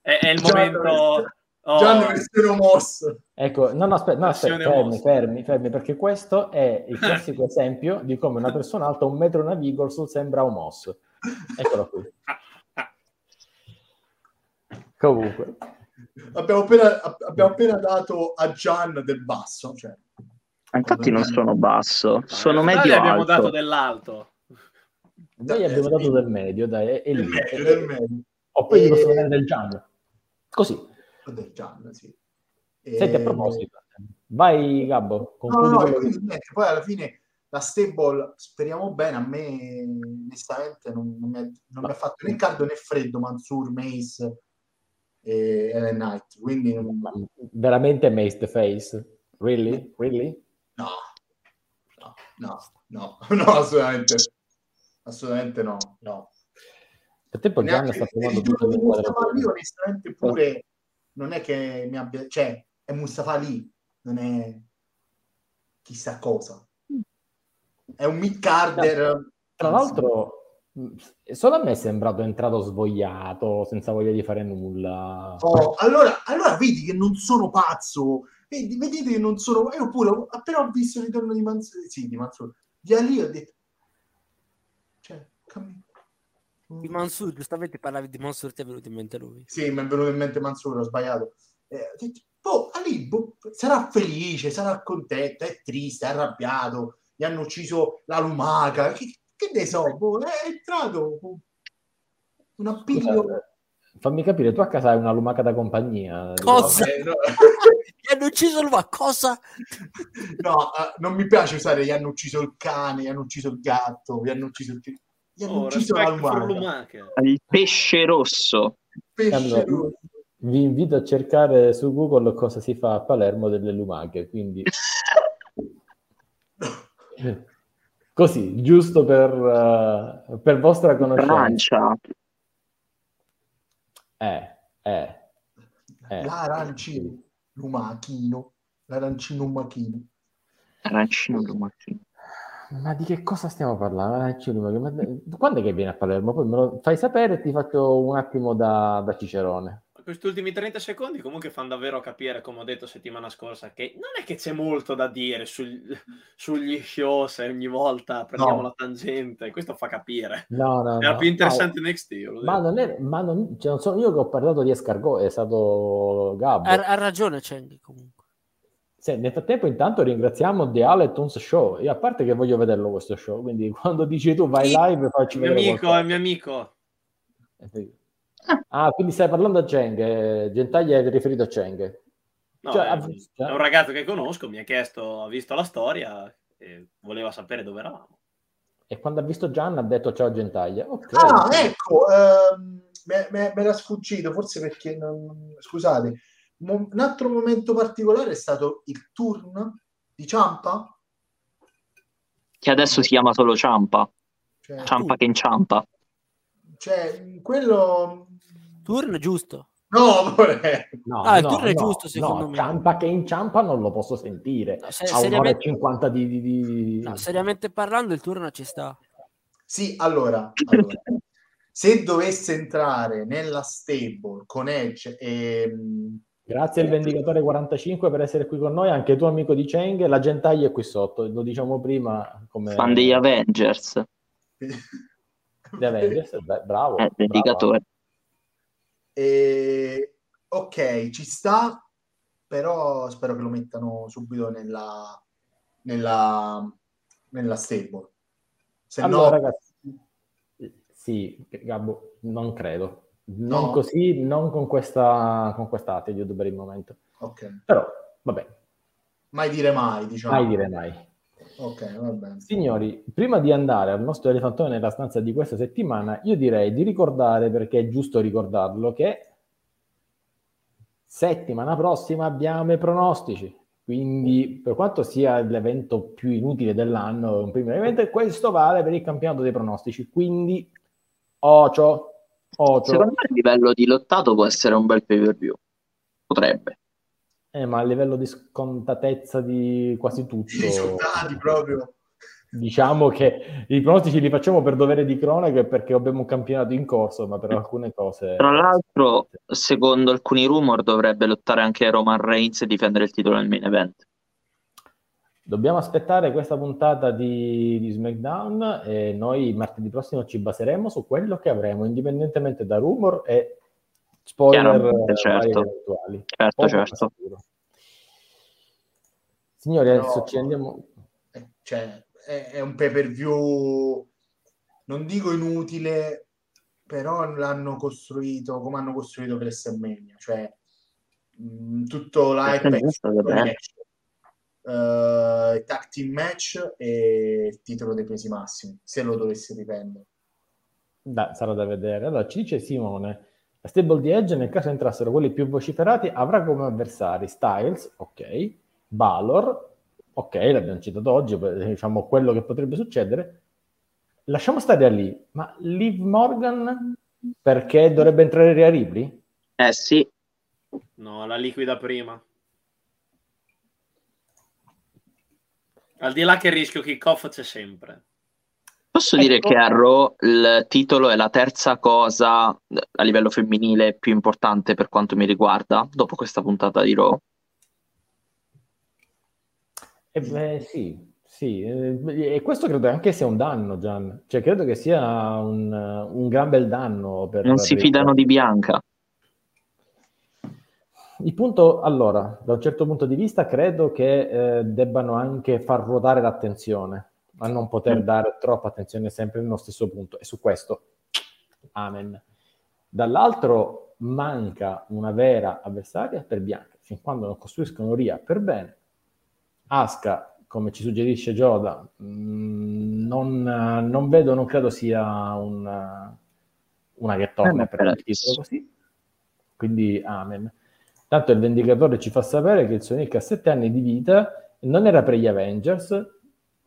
È, è, il momento Oh. Gianni Vestero Moss. Ecco, no, no, aspetta, no, aspetta fermi, fermi, fermi, perché questo è il classico esempio di come una persona alta un metro e una virgola sembra un Moss. Eccolo qui. Comunque. Abbiamo appena, abbiamo appena dato a Gian del basso. Cioè, Infatti non sono basso, sono medio alto. abbiamo dato dell'alto. Noi abbiamo dato del medio, dai, è, è lì. Medio, del medio. O poi e... gli posso dare del Gian. Così del Gian, sì. E... Senti, a proposito, vai Gabbo, concludi no, no, quindi, niente, poi alla fine la stable, speriamo bene, a me onestamente non, non, mi, ha, non mi, ha, fatto né caldo né freddo Mansur, Mace e Ellen Knight, quindi non... veramente Mace the Face? Really? Really? No, no, no, no, no assolutamente, assolutamente no, no. Per te Poggiano sta provando tutto il quadro. Io onestamente pure non è che mi abbia... cioè, è Mustafa lì, non è chissà cosa. È un mid-carder. Tra l'altro, solo a me è sembrato entrato svogliato, senza voglia di fare nulla. Oh, allora, allora vedi che non sono pazzo. Vedi, vedete che non sono... Io pure, appena ho visto il ritorno di Mansur, sì, di Mansur, di Ali ho detto... Cioè, cammino di Mansur, giustamente parlavi di Mansur, ti è venuto in mente lui. Sì, mi è venuto in mente Mansur, ho sbagliato. Eh, boh, Ali boh, sarà felice, sarà contento, è triste, è arrabbiato, gli hanno ucciso la lumaca, che, che ne so, boh, è entrato un appiglio... Fammi capire, tu a casa hai una lumaca da compagnia? Cosa? Eh, no. gli hanno ucciso il cosa? no, uh, non mi piace usare gli hanno ucciso il cane, gli hanno ucciso il gatto, gli hanno ucciso il... Gli hanno oh, ucciso la lumaca. Il pesce rosso. Pesce allora, rosso. Vi invito a cercare su Google cosa si fa a Palermo delle lumache, quindi... Così, giusto per, uh, per vostra conoscenza. Francia. Eh, eh, eh. L'arancino, lumachino, l'arancino lumachino. Arancino lumachino. Ma di che cosa stiamo parlando? Quando è che viene a Palermo? Poi me lo fai sapere e ti faccio un attimo da, da Cicerone. Questi ultimi 30 secondi comunque fanno davvero capire, come ho detto settimana scorsa, che non è che c'è molto da dire sul, sugli show se ogni volta prendiamo no. la tangente. Questo fa capire. No, no, Era no. più interessante no. NXT. Ma, non, è, ma non, cioè non sono io che ho parlato di escargot, è stato Gabbo. Ha, ha ragione Cengi comunque. Sì, nel frattempo intanto ringraziamo The Aletons Show, e a parte che voglio vederlo questo show, quindi quando dici tu vai live facci vedere amico, qualcosa. È mio amico, eh, Ah, quindi stai parlando a Cheng, eh, Gentaglia è riferito a Cheng. No, cioè, è, è, un ragazzo che conosco, mi ha chiesto, ha visto la storia, e voleva sapere dove eravamo. E quando ha visto Gian ha detto ciao Gentaglia. Okay. Ah, ecco, ehm, me, era sfuggito, forse perché non... scusate. Un altro momento particolare è stato il turn di Ciampa. Che adesso si chiama solo Ciampa. Cioè, Ciampa che inciampa. Cioè, quello... Turn giusto. No, no, ah, il no, turno no, è giusto secondo no, me. Ciampa che inciampa non lo posso sentire. No, se, seriamente... 50 di, di, di... No, seriamente parlando il turno ci sta. Sì, allora, allora se dovesse entrare nella stable con Edge e... Grazie al Vendicatore 45 per essere qui con noi, anche tu amico di Cheng, la gentaglia è qui sotto, lo diciamo prima come... Fan degli Avengers. Gli Avengers, beh, bravo. Eh, Vendicatore. Bravo. E, ok, ci sta, però spero che lo mettano subito nella, nella, nella stable. Se allora, no... ragazzi, sì, Gabbo, non credo. Non no. così, non con questa, con questa attitude per il momento. Ok. Però, vabbè. Mai dire mai, diciamo. Mai dire mai. Ok, va bene. Signori, prima di andare al nostro elefantone nella stanza di questa settimana, io direi di ricordare, perché è giusto ricordarlo, che settimana prossima abbiamo i pronostici. Quindi, per quanto sia l'evento più inutile dell'anno, un primo evento, questo vale per il campionato dei pronostici. Quindi, ocio, ocio. Secondo me, a livello di lottato può essere un bel pay per view. Potrebbe. Eh, ma a livello di scontatezza di quasi tutto... I risultati proprio. Diciamo che i pronostici li facciamo per dovere di cronaca e perché abbiamo un campionato in corso, ma per alcune cose... Tra l'altro, secondo alcuni rumor, dovrebbe lottare anche Roman Reigns e difendere il titolo nel main event. Dobbiamo aspettare questa puntata di, di, SmackDown e noi martedì prossimo ci baseremo su quello che avremo, indipendentemente da rumor e spoiler certo. eventuali. Certo, certo. Signori, adesso no, ci andiamo... Eh, cioè, è, è un pay per view, non dico inutile, però l'hanno costruito come hanno costruito WrestleMania, cioè mh, tutto l'hype match, uh, il tag team match e il titolo dei pesi massimi, se lo dovesse dipendere. Beh, sarà da vedere. Allora, ci dice Simone, la stable di Edge, nel caso entrassero quelli più vociferati, avrà come avversari Styles, ok, Balor, ok, l'abbiamo citato oggi, diciamo quello che potrebbe succedere. Lasciamo stare lì, ma Liv Morgan perché dovrebbe entrare Rhea Ripley? Eh sì. No, la liquida prima. Al di là che il rischio kick-off c'è sempre. Posso ecco. dire che a Raw il titolo è la terza cosa a livello femminile più importante per quanto mi riguarda dopo questa puntata di Raw? Eh beh, sì, sì, eh, e questo credo anche sia un danno, Gian. Cioè, credo che sia un, un gran bel danno. Per non si fidano di Bianca. Il punto, allora, da un certo punto di vista, credo che eh, debbano anche far ruotare l'attenzione a non poter mm. dare troppa attenzione sempre nello stesso punto. E su questo, amen. Dall'altro, manca una vera avversaria per Bianca, fin quando non costruiscono Ria per bene. Aska, come ci suggerisce Joda, mm, non, non, vedo, non credo sia un, una che torna eh, per il titolo così. Quindi, amen. Tanto il Vendicatore ci fa sapere che il suo Nick ha sette anni di vita non era per gli Avengers,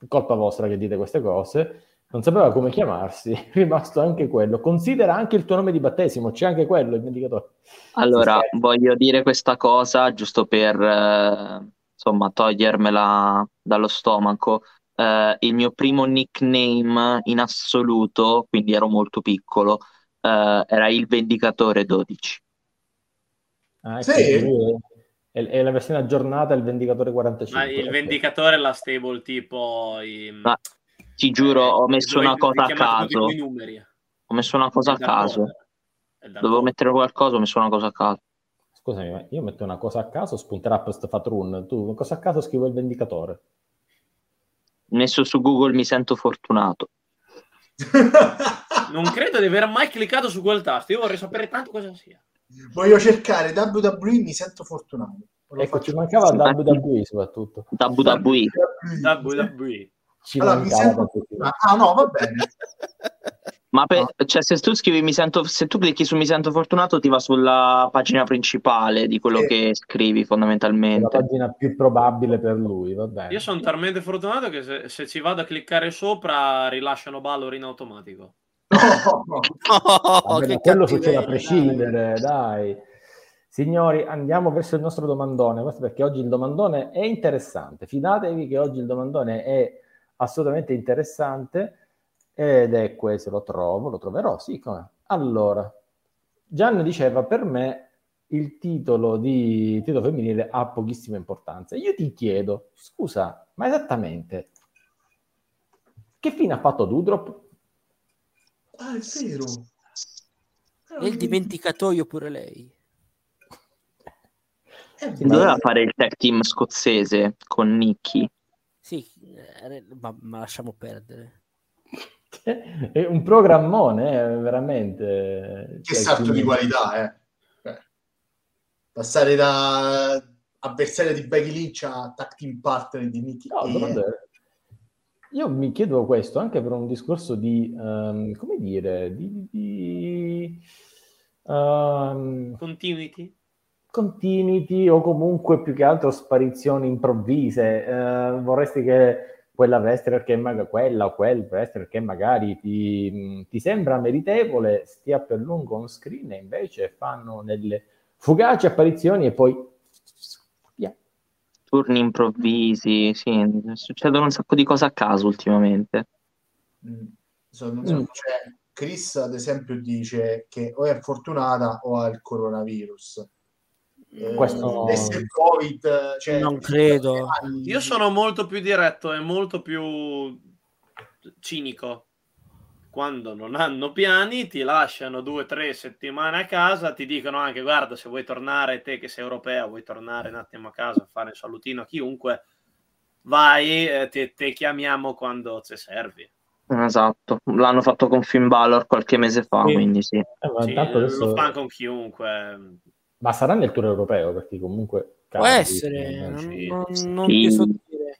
colpa vostra che dite queste cose, non sapeva come chiamarsi, è rimasto anche quello. Considera anche il tuo nome di battesimo, c'è anche quello, il vendicatore. Allora, voglio dire questa cosa giusto per, eh, insomma, togliermela dallo stomaco. Eh, il mio primo nickname in assoluto, quindi ero molto piccolo, eh, era il Vendicatore 12. Ah, ecco, sì. È, è, la versione aggiornata il Vendicatore 45. Ma il Vendicatore è la stable tipo... I... Ma, ti giuro, ho messo una cosa a caso. Ho messo una cosa a caso. Dovevo mettere qualcosa, ho messo una cosa a caso. Scusami, io metto una cosa a caso, spunterà post fat run. Tu, una cosa a caso scrivo il Vendicatore. Messo su Google mi sento fortunato. non credo di aver mai cliccato su quel tasto. Io vorrei sapere tanto cosa sia. Voglio cercare WWE, mi sento fortunato. Ecco, ci mancava WWE soprattutto. WWE. WWE. Ci allora, mi sento... Ah no, va bene. Ma per, cioè, se tu scrivi mi sento, se tu clicchi su mi sento fortunato, ti va sulla pagina principale di quello sì. che scrivi fondamentalmente. La pagina più probabile per lui, va bene. Io sono talmente fortunato che se, se, ci vado a cliccare sopra rilasciano Balor in automatico. No, no. Vabbè, quello succede a prescindere, dai. Signori, andiamo verso il nostro domandone, questo perché oggi il domandone è interessante. Fidatevi che oggi il domandone è assolutamente interessante ed è questo, lo trovo, lo troverò, sì, come? Allora, Gian diceva, per me il titolo di titolo femminile ha pochissima importanza. Io ti chiedo, scusa, ma esattamente che fine ha fatto Dudrop? Ah, è vero. E il dimenticatoio pure lei. Doveva fare il tag team scozzese con Nicky. Sì, eh, ma, ma lasciamo perdere. È un programmone, eh, veramente. Che cioè, salto di qualità, eh. Beh. Passare da avversario di Becky Lynch a tag team partner di Nicky. No, e... Io mi chiedo questo anche per un discorso di, um, come dire, di... di um, continuity? Continuity o comunque più che altro sparizioni improvvise. Uh, vorresti che quella wrestler che magari quella o quel wrestler che magari ti, ti, sembra meritevole stia per lungo on screen e invece fanno delle fugaci apparizioni e poi. Turni improvvisi sì, succedono un sacco di cose a caso ultimamente. Mm. Sono, mm. cioè, Chris ad esempio dice che o è fortunata o ha il coronavirus. Eh, questo il covid cioè, non credo. io sono molto più diretto e molto più cinico quando non hanno piani ti lasciano due o tre settimane a casa ti dicono anche guarda se vuoi tornare te che sei europea vuoi tornare un attimo a casa a fare un salutino a chiunque vai eh, te, te chiamiamo quando ci servi Esatto, l'hanno fatto con Finn Balor qualche mese fa, sì. quindi sì. Eh, sì adesso... Lo fanno con chiunque. Ma sarà nel tour europeo perché comunque può essere, non, non, non sì. so dire.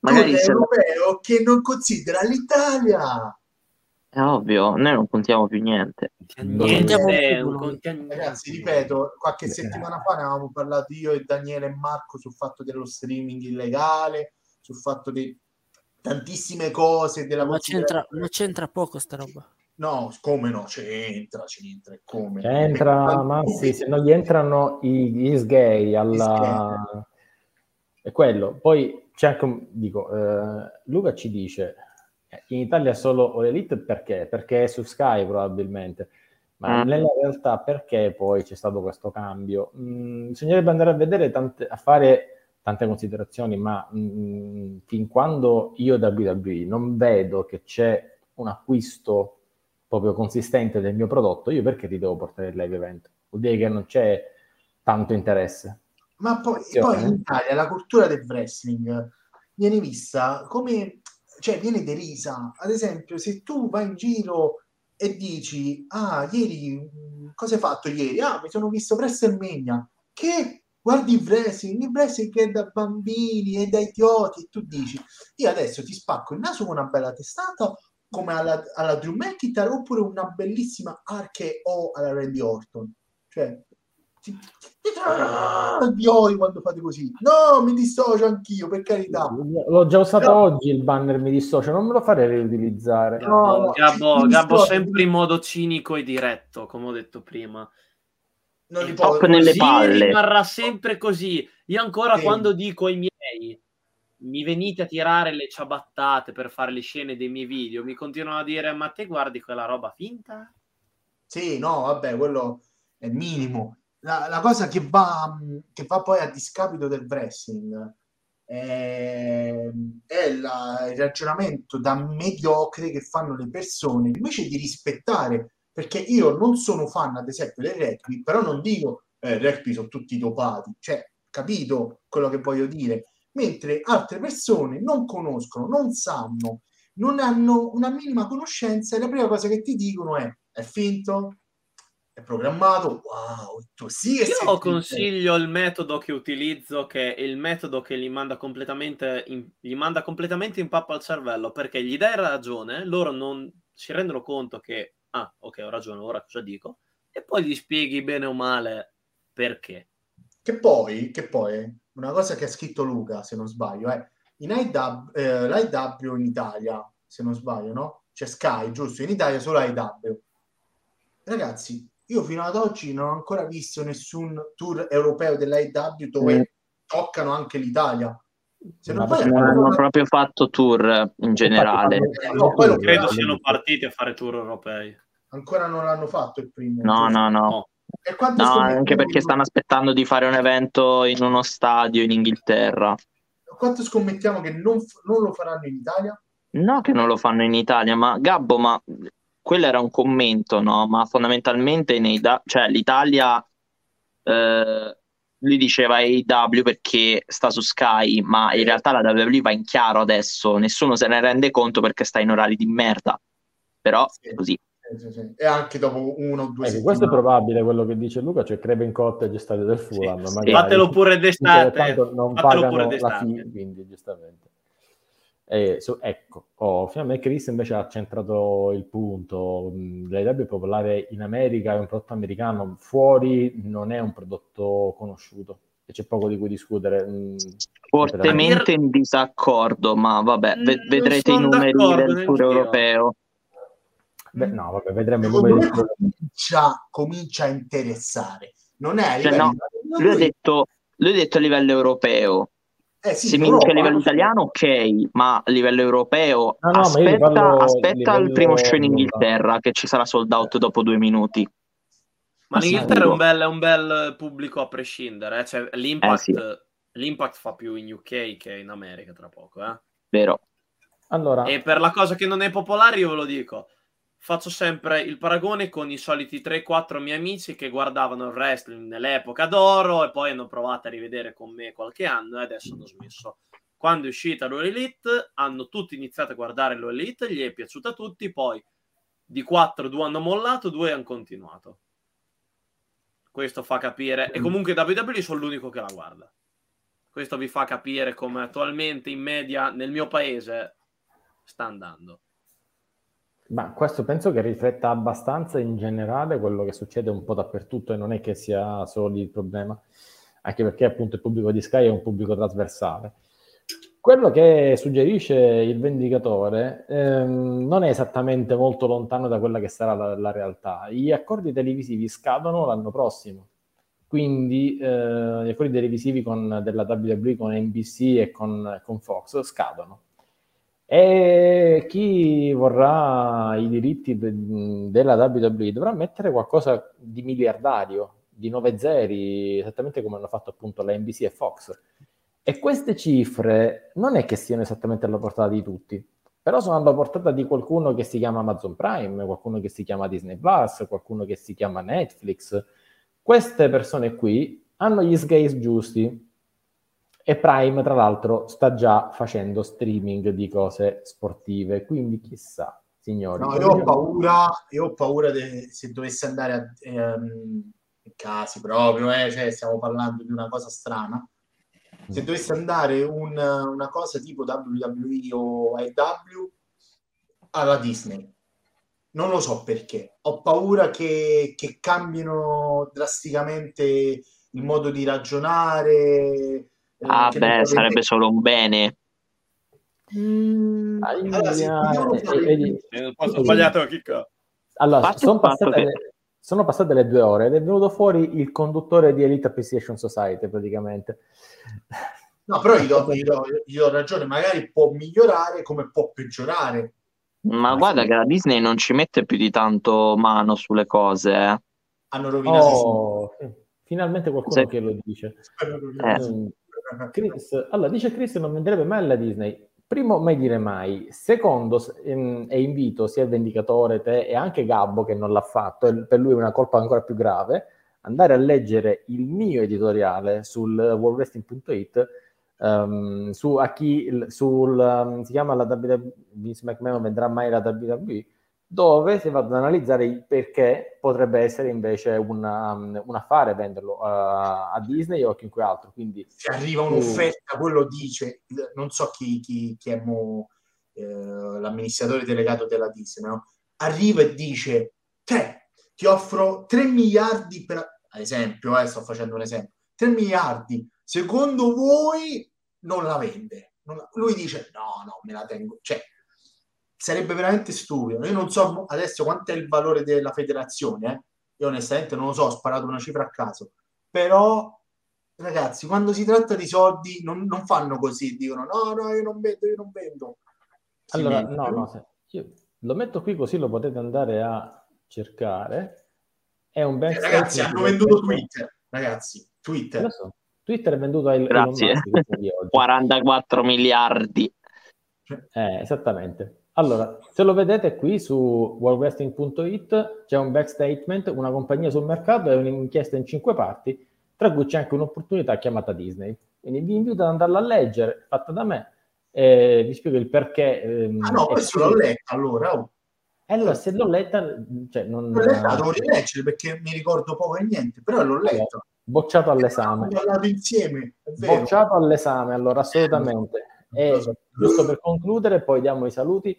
Magari se... europeo che non considera l'Italia. È ovvio, noi non contiamo più niente. niente. Ragazzi, ripeto, qualche settimana fa ne avevamo parlato io e Daniele e Marco sul fatto dello streaming illegale, sul fatto di tantissime cose della ma c'entra, ma c'entra poco sta roba. No, come no? C'entra, c'entra, come? C'entra, ma sì, se non gli entrano i, gli sgay alla... È quello. Poi c'è anche un... Dico, eh, Luca ci dice, in Italia solo l'Elite perché? Perché è su Sky probabilmente. Ma mm. nella realtà perché poi c'è stato questo cambio? Mm, bisognerebbe andare a vedere, tante, a fare tante considerazioni, ma mm, fin quando io da WWE non vedo che c'è un acquisto proprio consistente del mio prodotto, io perché ti devo portare il live event? Vuol dire che non c'è tanto interesse. Ma poi, poi in Italia la cultura del wrestling viene vista come, cioè viene derisa. Ad esempio, se tu vai in giro e dici, ah, ieri, cosa hai fatto ieri? Ah, mi sono visto WrestleMania. Che guardi il wrestling, il wrestling è da bambini e da idioti, e tu dici, io adesso ti spacco il naso con una bella testata come alla, alla Drew McIntyre oppure una bellissima RKO alla Randy Orton. Cioè, ti, quando fate così. No, mi dissocio anch'io, per carità. L'ho già usato no. oggi il banner mi dissocio, non me lo farei riutilizzare. No, no, Gabbo, Gabbo sempre in modo cinico e diretto, come ho detto prima. Non li può... nelle palle. rimarrà sempre così. Io ancora sì. quando dico ai miei mi venite a tirare le ciabattate per fare le scene dei miei video, mi continuano a dire ma te guardi quella roba finta? Sì, no, vabbè, quello è minimo. La, la cosa che va, che va poi a discapito del wrestling è, è la, il ragionamento da mediocre che fanno le persone invece di rispettare, perché io non sono fan, ad esempio, del rugby, però non dico eh, rugby sono tutti dopati, cioè, capito quello che voglio dire? mentre altre persone non conoscono, non sanno, non hanno una minima conoscenza e la prima cosa che ti dicono è è finto, è programmato, wow, tu sì che Io consiglio il metodo che utilizzo, che è il metodo che gli manda completamente in, gli manda completamente in pappa al cervello, perché gli dai ragione, loro non si rendono conto che, ah, ok, ho ragione, ora cosa dico? E poi gli spieghi bene o male perché. Che poi, che poi, una cosa che ha scritto Luca, se non sbaglio, è in IW, eh, l'IW in Italia, se non sbaglio, no? C'è Sky, giusto? In Italia solo IW. Ragazzi, io fino ad oggi non ho ancora visto nessun tour europeo dell'AEW dove mm. toccano anche l'Italia. Se non, hanno una... proprio fatto tour in generale. No, credo siano partiti a fare tour europei. Ancora non l'hanno fatto il primo. No, no, no. no. No, anche perché stanno aspettando di fare un evento in uno stadio in Inghilterra. Quanto scommettiamo che non, non lo faranno in Italia? No, che non lo fanno in Italia, ma Gabbo, ma quello era un commento, no? Ma fondamentalmente nei da- cioè, l'Italia eh, lui diceva AEW perché sta su Sky, ma in realtà la WWE va in chiaro adesso, nessuno se ne rende conto perché sta in orari di merda. Però sì. così. E anche dopo uno o due ecco, Questo è probabile quello che dice Luca, cioè Craven Cottage stadio del Fulham. Sì, Fatelo pure d'estate. Non Fatelo pure d'estate. Fine, quindi giustamente. Eh, so, ecco, oh, finalmente Chris invece ha centrato il punto. L'AEW è popolare in America, è un prodotto americano, fuori non è un prodotto conosciuto e c'è poco di cui discutere. Fortemente in disaccordo, ma vabbè, v- mm, vedrete i numeri del tour europeo. Beh, no, vabbè, vedremo i numeri. Comincia, comincia a interessare. Non è a cioè, no, lui, ha detto, lui ha detto a livello europeo eh sì, Se mi dice a livello italiano, ok, ma a livello europeo, no, no, aspetta, aspetta il primo show in Inghilterra che ci sarà sold out dopo due minuti. Ma l'Inghilterra è un, bel, è un bel pubblico a prescindere, eh? cioè, l'impact, eh, sì. l'impact, fa più in UK che in America tra poco. Eh? Vero. Allora... E per la cosa che non è popolare io ve lo dico, faccio sempre il paragone con i soliti 3-4 miei amici che guardavano il wrestling nell'epoca d'oro e poi hanno provato a rivedere con me qualche anno e adesso hanno smesso. Quando è uscita Lo Elite, hanno tutti iniziato a guardare Lo Elite, gli è piaciuta a tutti, poi di 4 due hanno mollato, due hanno continuato. Questo fa capire, e comunque WWE sono l'unico che la guarda. Questo vi fa capire come attualmente in media nel mio paese sta andando. Ma questo penso che rifletta abbastanza in generale quello che succede un po' dappertutto e non è che sia solo il problema, anche perché appunto il pubblico di Sky è un pubblico trasversale. Quello che suggerisce il vendicatore ehm, non è esattamente molto lontano da quella che sarà la, la realtà. Gli accordi televisivi scadono l'anno prossimo, quindi eh, gli accordi televisivi con, della WWE con NBC e con, con Fox scadono e chi vorrà i diritti della WWE dovrà mettere qualcosa di miliardario, di 9 zeri, esattamente come hanno fatto appunto la NBC e Fox. E queste cifre non è che siano esattamente alla portata di tutti, però sono alla portata di qualcuno che si chiama Amazon Prime, qualcuno che si chiama Disney Plus, qualcuno che si chiama Netflix. Queste persone qui hanno gli sgays giusti, e Prime, tra l'altro, sta già facendo streaming di cose sportive, quindi chissà, signori. No, io ho paura, io ho paura de, se dovesse andare a ehm, casi proprio, eh, cioè stiamo parlando di una cosa strana. Se mm. dovesse andare un, una cosa tipo WWE o AEW alla Disney, non lo so perché. Ho paura che, che cambino drasticamente il modo di ragionare, Ah, beh, sarebbe solo un bene. Mm, allora, sì, ho sbagliato Chicca. Allora, sono passate, le, sono passate, le, due ore ed è venuto fuori il conduttore di Elite Appreciation Society praticamente. No, però gli do, gli, do, gli do, ragione, magari può migliorare come può peggiorare. Ma guarda che la Disney non ci mette più di tanto mano sulle cose. Eh. Hanno rovinato. Oh, finalmente qualcuno Se... che lo dice. Eh. Chris, allora, dice Chris non venderebbe mai alla Disney. Primo, mai dire mai. Secondo, ehm, e invito sia il vendicatore, te e anche Gabbo che non l'ha fatto, per lui è una colpa ancora più grave, andare a leggere il mio editoriale sul worldwrestling.it um, ehm, su a chi sul um, si chiama la WWE Vince McMahon vendrà mai la WWE dove si va ad analizzare il perché potrebbe essere invece una, un affare venderlo uh, a Disney o a chiunque altro. Quindi, se arriva un'offerta, quello dice, non so chi, chi, chi è mo, eh, l'amministratore delegato della Disney, no? arriva e dice, te, ti offro 3 miliardi per, ad esempio, eh, sto facendo un esempio, 3 miliardi, secondo voi non la vende? Non la... Lui dice, no, no, me la tengo, cioè sarebbe veramente stupido. Io non so adesso quanto è il valore della federazione, eh? io onestamente non lo so, ho sparato una cifra a caso, però ragazzi, quando si tratta di soldi non, non fanno così, dicono no, no, io non vendo, io non vendo. Si allora, vende. no, no, io lo metto qui così lo potete andare a cercare. È un ben eh, ragazzi, hanno venduto Twitter, ragazzi, Twitter. So. Twitter è venduto a Grazie. 44 miliardi. Eh, esattamente. Allora, se lo vedete qui su worldwrestling.it c'è un back statement, una compagnia sul mercato e un'inchiesta in cinque parti, tra cui c'è anche un'opportunità chiamata Disney. Quindi vi invito ad andarla a leggere, fatta da me, e vi spiego il perché. Ehm, ah no, questo l'ho letta allora. Oh. E allora, se l'ho letta, cioè non... L'ho letta, devo rileggere perché mi ricordo poco e niente, però l'ho letta. Bocciato all'esame. Abbiamo parlato insieme, Bocciato all'esame, allora, assolutamente. E giusto per concludere, poi diamo i saluti.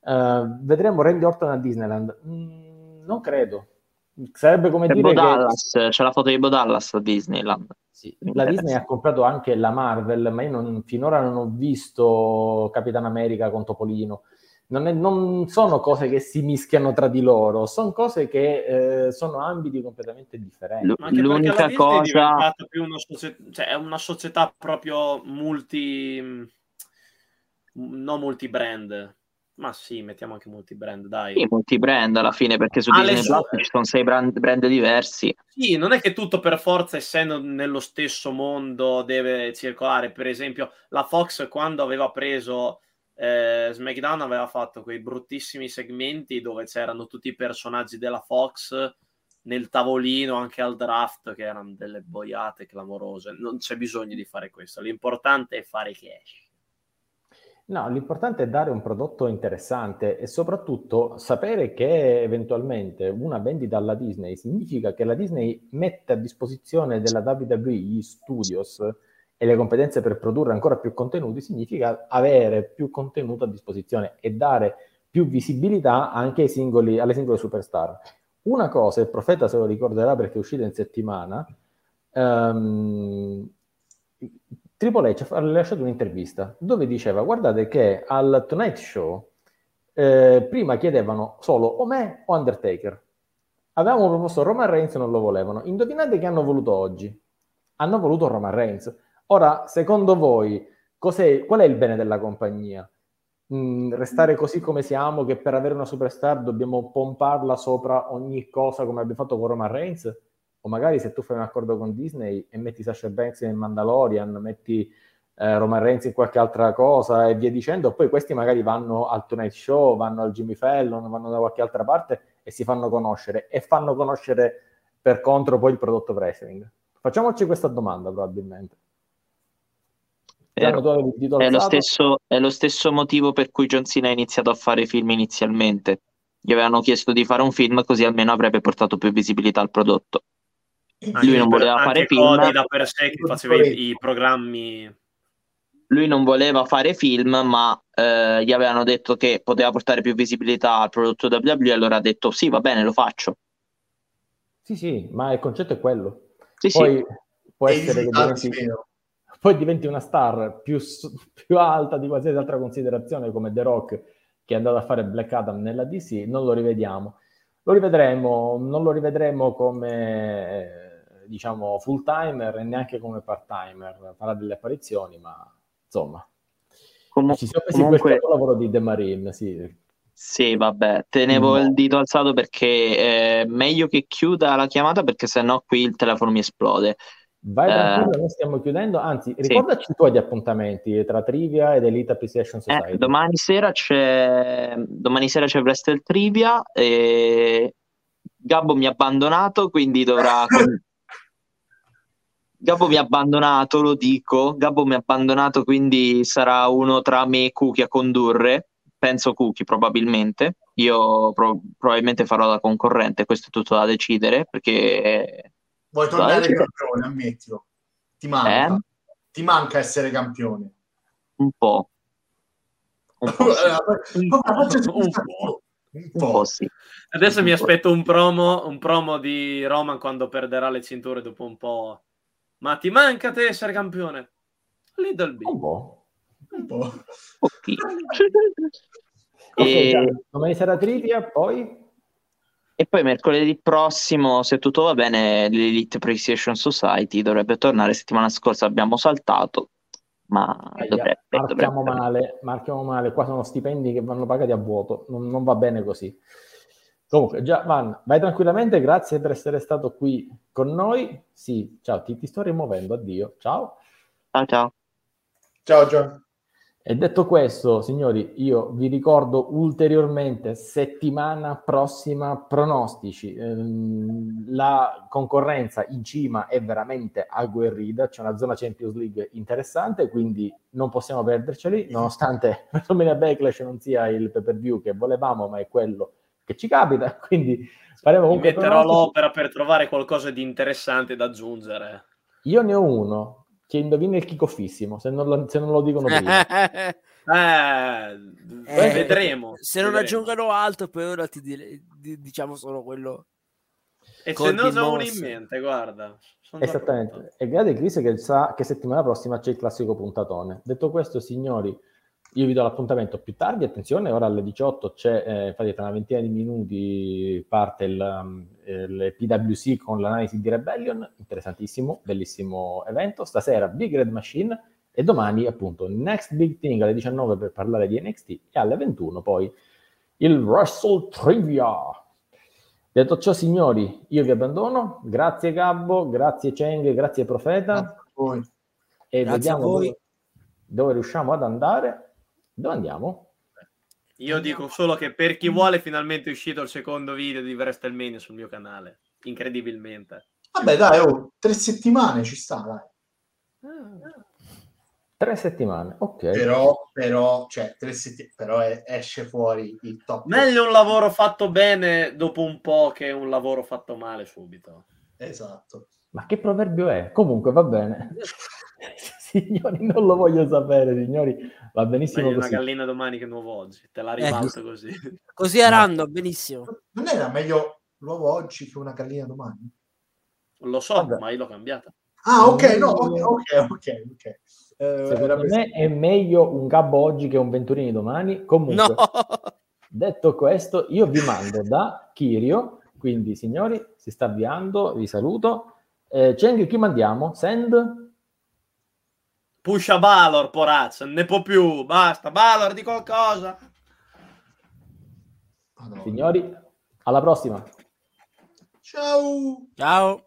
Uh, vedremo Randy Orton a Disneyland? Mm, non credo. Sarebbe come c'è dire Dallas, che... c'è la foto di Bo Dallas a Disneyland. Sì, la Disney ha comprato anche la Marvel, ma io non, finora non ho visto Capitan America con Topolino. Non, è, non, sono cose che si mischiano tra di loro, sono cose che eh, sono ambiti completamente differenti. L- l'unica cosa è più una società, cioè è una società proprio multi non multi-brand. Ma sì, mettiamo anche multi-brand, dai. Sì, multi-brand alla fine, perché su Alle Disney Plus ci sono sei brand, brand, diversi. Sì, non è che tutto per forza, essendo nello stesso mondo, deve circolare. Per esempio, la Fox, quando aveva preso eh, SmackDown, aveva fatto quei bruttissimi segmenti dove c'erano tutti i personaggi della Fox nel tavolino, anche al draft, che erano delle boiate clamorose. Non c'è bisogno di fare questo. L'importante è fare cash. No, l'importante è dare un prodotto interessante e soprattutto sapere che eventualmente una vendita alla Disney significa che la Disney mette a disposizione della WWE gli studios e le competenze per produrre ancora più contenuti, significa avere più contenuto a disposizione e dare più visibilità anche singoli, alle singole superstar. Una cosa, il profeta se lo ricorderà perché è uscita in settimana, um, Triple H ha rilasciato un'intervista dove diceva guardate che al Tonight Show eh, prima chiedevano solo o me o Undertaker. Avevamo proposto Roman Reigns e non lo volevano. Indovinate che hanno voluto oggi? Hanno voluto Roman Reigns. Ora, secondo voi, qual è il bene della compagnia? Mm, restare così come siamo, che per avere una superstar dobbiamo pomparla sopra ogni cosa come abbiamo fatto con Roman Reigns? O magari se tu fai un accordo con Disney e metti Sasha Banks in Mandalorian, metti eh, Roman Reigns in qualche altra cosa e via dicendo, poi questi magari vanno al Tonight Show, vanno al Jimmy Fallon, vanno da qualche altra parte e si fanno conoscere e fanno conoscere per contro poi il prodotto wrestling. Facciamoci questa domanda probabilmente. È lo, stesso, è lo stesso motivo per cui John Cena ha iniziato a fare film inizialmente. Gli avevano chiesto di fare un film così almeno avrebbe portato più visibilità al prodotto. Anche lui non voleva fare film. da per sé che faceva i, i, programmi. Lui non voleva fare film, ma eh, gli avevano detto che poteva portare più visibilità al prodotto WWE, allora ha detto sì, va bene, lo faccio. Sì, sì, ma il concetto è quello. Sì, poi sì. può essere che diventi, poi diventi una star più, più alta di qualsiasi altra considerazione come The Rock che è andato a fare Black Adam nella DC, non lo rivediamo. Lo rivedremo, non lo rivedremo come diciamo full timer e neanche come part timer, farà delle apparizioni, ma insomma. Com- ci siamo presi comunque... questo lavoro di The Marine, sì. Sì, vabbè, tenevo no. il dito alzato perché è meglio che chiuda la chiamata perché sennò qui il telefono mi esplode. Vai tranquillo, eh, noi stiamo chiudendo. Anzi, ricordaci sì. i tuoi appuntamenti tra Trivia ed Elite Appreciation eh, Society. Eh, domani sera c'è domani sera c'è Wrestle Trivia e Gabbo mi ha abbandonato, quindi dovrà Gabbo mi ha abbandonato, lo dico. Gabbo mi ha abbandonato, quindi sarà uno tra me e Cookie a condurre penso Cookie probabilmente. Io pro- probabilmente farò da concorrente, questo è tutto da decidere perché... Vuoi tornare campione, ammettilo. Ti manca. Eh? Ti manca essere campione. Un po'. Un po'. un po'. Un po', sì. Adesso mi aspetto un promo, un promo di Roman quando perderà le cinture dopo un po'. Ma ti manca te essere campione? Little bit. Un po'. Un po'. Okay. e... Domani sarà trivia, poi... E poi mercoledì prossimo, se tutto va bene, l'Elite PlayStation Society dovrebbe tornare. Settimana scorsa abbiamo saltato, ma eh, dovrebbe, marchiamo, dovrebbe. Male, marchiamo male. Qua sono stipendi che vanno pagati a vuoto, non, non va bene così. Comunque, già, Van, vai tranquillamente, grazie per essere stato qui con noi. Sì, ciao, ti, ti sto rimuovendo, addio. Ciao. Ciao, ciao. Ciao, John. E detto questo, signori, io vi ricordo ulteriormente settimana prossima pronostici. Ehm, la concorrenza in cima è veramente agguerrita, c'è una zona Champions League interessante, quindi non possiamo perderceli, nonostante WrestleMania Backlash non sia il pay per view che volevamo, ma è quello che ci capita. Quindi faremo comunque. Mi metterò l'opera per trovare qualcosa di interessante da aggiungere. Io ne ho uno, che indovina il chicofissimo, se non lo, se non lo dicono prima. eh, eh, vedremo. Se non aggiungono altro, per ora ti dire, diciamo solo quello. E se non ho uno in mente, guarda. Esattamente. E grazie Chris che sa che settimana prossima c'è il classico puntatone. Detto questo, signori, io vi do l'appuntamento più tardi, attenzione, ora alle 18 c'è, eh, infatti tra una ventina di minuti parte il, um, il PWC con l'analisi di Rebellion, interessantissimo, bellissimo evento, stasera Big Red Machine e domani appunto Next Big Thing alle 19 per parlare di NXT e alle 21 poi il Wrestle Trivia. Detto ciò signori, io vi abbandono, grazie Gabbo, grazie Cheng, grazie Profeta. E grazie vediamo dove, dove riusciamo ad andare dove andiamo? Io dico solo che per chi vuole, finalmente è uscito il secondo video di WrestleMania sul mio canale. Incredibilmente. Vabbè, dai, oh, tre settimane ci sta, dai. Ah. Tre settimane, ok. Però, però, cioè, tre setti- però è, esce fuori il top. Meglio un lavoro fatto bene dopo un po' che un lavoro fatto male subito. Esatto. Ma che proverbio è? Comunque va bene. signori, non lo voglio sapere, signori. Va benissimo meglio così. una gallina domani che nuovo oggi. Te la eh, ribalto eh, così. Così è random, benissimo. Non era meglio l'uovo oggi che una gallina domani? Lo so, Vabbè. ma io l'ho cambiata. Ah, ok, no, ok, ok, ok. okay. Eh, Secondo me è meglio un gabbo oggi che un venturini domani. Comunque, no. detto questo, io vi mando da Kirio, quindi signori, si sta avviando, vi saluto. Eh, Cheng, chi mandiamo? Send? Pusha Balor, porazzo, ne può più, basta. Balor, di qualcosa. Signori, alla prossima. Ciao. Ciao.